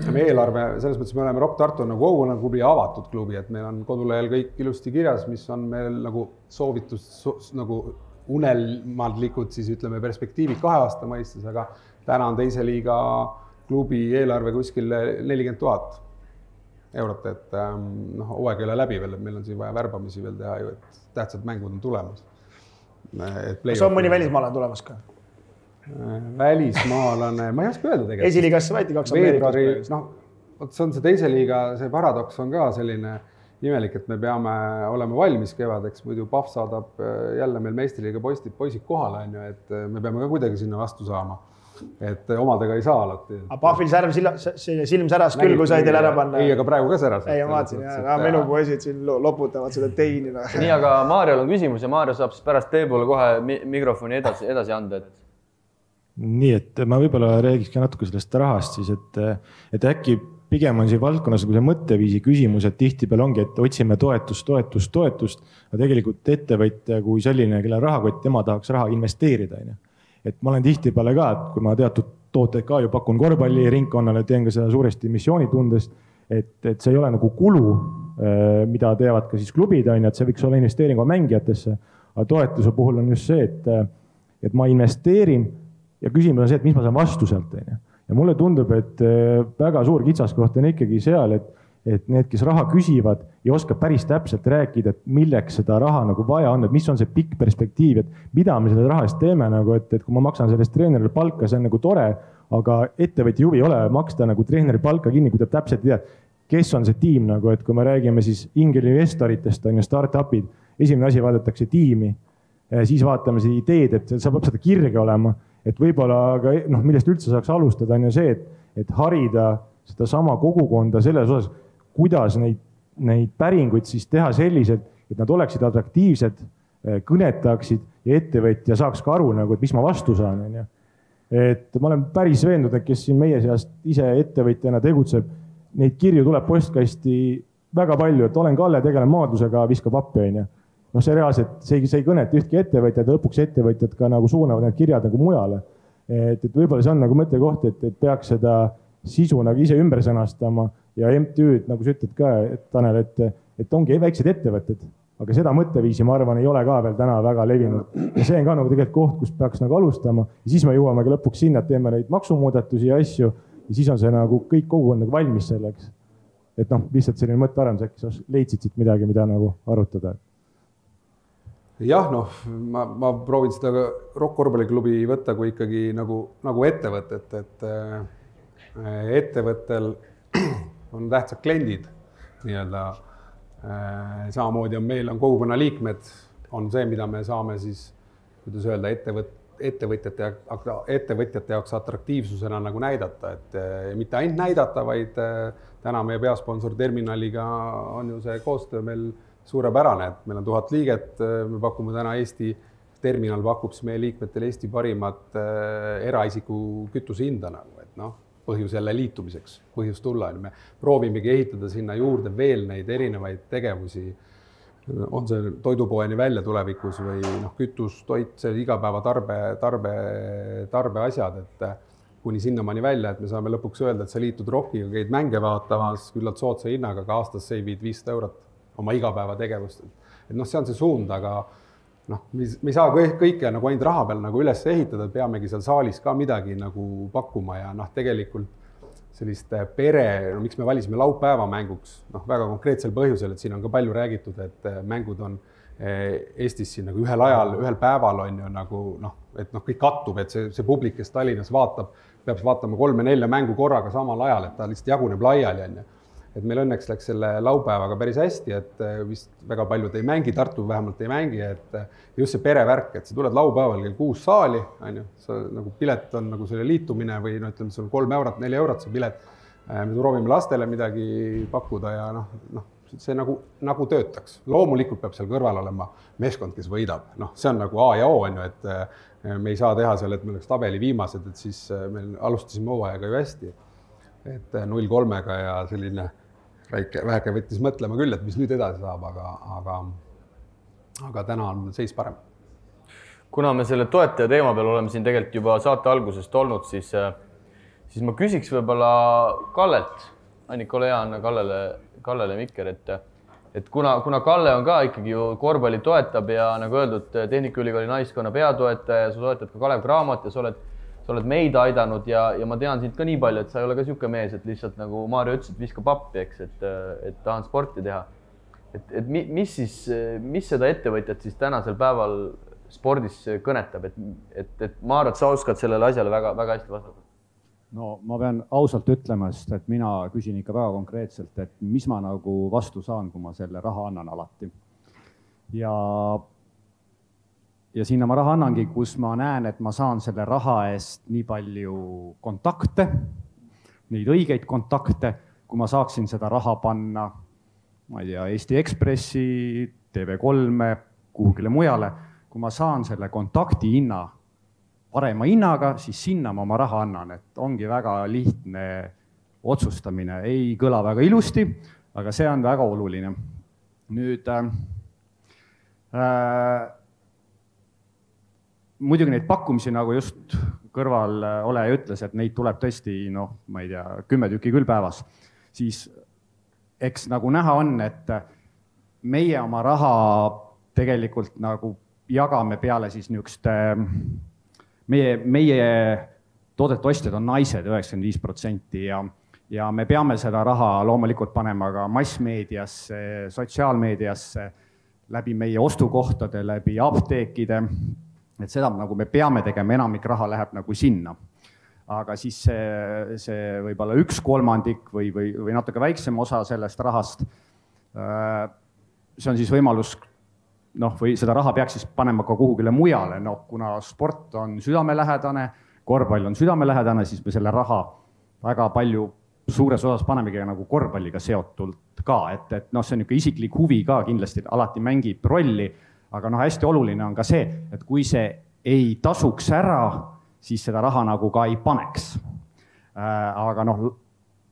meie eelarve, selles mõttes me oleme Rock Tartu nagu kogukonnaklubi ja avatud klubi, et meil on kodulehel kõik ilusti kirjas, mis on meil nagu soovitus so, nagu unelmadlikud siis ütleme perspektiivid kahe aasta mõistes, aga täna on teise liiga klubi eelarve kuskil nelikümmend tuhat eurot, et ähm, noh, hooaeg ei ole läbi veel, et meil on siin vaja värbamisi veel teha ju, et tähtsad mängud on tulemas. kas on mõni välismaalane tulemas ka? Välismaalane, ma ei oska öelda tegelikult. esiliigasse võeti kaks Ameerikat. noh, vot see on see teise liiga, see paradoks on ka selline imelik, et me peame olema valmis kevadeks, muidu Pahv saadab äh, jälle meil meistriliiga poistid, poisid kohale, on ju, et äh, me peame ka kuidagi sinna vastu saama. et äh, omadega ei saa alati. aga Pahvil särv silm, silm säras küll, kui sai teil ära panna. ei, aga praegu ka säras. ei, ma vaatasin ja, minu poisid siin loputavad seda teini. nii, aga Maarjal on küsimus ja Maarja saab siis pärast teie poole kohe mikrofoni edasi, edasi anda, et nii et ma võib-olla räägiks ka natuke sellest rahast siis, et, et äkki pigem on siin valdkonnas nagu see mõtteviisi küsimus, et tihtipeale ongi, et otsime toetust, toetust, toetust. aga tegelikult ettevõtja kui selline, kellel rahakott, tema tahaks raha investeerida, onju. et ma olen tihtipeale ka, et kui ma teatud tooteid ka ju pakun korvpalliringkonnale, teen ka seda suuresti missioonitundest, et, et see ei ole nagu kulu, äh, mida teevad ka siis klubid, onju, et see võiks olla investeering mängijatesse. aga toetuse puhul on just see, et, et ma investeerin ja küsimus on see, et mis ma saan vastu sealt, onju. ja mulle tundub, et äh, väga suur kitsaskoht on ikkagi seal, et, et need, kes raha küsivad, ei oska päris täpselt rääkida, et milleks seda raha nagu vaja on, et mis on see pikk perspektiiv, et mida me selle raha eest teeme nagu, et, et kui ma maksan sellest treenerile palka, see on nagu tore, aga ettevõtja huvi ei ole maksta nagu treeneri palka kinni, kui ta täpselt ei tea, kes on see tiim nagu, et kui me räägime siis inglisinvestoritest on ju, startup'id, esimene asi vaadatakse tiimi, siis vaatame seda ideed, et seal peab seda kirge olema et võib-olla ka noh, millest üldse saaks alustada, on ju see, et, et harida sedasama kogukonda selles osas, kuidas neid, neid päringuid siis teha selliselt, et nad oleksid atraktiivsed, eh, kõnetaksid ja ettevõtja saaks ka aru nagu, et mis ma vastu saan, on ju. et ma olen päris veendunud, et kes siin meie seast ise ettevõtjana tegutseb, neid kirju tuleb postkasti väga palju, et olen Kalle, tegelen maadlusega, viskab appi, onju. Noh, see reaalselt, see see ei kõneta ühtki ettevõtjat ja lõpuks ettevõtjad ka nagu suunavad need kirjad nagu mujale. et, et võib-olla see on nagu mõttekoht, et, et peaks seda sisu nagu ise ümber sõnastama ja MTÜ-d, nagu sa ütled ka, et Tanel, et, et ongi väiksed ettevõtted, aga seda mõtteviisi, ma arvan, ei ole ka veel täna väga levinud. ja see on ka nagu tegelikult koht, kus peaks nagu alustama ja siis me jõuamegi lõpuks sinna, et teeme neid maksumuudatusi ja asju ja siis on see nagu kõik kogukond nagu valmis selleks. et noh, lihtsalt selline mõttearendus, äkki sa leidsid siit midagi, mida nagu arutada? Jah, noh, ma, ma proovin seda korvpalliklubi võtta kui ikkagi nagu, nagu ettevõtet, et äh, ettevõttel on tähtsad kliendid nii-öelda äh,. samamoodi on meil on kogukonna liikmed, on see, mida me saame siis, kuidas öelda, ettevõt-, ettevõtjate, ettevõtjate jaoks atraktiivsusena nagu näidata, et äh, mitte ainult näidata, vaid täna meie peasponsor Terminaliga on ju see koostöö meil suurepärane, et meil on tuhat liiget, me pakume täna Eesti, terminal pakub siis meie liikmetele Eesti parimat äh, eraisiku kütuse hinda nagu, et noh, põhjus jälle liitumiseks, põhjus tulla, on ju, me proovimegi ehitada sinna juurde veel neid erinevaid tegevusi. on see toidupoeni välja tulevikus või noh, kütus, toit, see igapäevatarbe, tarbe, tarbeasjad, et kuni sinnamaani välja, et me saame lõpuks öelda, et sa liitud Rockiga, käid mänge vaatamas küllalt soodsa hinnaga, aga aastas seivid viissada eurot oma igapäevategevust. et noh, see on see suund, aga noh, me ei saa kõik, kõike nagu ainult raha peal nagu üles ehitada, peamegi seal saalis ka midagi nagu pakkuma ja noh, tegelikult sellist pere, no miks me valisime laupäeva mänguks, noh, väga konkreetsel põhjusel, et siin on ka palju räägitud, et mängud on eh, Eestis siin nagu ühel ajal, ühel päeval on ju nagu noh, et noh, kõik kattub, et see, see publik, kes Tallinnas vaatab, peab vaatama kolme-nelja mängu korraga samal ajal, et ta lihtsalt jaguneb laiali, on ju et meil õnneks läks selle laupäevaga päris hästi, et äh, vist väga paljud ei mängi, Tartu vähemalt ei mängi, et äh, just see perevärk, et sa tuled laupäeval kell kuus saali, on ju, sa nagu pilet on nagu selle liitumine või no ütleme, sul kolm eurot, neli eurot see pilet. Äh, me proovime lastele midagi pakkuda ja noh, noh, see nagu, nagu töötaks. loomulikult peab seal kõrval olema meeskond, kes võidab, noh, see on nagu A ja O on ju, et me ei saa teha seal, et me oleks tabeli viimased, et siis me alustasime hooajaga ju hästi. et null kolmega ja selline väike, väike võttis mõtlema küll, et mis nüüd edasi saab, aga, aga, aga täna on seis parem. kuna me selle toetaja teema peal oleme siin tegelikult juba saate algusest olnud, siis, siis ma küsiks võib-olla Kallelt, Annika, ole hea, anna Kallele, Kallele mikker, et et kuna, kuna Kalle on ka ikkagi ju korvpalli toetab ja nagu öeldud, Tehnikaülikooli naiskonna peatoetaja, sa toetad ka Kalev Cramot ja sa oled sa oled meid aidanud ja, ja ma tean sind ka nii palju, et sa ei ole ka niisugune mees, et lihtsalt nagu Maarja ütles, et viskab appi, eks, et, et tahan sporti teha. et, et mis siis, mis seda ettevõtjat siis tänasel päeval spordis kõnetab, et, et, et ma arvan, et sa oskad sellele asjale väga-väga hästi vastata. no ma pean ausalt ütlema, sest et mina küsin ikka väga konkreetselt, et mis ma nagu vastu saan, kui ma selle raha annan alati. ja ja sinna ma raha annangi, kus ma näen, et ma saan selle raha eest nii palju kontakte, neid õigeid kontakte, kui ma saaksin seda raha panna, ma ei tea, Eesti Ekspressi, TV3-e, kuhugile mujale. kui ma saan selle kontakti hinna parema hinnaga, siis sinna ma oma raha annan, et ongi väga lihtne otsustamine, ei kõla väga ilusti, aga see on väga oluline. nüüd äh, äh muidugi neid pakkumisi, nagu just kõrvaloleja ütles, et neid tuleb tõesti noh, ma ei tea, kümme tükki küll päevas, siis eks nagu näha on, et meie oma raha tegelikult nagu jagame peale siis niisuguste, meie, meie toodete ostjad on naised, üheksakümmend viis protsenti ja, ja me peame seda raha loomulikult panema ka massmeediasse, sotsiaalmeediasse, läbi meie ostukohtade, läbi apteekide et seda nagu me peame tegema, enamik raha läheb nagu sinna. aga siis see, see võib-olla üks kolmandik või, või, või natuke väiksem osa sellest rahast, äh, see on siis võimalus noh, või seda raha peaks siis panema ka kuhugile mujale, noh, kuna sport on südamelähedane, korvpall on südamelähedane, siis me selle raha väga palju suures osas panemegi nagu korvpalliga seotult ka, et, et noh, see niisugune isiklik huvi ka kindlasti alati mängib rolli aga noh, hästi oluline on ka see, et kui see ei tasuks ära, siis seda raha nagu ka ei paneks. Äh, aga noh,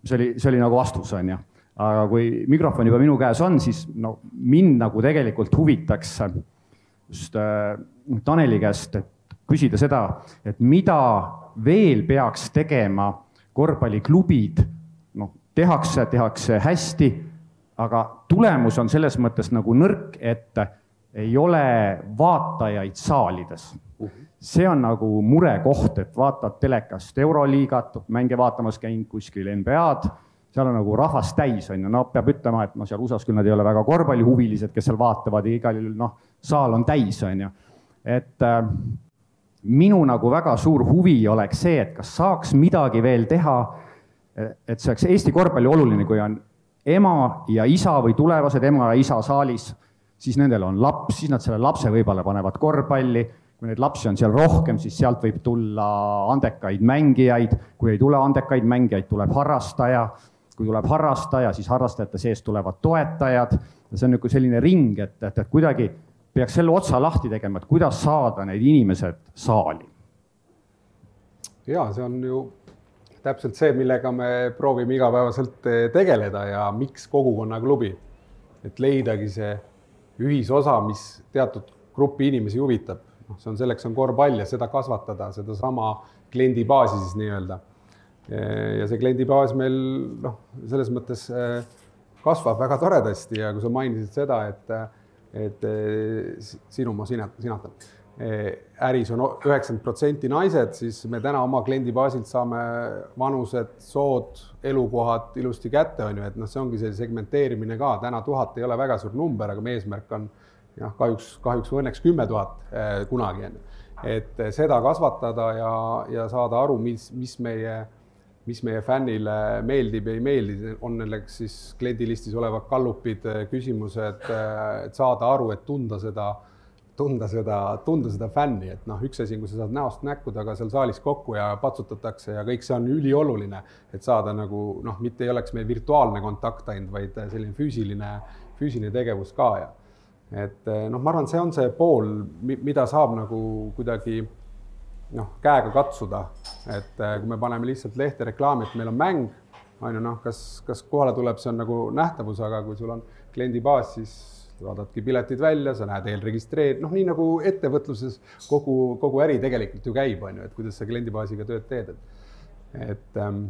see oli, see oli nagu vastus, on ju. aga kui mikrofon juba minu käes on, siis no mind nagu tegelikult huvitaks just äh, Taneli käest, küsida seda, et mida veel peaks tegema korvpalliklubid, noh, tehakse, tehakse hästi, aga tulemus on selles mõttes nagu nõrk, et ei ole vaatajaid saalides. see on nagu murekoht, et vaatad telekast Euroliigat, mänge vaatamas käinud kuskil NBA-d, seal on nagu rahvast täis, on ju, no peab ütlema, et noh, seal USA-s küll nad ei ole väga korvpallihuvilised, kes seal vaatavad ja igal juhul noh, saal on täis, on ju. et äh, minu nagu väga suur huvi oleks see, et kas saaks midagi veel teha, et see oleks Eesti korvpalli oluline, kui on ema ja isa või tulevased ema ja isa saalis, siis nendel on laps, siis nad selle lapse võib-olla panevad korvpalli, kui neid lapsi on seal rohkem, siis sealt võib tulla andekaid mängijaid, kui ei tule andekaid mängijaid, tuleb harrastaja, kui tuleb harrastaja, siis harrastajate sees tulevad toetajad, see on niisugune selline ring, et, et, et kuidagi peaks selle otsa lahti tegema, et kuidas saada need inimesed saali. ja see on ju täpselt see, millega me proovime igapäevaselt tegeleda ja miks kogukonnaklubi, et leidagi see ühisosa, mis teatud grupi inimesi huvitab. noh, see on, selleks on korvpall ja seda kasvatada, sedasama kliendibaasi siis nii-öelda. ja see kliendibaas meil noh, selles mõttes eh, kasvab väga toredasti ja kui sa mainisid seda, et, et eh, sinu ma sinat-, sinatan äris on üheksakümmend protsenti naised, siis me täna oma kliendi baasilt saame vanused, sood, elukohad ilusti kätte, on ju, et noh, see ongi see segmenteerimine ka, täna tuhat ei ole väga suur number, aga meie eesmärk on jah, kahjuks, kahjuks või õnneks kümme tuhat eh, kunagi on ju. et seda kasvatada ja, ja saada aru, mis, mis meie, mis meie fännile meeldib ja ei meeldi, on nendeks siis kliendilistis olevad gallupid, küsimused, et saada aru, et tunda seda tunda seda, tunda seda fänni, et noh, üks asi on, kui sa saad näost näkku taga seal saalis kokku ja patsutatakse ja kõik see on ülioluline, et saada nagu noh, mitte ei oleks meil virtuaalne kontakt ainult, vaid selline füüsiline, füüsiline tegevus ka ja et noh, ma arvan, see on see pool, mida saab nagu kuidagi noh, käega katsuda, et kui me paneme lihtsalt lehte reklaami, et meil on mäng, on ju noh, kas, kas kohale tuleb, see on nagu nähtavus, aga kui sul on kliendibaas, siis vaadadki piletid välja, sa näed eelregistreer-, noh, nii nagu ettevõtluses kogu, kogu äri tegelikult ju käib, on ju, et kuidas sa kliendibaasiga tööd teed, et, et ähm,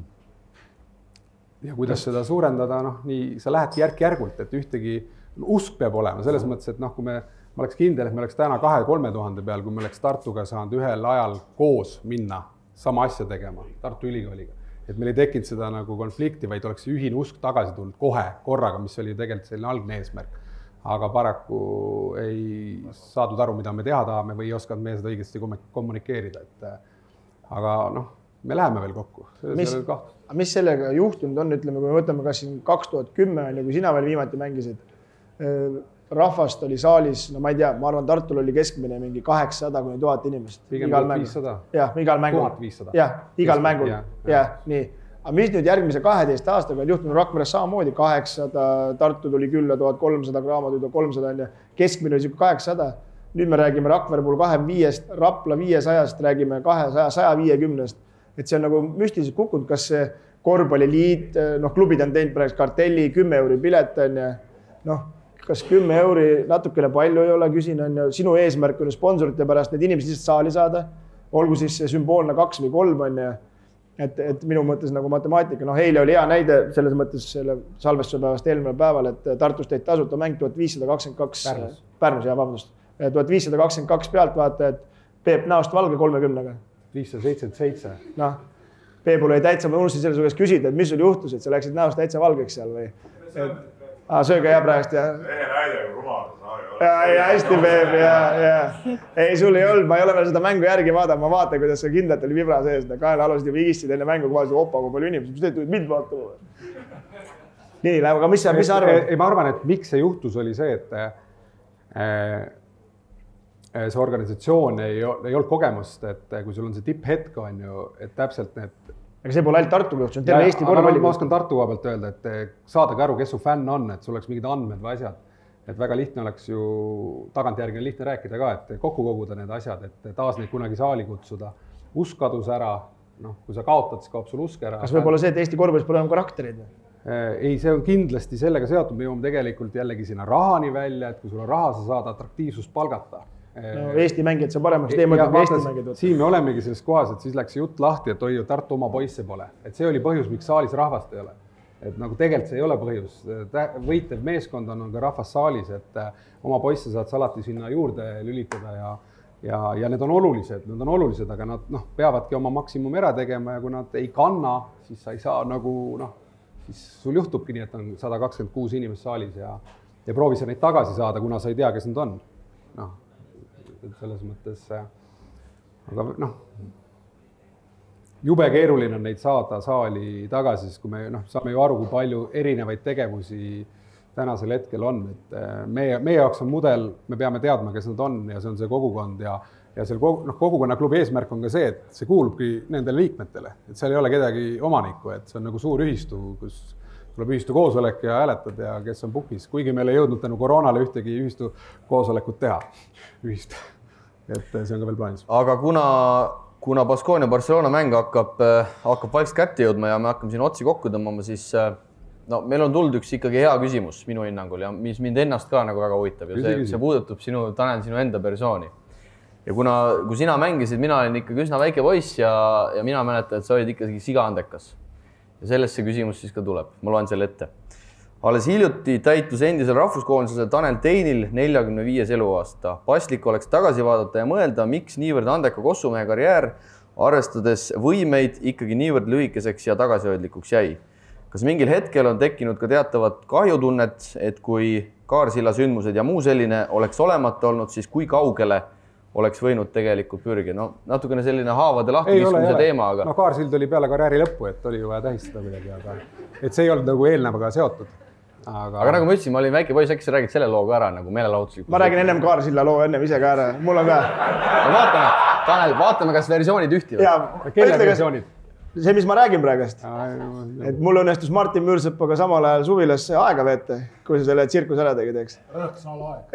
ja kuidas seda suurendada, noh, nii sa lähedki järk-järgult, et ühtegi usk peab olema selles mõttes, et noh, kui me, ma oleks kindel, et me oleks täna kahe-kolme tuhande peal, kui me oleks Tartuga saanud ühel ajal koos minna sama asja tegema Tartu Ülikooliga. et meil ei tekkinud seda nagu konflikti, vaid oleks ühine usk tagasi tulnud kohe korraga, mis oli tegelikult selline algne eesmärk aga paraku ei saadud aru, mida me teha tahame või ei osanud me seda õigesti kommunikeerida, et äh, aga noh, me läheme veel kokku. mis, mis sellega juhtunud on, ütleme, kui me võtame kas siin kaks tuhat kümme on ju, kui sina veel viimati mängisid. Äh, rahvast oli saalis, no ma ei tea, ma arvan, Tartul oli keskmine mingi kaheksasada kuni tuhat inimest. pigem tuhat viissada. jah, igal mängul. jah, igal mängul, jah, nii aga mis nüüd järgmise kaheteist aastaga on juhtunud, Rakveres samamoodi kaheksasada, Tartu tuli külla tuhat kolmsada, Graamo tuli tuhat kolmsada on ju, keskmine oli sihuke kaheksasada. nüüd me räägime Rakvere puhul kahekümne viiest, Rapla viiesajast, räägime kahesaja, saja viiekümnest. et see on nagu müstiliselt kukkunud, kas see korvpalliliit, noh, klubid on teinud praegu kartelli, kümme euri pilet on ju. noh, kas kümme euri natukene palju ei ole, küsin on ju, sinu eesmärk on ju sponsorite pärast need inimesed lihtsalt saali saada. olgu siis see sümboolne kaks või kolm on ju et, et minu mõttes nagu matemaatika, noh, eile oli hea näide selles mõttes selle salvestuse päevast eelmisel päeval, et Tartus tehti tasuta mäng tuhat viissada kakskümmend kaks. Pärnus. Pärnus, jaa, vabandust. tuhat viissada kakskümmend kaks pealtvaatajat, Peep näost valge kolmekümnega. viissada seitsekümmend seitse. noh, Peepul oli täitsa, ma unustasin selle su käest küsida, et mis sul juhtus, et sa läksid näost täitsa valgeks seal või? Aa, sööge hea praegust, jah? ehe näide, kui rumal ja, ja hästi Peep ja, ja ei, sul ei olnud, ma ei ole veel seda mängu järgi vaadanud, ma vaatan, kuidas sa kindlalt oli vibra sees, kaelalused ja vigistasid enne mängu, kohe opa, kui palju inimesi, mis te tulite mind vaatama. nii, aga mis sa, mis sa arvad? ei, ma arvan, et miks see juhtus, oli see, et äh, see organisatsioon ei, ei olnud kogemust, et kui sul on see tipphetk, on ju, et täpselt need aga see pole ainult Tartuga juhtunud, terve Eesti korvpalli. ma oskan Tartu koha pealt öelda, et saadagi aru, kes su fänn on, et sul oleks mingid andmed või asjad et väga lihtne oleks ju, tagantjärgi on lihtne rääkida ka, et kokku koguda need asjad, et taas neid kunagi saali kutsuda. usk kadus ära, noh, kui sa kaotad, siis kaob sul usk ära. kas võib olla see, et Eesti korvpallis pole enam karaktereid või? ei, see on kindlasti sellega seotud, me jõuame tegelikult jällegi sinna rahani välja, et kui sul on raha, sa saad atraktiivsust palgata no Eesti mängijad saab paremaks tee, ma ütlen ka Eesti mängijad. siin me olemegi selles kohas, et siis läks jutt lahti, et oi, Tartu oma poisse pole, et see oli põhjus, miks saalis rahvast ei ole. et nagu tegelikult see ei ole põhjus, võitev meeskond on, on ka rahvas saalis, et äh, oma poisse saad sa alati sinna juurde lülitada ja ja, ja need on olulised, need on olulised, aga nad noh, peavadki oma maksimumi ära tegema ja kui nad ei kanna, siis sa ei saa nagu noh, siis sul juhtubki nii, et on sada kakskümmend kuus inimest saalis ja ja proovi sa neid tagasi saada, kuna sa ei tea, kes nad on. noh, et selles mõttes, aga noh, jube keeruline on neid saada saali tagasi, sest kui me noh, saame ju aru, kui palju erinevaid tegevusi tänasel hetkel on, et äh, meie, meie jaoks on mudel, me peame teadma, kes nad on ja see on see kogukond ja ja seal kogu, noh, kogukonnaklubi eesmärk on ka see, et see kuulubki nendele liikmetele, et seal ei ole kedagi omanikku, et see on nagu suur ühistu, kus tuleb ühistu koosolek ja hääletad ja kes on pukis, kuigi meil ei jõudnud tänu koroonale ühtegi ühistu koosolekut teha, ühist. et see on ka veel plaanis. aga kuna, kuna Baskonia Barcelona mäng hakkab, hakkab vaikselt kätte jõudma ja me hakkame siin otsi kokku tõmbama, siis no meil on tulnud üks ikkagi hea küsimus minu hinnangul ja mis mind ennast ka nagu väga huvitab ja see, see puudutab sinu, Tanel, sinu enda persooni. ja kuna, kui sina mängisid, mina olin ikkagi üsna väike poiss ja, ja mina mäletan, et sa olid ikkagi sigaandekas. Ja sellest see küsimus siis ka tuleb, ma loen selle ette. alles hiljuti täitus endisel rahvuskoondisel Tanel Teinil neljakümne viies eluaasta. paslik oleks tagasi vaadata ja mõelda, miks niivõrd andeka kossumehe karjäär, arvestades võimeid, ikkagi niivõrd lühikeseks ja tagasihoidlikuks jäi kas mingil hetkel on tekkinud ka teatavat kahjutunnet, et kui Kaarsilla sündmused ja muu selline oleks olemata olnud, siis kui kaugele oleks võinud tegelikult pürgida, no natukene selline haavade lahtikiskumise teema, aga. no Kaarsild oli peale karjääri lõppu, et oli ju vaja tähistada kuidagi, aga et see ei olnud nagu eelnevaga seotud. aga, aga nagu ma ütlesin, ma olin väike poiss, äkki sa räägid selle loo ka ära nagu meelelahutuslikult? ma räägin ennem Kaarsilla loo ennem ise ka ära, mul on ka. vaatame, Tanel, vaatame, kas versioonid ühtivad. kelle versioonid? See, mis ma räägin praegust. et mul õnnestus Martin Müürsepaga samal ajal suvilas aega veeta, kui sa selle tsirkuse ära tegid, eks.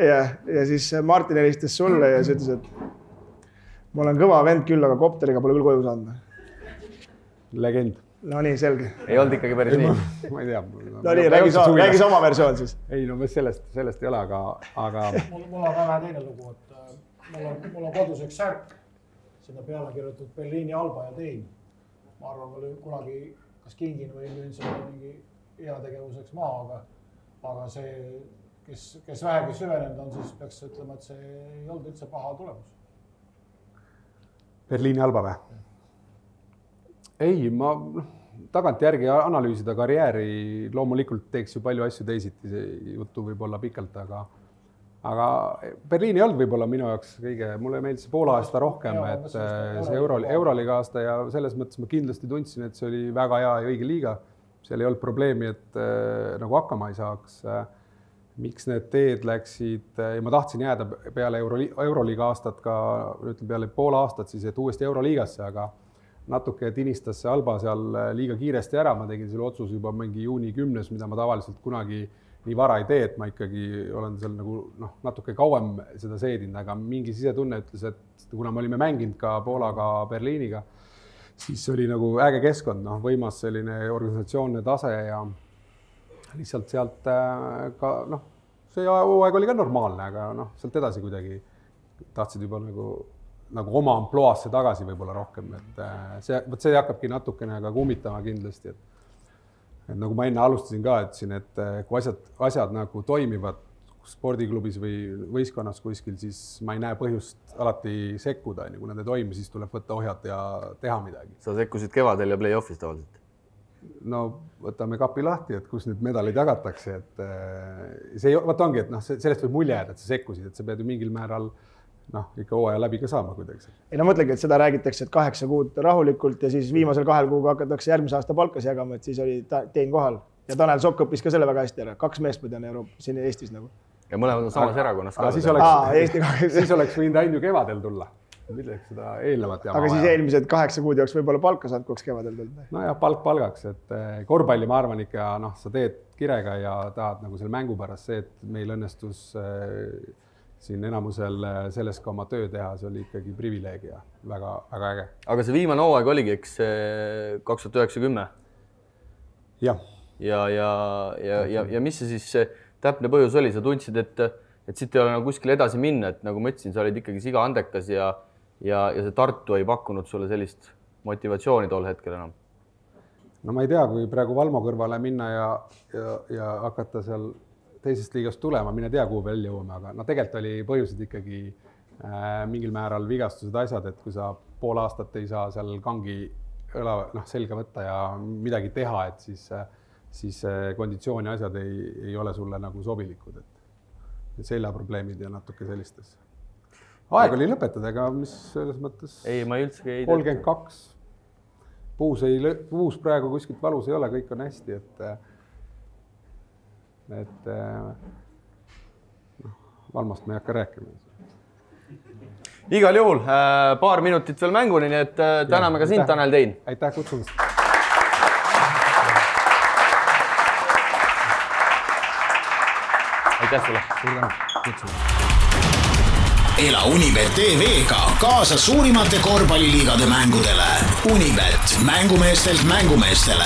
ja, ja siis Martin helistas sulle ja siis ütles, et ma olen kõva vend küll, aga kopteriga pole küll koju saanud. legend. Nonii, selge. ei olnud ikkagi päris nii? ma ei tea. Nonii, räägi sa, räägi sa oma versioon siis. ei no sellest, sellest ei ole, aga, aga. mul, mul on väga teine lugu, et äh, mul on, mul on kodus üks särk, sinna peale kirjutatud Berliini Alba ja Tein ma arvan, ma löön kunagi kas kingin või löön selle mingi heategevuseks maha, aga, aga see, kes, kes vähegi süvenenud on, siis peaks ütlema, et see ei olnud üldse paha tulemus. Berliini Alba või? ei, ma noh, tagantjärgi analüüsida karjääri loomulikult teeks ju palju asju teisiti, see juttu võib olla pikalt, aga aga Berliin ei olnud võib-olla minu jaoks kõige, mulle meeldis see poole aasta rohkem, et see euro, euroliiga aasta ja selles mõttes ma kindlasti tundsin, et see oli väga hea ja õige liiga. seal ei olnud probleemi, et äh, nagu hakkama ei saaks äh,. miks need teed läksid äh, ja ma tahtsin jääda peale euro, euroliiga aastat ka, ütleme peale pool aastat siis, et uuesti euroliigasse, aga natuke tinistas see Alba seal liiga kiiresti ära, ma tegin selle otsuse juba mingi juuni kümnes, mida ma tavaliselt kunagi nii vara ei tee, et ma ikkagi olen seal nagu noh, natuke kauem seda seedinud, aga mingi sisetunne ütles, et kuna me olime mänginud ka Poolaga, Berliiniga, siis oli nagu äge keskkond, noh, võimas selline organisatsioonne tase ja lihtsalt sealt äh, ka noh, see hooaeg oli ka normaalne, aga noh, sealt edasi kuidagi tahtsid juba nagu, nagu oma ampluaasse tagasi võib-olla rohkem, et äh, see, vot see hakkabki natukene ka kummitama kindlasti, et et nagu ma enne alustasin ka, ütlesin, et eh, kui asjad, asjad nagu toimivad spordiklubis või võistkonnas kuskil, siis ma ei näe põhjust alati sekkuda, onju, kui nad ei toimi, siis tuleb võtta ohjad ja teha midagi. sa sekkusid kevadel ja play-off'is tavaliselt? no võtame kapi lahti, et kus need medalid jagatakse, et eh, see, vot ongi, et noh, sellest võib mulje jääda, et sa sekkusid, et sa pead ju mingil määral äh, noh, ikka hooaja läbi ka saama kuidagi. ei no mõtlegi, et seda räägitakse, et kaheksa kuud rahulikult ja siis viimasel kahel kuul hakatakse järgmise aasta palkasid jagama, et siis oli Tein kohal ja Tanel Sokk õppis ka selle väga hästi ära, kaks meest ma tean Euroopa, siin Eestis nagu. ja mõlemad on samas erakonnas ka. siis oleks, siis oleks võinud Ain ju kevadel tulla, milleks seda eelnevat jama. aga siis eelmised kaheksa kuud oleks võib-olla palka saanud, kui oleks kevadel tulnud. nojah, palk palgaks, et eh, korvpalli ma arvan ikka noh, sa teed kirega ja tahad nagu selle mängu pärast see, et meil õnnestus äh, siin enamusel äh, selles ka oma töö teha, see oli ikkagi privileeg ja väga-väga äge. aga see viimane hooaeg oligi, eks kaks tuhat üheksa, kümme? jah, ja, ja, ja, ja, ja mis see siis täpne põhjus oli, sa tundsid, et, et siit ei ole nagu kuskile edasi minna, et nagu ma ütlesin, sa olid ikkagi siga andekas ja, ja, ja see Tartu ei pakkunud sulle sellist motivatsiooni tol hetkel enam no ma ei tea, kui praegu Valmo kõrvale minna ja, ja, ja hakata seal teisest liigast tulema, mine tea, kuhu välja jõuame, aga no tegelikult oli põhjused ikkagi äh, mingil määral vigastused, asjad, et kui sa pool aastat ei saa seal kangi õla, noh, selga võtta ja midagi teha, et siis, siis äh, konditsiooni asjad ei, ei ole sulle nagu sobilikud, et seljaprobleemid ja natuke sellist asja. aeg oli lõpetada, ega mis selles mõttes. ei, ma üldsegi ei kolmkümmend kaks puus ei, puus praegu kuskilt valus ei ole, kõik on hästi, et, et noh, Valmost me ei hakka rääkima. igal juhul äh, paar minutit veel mänguni, nii et äh, täname ka sind, Tanel Tein. aitäh kutsumast. aitäh sulle. suur tänu kutsumast. ela Unibet tv-ga kaasa suurimate korvpalliliigade mängudele. Unibet, mängumeestelt mängumeestele